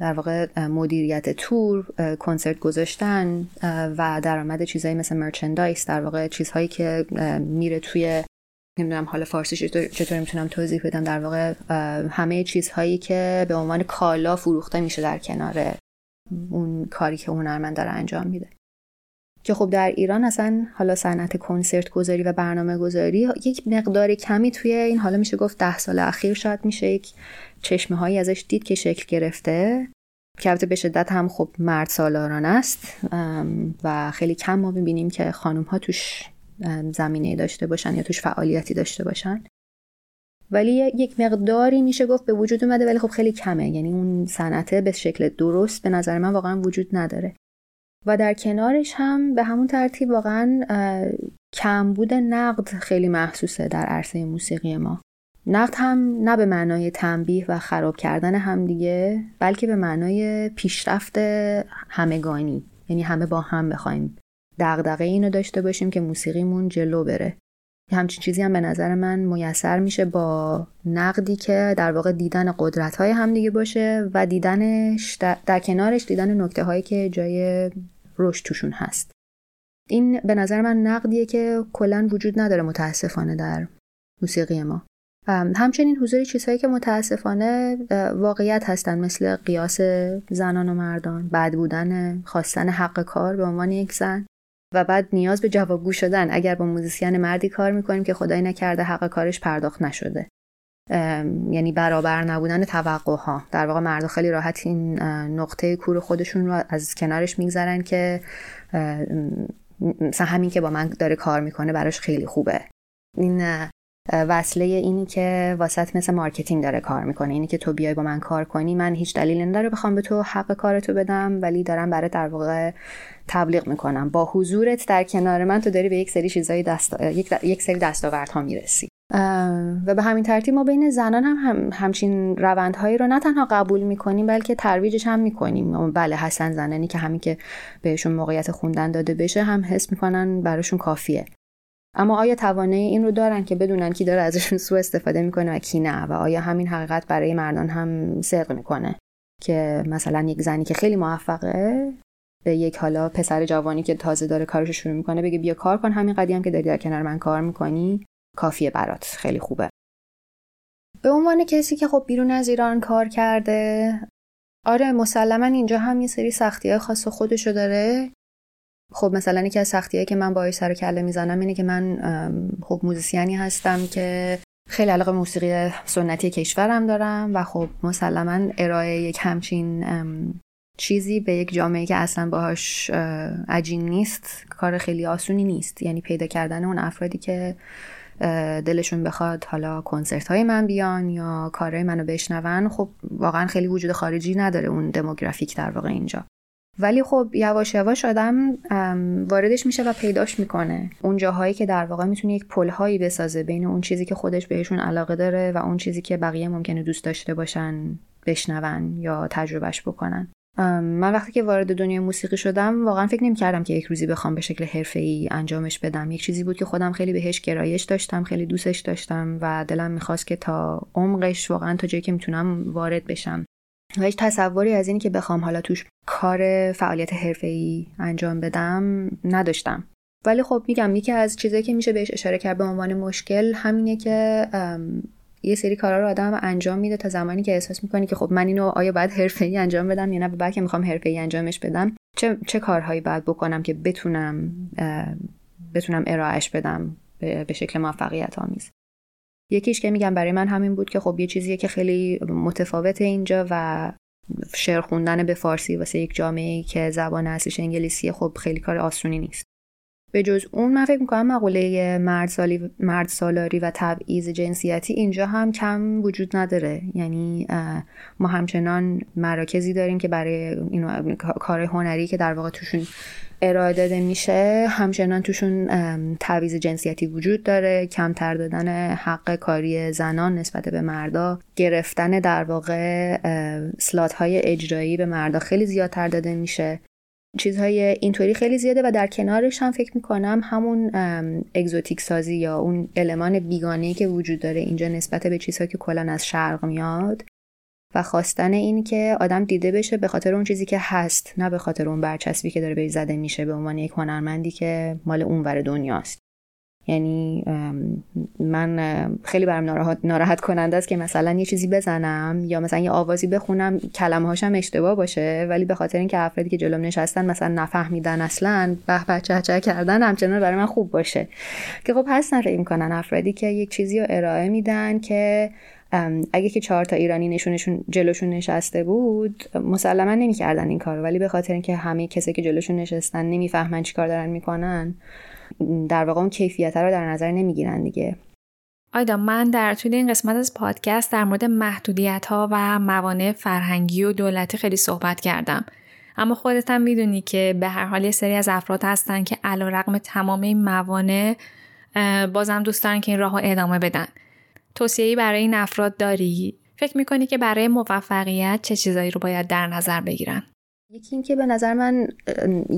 در واقع مدیریت تور کنسرت گذاشتن و درآمد چیزهایی مثل مرچندایز در واقع چیزهایی که میره توی نمی‌دونم حالا فارسی چطور می‌تونم توضیح بدم در واقع همه چیزهایی که به عنوان کالا فروخته میشه در کنار اون کاری که هنرمند داره انجام میده. که خب در ایران اصلا حالا صنعت کنسرت گذاری و برنامه گذاری یک مقدار کمی توی این حالا میشه گفت ده سال اخیر شاید میشه یک چشمه هایی ازش دید که شکل گرفته. که البته به شدت هم خب مرد سالاران است. و خیلی کم ما می‌بینیم که خانم ها توش زمینه داشته باشن یا توش فعالیتی داشته باشن. ولی یک مقداری میشه گفت به وجود اومده ولی خب خیلی کمه. یعنی اون صنعته به شکل درست به نظر من واقعا وجود نداره. و در کنارش هم به همون ترتیب واقعا کمبود نقد خیلی محسوسه در عرصه موسیقی ما. نقد هم نه به معنای تنبیه و خراب کردن همدیگه بلکه به معنای پیشرفت همگانی. یعنی همه با هم بخوایم دغدغه اینو داشته باشیم که موسیقیمون جلو بره. همچین چیزی هم به نظر من میسر میشه با نقدی که در واقع دیدن قدرت های همدیگه باشه و دیدنش در, در کنارش دیدن نکته هایی که جای رشد توشون هست. این به نظر من نقدیه که کلا وجود نداره متاسفانه در موسیقی ما. همچنین حضور چیزهایی که متاسفانه واقعیت هستن مثل قیاس زنان و مردان بد بودن خواستن حق کار به عنوان یک زن و بعد نیاز به جوابگو شدن. اگر با موزیسین مردی کار می‌کنیم که خدای نکرده حق کارش پرداخت نشده. یعنی برابر نبودن توقع ها در واقع مرد خیلی راحت این نقطه کور خودشون رو از کنارش میگذرن که مثلا همین که با من داره کار می‌کنه براش خیلی خوبه. این وصله اینی که واست مثل marketing داره کار می‌کنه. اینی که تو بیای با من کار کنی من هیچ دلیلی نداره بخوام به تو حق کارتو بدم ولی دارم برای در واقع تبلیغ می‌کنم. با حضورت در کنار من تو داری به یک سری چیزای دست... یک, یک سری دستاوردها می‌رسی. و به همین ترتیب ما بین زنان هم, هم همچین روندهایی رو نه تنها قبول می‌کنیم بلکه ترویجش هم می‌کنیم. بله هستن زنانی که همین که بهشون موقعیت خوندن داده بشه هم حس می‌کنن براشون کافیه. اما آیا توانه این رو دارن که بدونن کی داره ازشون سوء استفاده می‌کنه و کی نه؟ و آیا همین حقیقت برای مردان هم صدق می‌کنه که مثلا یک زنی که خیلی موفقه به یک حالا پسر جوانی که تازه داره کارش شروع می‌کنه بگه بیا کار کن همین قدیم که داری در کنار من کار می‌کنی کافیه برات خیلی خوبه. به عنوان کسی که خب بیرون از ایران کار کرده آره مسلما اینجا هم یه سری سختی خاص خودشو داره. خب مثلا یکی از سختی که من باهاش سر کله می‌زنم اینه که من خب موزیسیانی هستم که خیلی علاقه موسیقی سنتی کشورم دارم و خب مسلما ارائه یک همچین چیزی به یک جامعه که اصلا باهاش عجین نیست کار خیلی آسونی نیست. یعنی پیدا کردن اون افرادی که دلشون بخواد حالا کنسرت های من بیان یا کارهای منو بشنون خب واقعا خیلی وجود خارجی نداره اون دموگرافیک در واقع اینجا. ولی خب یواش یواش آدم واردش میشه و پیداش می‌کنه. اون جاهایی که در واقع می‌تونه یک پلهایی بسازه بین اون چیزی که خودش بهشون علاقه داره و اون چیزی که بقیه ممکنه دوست داشته باشن بشنون یا تجربهش بکنن. من وقتی که وارد دنیای موسیقی شدم واقعا فکر نمی که یک روزی بخوام به شکل حرفه‌ای انجامش بدم. یک چیزی بود که خودم خیلی بهش گرایش داشتم خیلی دوستش داشتم و دلم می‌خواست که تا عمقش واقعا تا جایی که می‌تونم وارد بشم. و هیچ تصوری از اینی که بخوام حالا توش کار فعالیت حرفه‌ای انجام بدم نداشتم. ولی خب میگم یکی از چیزایی که میشه بهش اشاره کرد به عنوان مشکل همینه که یه سری کارا رو آدم انجام میده تا زمانی که احساس می‌کنی که خب من اینو آیا باید حرفه‌ای انجام بدم یا نه بعد که می‌خوام حرفه‌ای انجامش بدم چه چه کارهایی باید بکنم که بتونم بتونم ارائهش بدم به شکل موفقیت آمیز یکیش که میگم برای من همین بود که خب یه چیزیه که خیلی متفاوت اینجا و شعر خوندن به فارسی واسه یک جامعه که زبان اصلیش انگلیسیه خب خیلی کار آسونی نیست. به جز اون من فکر می‌کنم مقوله مرد, سالاری و تبعیض جنسیتی اینجا هم کم وجود نداره. یعنی ما همچنان مراکزی داریم که برای اینو کار هنری که در واقع توشون ارائه داده میشه همچنان توشون تعویز جنسیتی وجود داره کمتر دادن حق کاری زنان نسبت به مردا گرفتن در واقع سلات های اجرایی به مردا خیلی زیادتر داده میشه. چیزهای اینطوری خیلی زیاده و در کنارش هم فکر می‌کنم همون اگزوتیک سازی یا اون المان بیگانه که وجود داره اینجا نسبت به چیزهایی که کلا از شرق میاد و خواستن این که آدم دیده بشه به خاطر اون چیزی که هست نه به خاطر اون برچسبی که داره بهش زده میشه به عنوان یک هنرمندی که مال اونور دنیاست. یعنی من خیلی برم ناراحت, ناراحت کننده است که مثلا یه چیزی بزنم یا مثلا یه آوازی بخونم کلمه هاشم اشتباه باشه ولی به خاطر اینکه افرادی که جلوم نشستن مثلا نفهمیدن اصلا به به چه چه کردن همچنان برای من خوب باشه. که خب هستن فکر می‌کنن افرادی که یک چیزی رو ارائه میدن که اگه که چهار تا ایرانی نشونشون جلوشون نشسته بود مسلما نمی‌کردن این کار ولی به خاطر اینکه همه کسی که جلوشون نشستن نمی‌فهمن چیکار دارن می‌کنن در واقع اون کیفیت رو در نظر نمی‌گیرن دیگه. آیدا من در طول این قسمت از پادکست در مورد محدودیت ها و موانع فرهنگی و دولتی خیلی صحبت کردم. اما خودت هم می‌دونی که به هر حال یه سری از افراد هستن که علا رقم تمام این موانع بازم دوست دارن که این راه ادامه بدن. توصیه‌ای برای این افراد داری؟ فکر می‌کنی که برای موفقیت چه چیزایی رو باید در نظر بگیرن؟ یکی اینکه به نظر من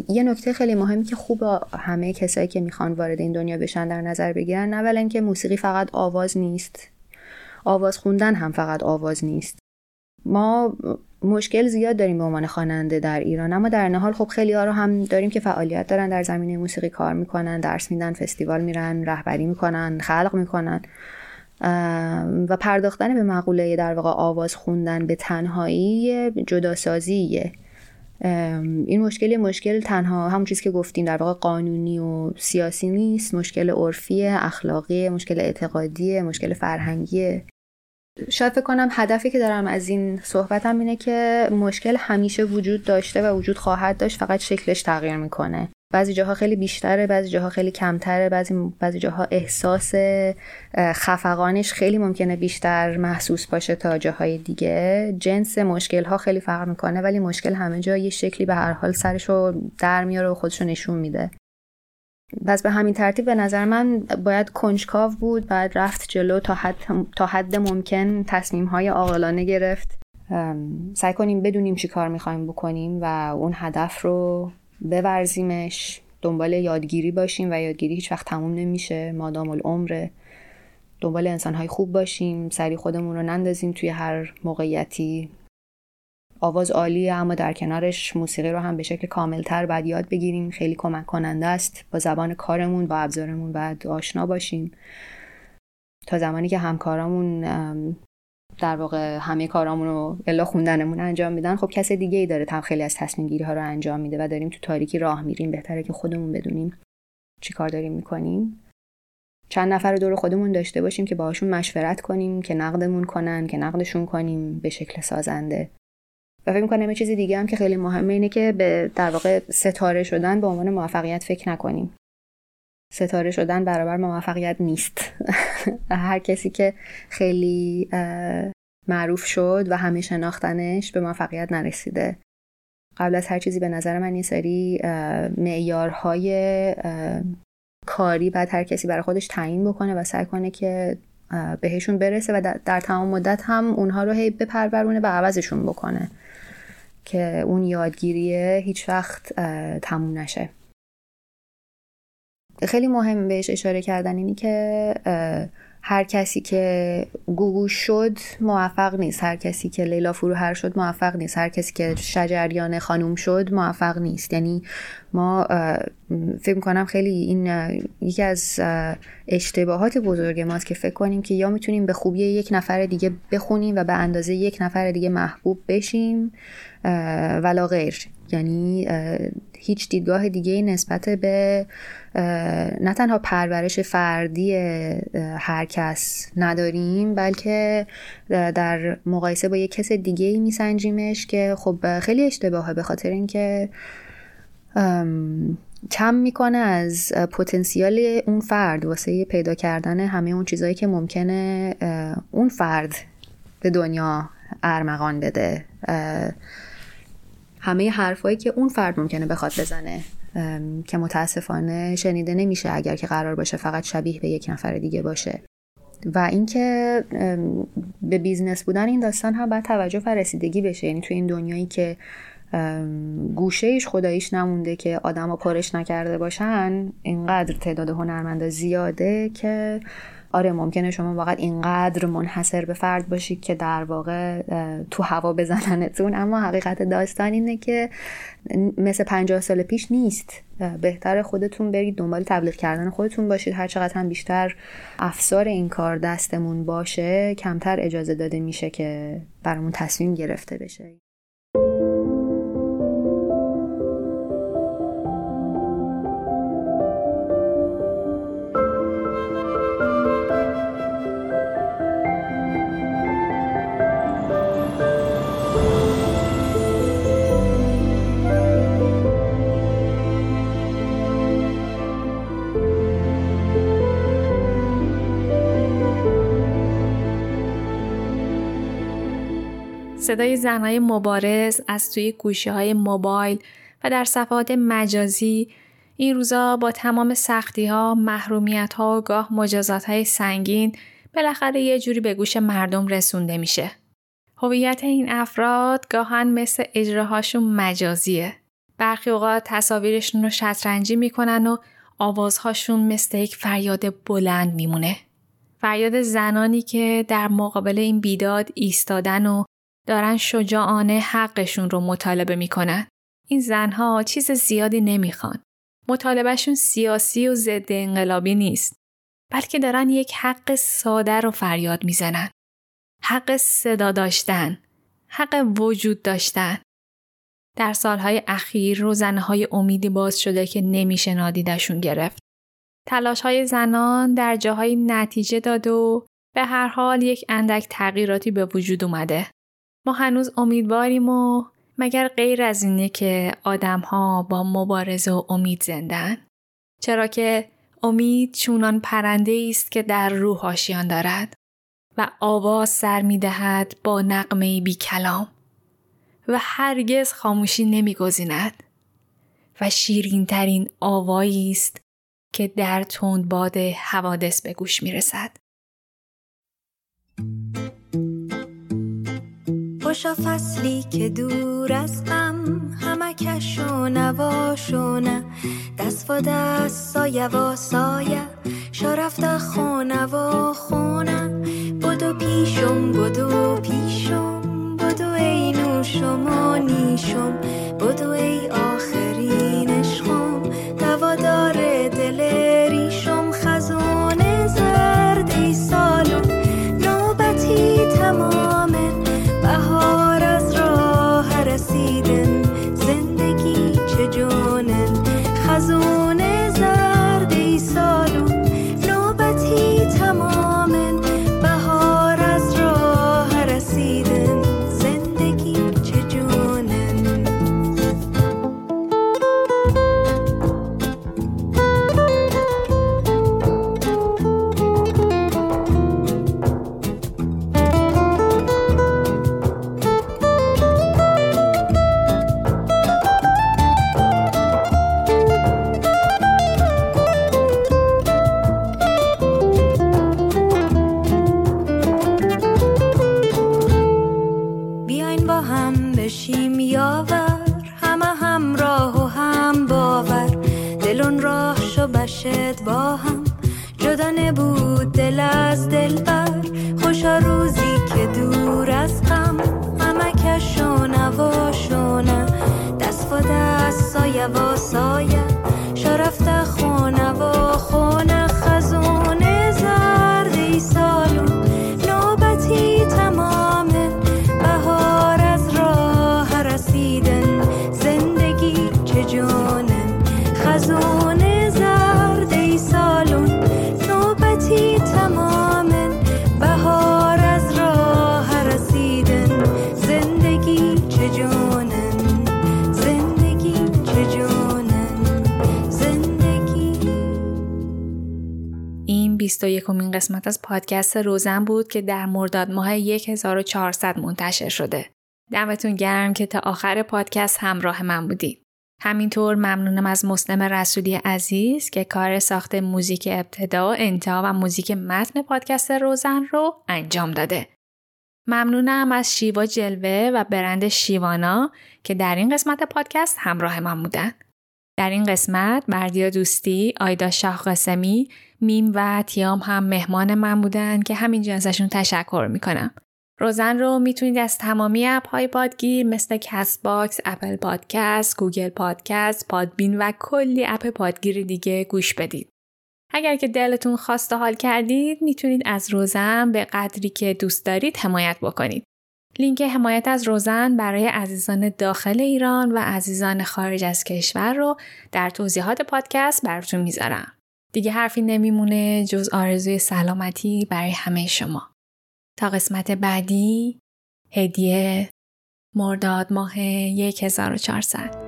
یه نکته خیلی مهمی که خوب همه کسایی که می‌خوان وارد این دنیا بشن در نظر بگیرن اولا اینکه موسیقی فقط آواز نیست آواز خوندن هم فقط آواز نیست ما مشکل زیاد داریم به عنوان خواننده در ایران اما در حال خب خیلی ها رو هم داریم که فعالیت دارن در زمینه موسیقی کار می‌کنن درس میدن فستیوال میرن رهبری می‌کنن خلق می‌کنن و پرداختن به مقوله در واقع آواز خوندن به تنهایی جداسازیه. این مشکل مشکل تنها همون چیزی که گفتیم در واقع قانونی و سیاسی نیست مشکل عرفی اخلاقی مشکل اعتقادی مشکل فرهنگی شاید فکر کنم هدفی که دارم از این صحبتم اینه که مشکل همیشه وجود داشته و وجود خواهد داشت فقط شکلش تغییر می‌کنه. بعضی جاها خیلی بیشتره بعضی جاها خیلی کمتره بعضی بعضی جاها احساس خفقانش خیلی ممکنه بیشتر محسوس باشه تا جاهای دیگه. جنس مشکل ها خیلی فرق می‌کنه ولی مشکل همه جا یه شکلی به هر حال سرشو در میاره و خودشو نشون میده. پس به همین ترتیب به نظر من باید کنجکاو بود بعد رفت جلو تا حد, تا حد ممکن تصمیم های عاقلانه گرفت. سعی کنیم بدونیم چی کار می‌خوایم بکنیم و اون هدف رو بورزیمش دنبال یادگیری باشیم و یادگیری هیچ وقت تموم نمیشه مادام العمره دنبال انسانهای خوب باشیم سری خودمون رو نندازیم توی هر موقعیتی. آواز عالیه اما در کنارش موسیقی رو هم به شکل کاملتر باید یاد بگیریم. خیلی کمک کننده است. با زبان کارمون با ابزارمون باید آشنا باشیم. تا زمانی که همکارامون در واقع همه کارامون رو الا خوندنمون انجام میدن خب کس دیگه ای داره تا خیلی از تصمیم گیری ها رو انجام میده و داریم تو تاریکی راه میریم. بهتره که خودمون بدونیم چی کار داریم می‌کنیم. چند نفر دور خودمون داشته باشیم که باهاشون مشورت کنیم که نقدمون کنن که نقدشون کنیم به شکل سازنده. و فکر می‌کنم یه چیز دیگه هم که خیلی مهمه اینه که به در واقع ستاره شدن به عنوان موفقیت فکر نکنیم. ستاره شدن برابر موفقیت نیست. <laughs> هر کسی که خیلی معروف شد و همه شناختنش به موفقیت نرسیده. قبل از هر چیزی به نظر من یه سری معیارهای کاری بعد هر کسی برای خودش تعیین بکنه و سعی کنه که بهشون برسه و در تمام مدت هم اونها رو هی بپرورونه و عوضشون بکنه که اون یادگیریه هیچ وقت تموم نشه. خیلی مهم بهش اشاره کردن اینی که هر کسی که گوگو شد موفق نیست. هر کسی که لیلا فروهر شد موفق نیست. هر کسی که شجریان خانوم شد موفق نیست. یعنی ما فکر می‌کنم خیلی این یکی از اشتباهات بزرگ ماست که فکر کنیم که یا می‌تونیم به خوبی یک نفر دیگه بخونیم و به اندازه یک نفر دیگه محبوب بشیم ولا غیر. یعنی هیچ دیدگاه دیگه نسبت به نه تنها پرورش فردی هر کس نداریم بلکه در مقایسه با یک کس دیگه میسنجیمش که خب خیلی اشتباهه به خاطر اینکه کم می‌کنه از پتانسیال اون فرد واسه پیدا کردن همه اون چیزهایی که ممکنه اون فرد به دنیا ارمغان بده. همه حرفایی که اون فرد ممکنه بخواد بزنه که متاسفانه شنیده نمیشه اگر که قرار باشه فقط شبیه به یک نفر دیگه باشه. و اینکه به business بودن این داستان هم باید توجه و رسیدگی بشه. یعنی تو این دنیایی که گوشه خداییش نمونده که آدما پرش نکرده باشن. اینقدر تعداد هنرمندا زیاده که آره ممکنه شما فقط اینقدر منحصر به فرد باشید که در واقع تو هوا بزننتون. اما حقیقت داستان اینه که مثل پنجاه سال پیش نیست. بهتر خودتون برید دنبال تبلیغ کردن خودتون باشید. هر چقدر هم بیشتر افسار این کار دستمون باشه کمتر اجازه داده میشه که برامون تصمیم گرفته بشه. صدای زنهای مبارز از توی گوشه های موبایل و در صفحات مجازی این روزا با تمام سختی ها، ها و گاه مجازات های سنگین بالاخره یه جوری به گوش مردم رسونده میشه. هویت این افراد گاهن مثل اجراهاشون مجازیه. برخی اوقات تصاویرشون رو شطرنجی می‌کنن و آوازهاشون مثل یک فریاد بلند میمونه. فریاد زنانی که در مقابل این بیداد ایستادن و دارن شجاعانه حقشون رو مطالبه می‌کنن. این زنها چیز زیادی نمی‌خوان. مطالبهشون سیاسی و ضد انقلابی نیست. بلکه دارن یک حق ساده رو فریاد می‌زنن. حق صدا داشتن. حق وجود داشتن. در سالهای اخیر روزنه های امیدی باز شده که نمیشه نادیدشون گرفت. تلاش های زنان در جاهای نتیجه داد و به هر حال یک اندک تغییراتی به وجود اومده. ما هنوز امیدواریم و مگر غیر از اینه که آدم ها با مبارزه و امید زندن؟ چرا که امید چونان پرنده است که در روح آشیان دارد و آواز سر می دهد با نقمه بی کلام و هرگز خاموشی نمی گذیند و شیرین ترین آوایی است که در تند باد حوادث به گوش می رسد. خوشا فصلی که دور از غم همکش و نواشونه دست و دست سایه و سایه شرفت خونه و خونه بدو پیشم بدو پیشم بدو ای نوش نیشم و نیشم. بدو ای آخرین قسمت از پادکست روزن بود که در مرداد ماه 1400 منتشر شده. دمتون گرم که تا آخر پادکست همراه من بودید. همینطور ممنونم از مسلم رسولی عزیز که کار ساخت موزیک ابتدا، انتها و موزیک متن پادکست روزن رو انجام داده. ممنونم از شیوا جلوه و برند شیوانا که در این قسمت پادکست همراه من بودن. در این قسمت بردیا دوستی، آیدا شاه قاسمی، میم و تیام هم مهمان من بودن که همینجا ازشون تشکر می‌کنم. روزن رو می‌تونید از تمامی app های پادگیر مثل Castbox، Apple Podcast، Google Podcast، Podbean و کلی app پادگیر دیگه گوش بدید. اگر که دلتون خواست حال کردید می‌تونید از روزن به قدری که دوست دارید حمایت بکنید. لینک حمایت از روزن برای عزیزان داخل ایران و عزیزان خارج از کشور رو در توضیحات پادکست براتون می‌ذارم. دیگه حرفی نمیمونه جز آرزوی سلامتی برای همه شما. تا قسمت بعدی هدیه مرداد ماه 1400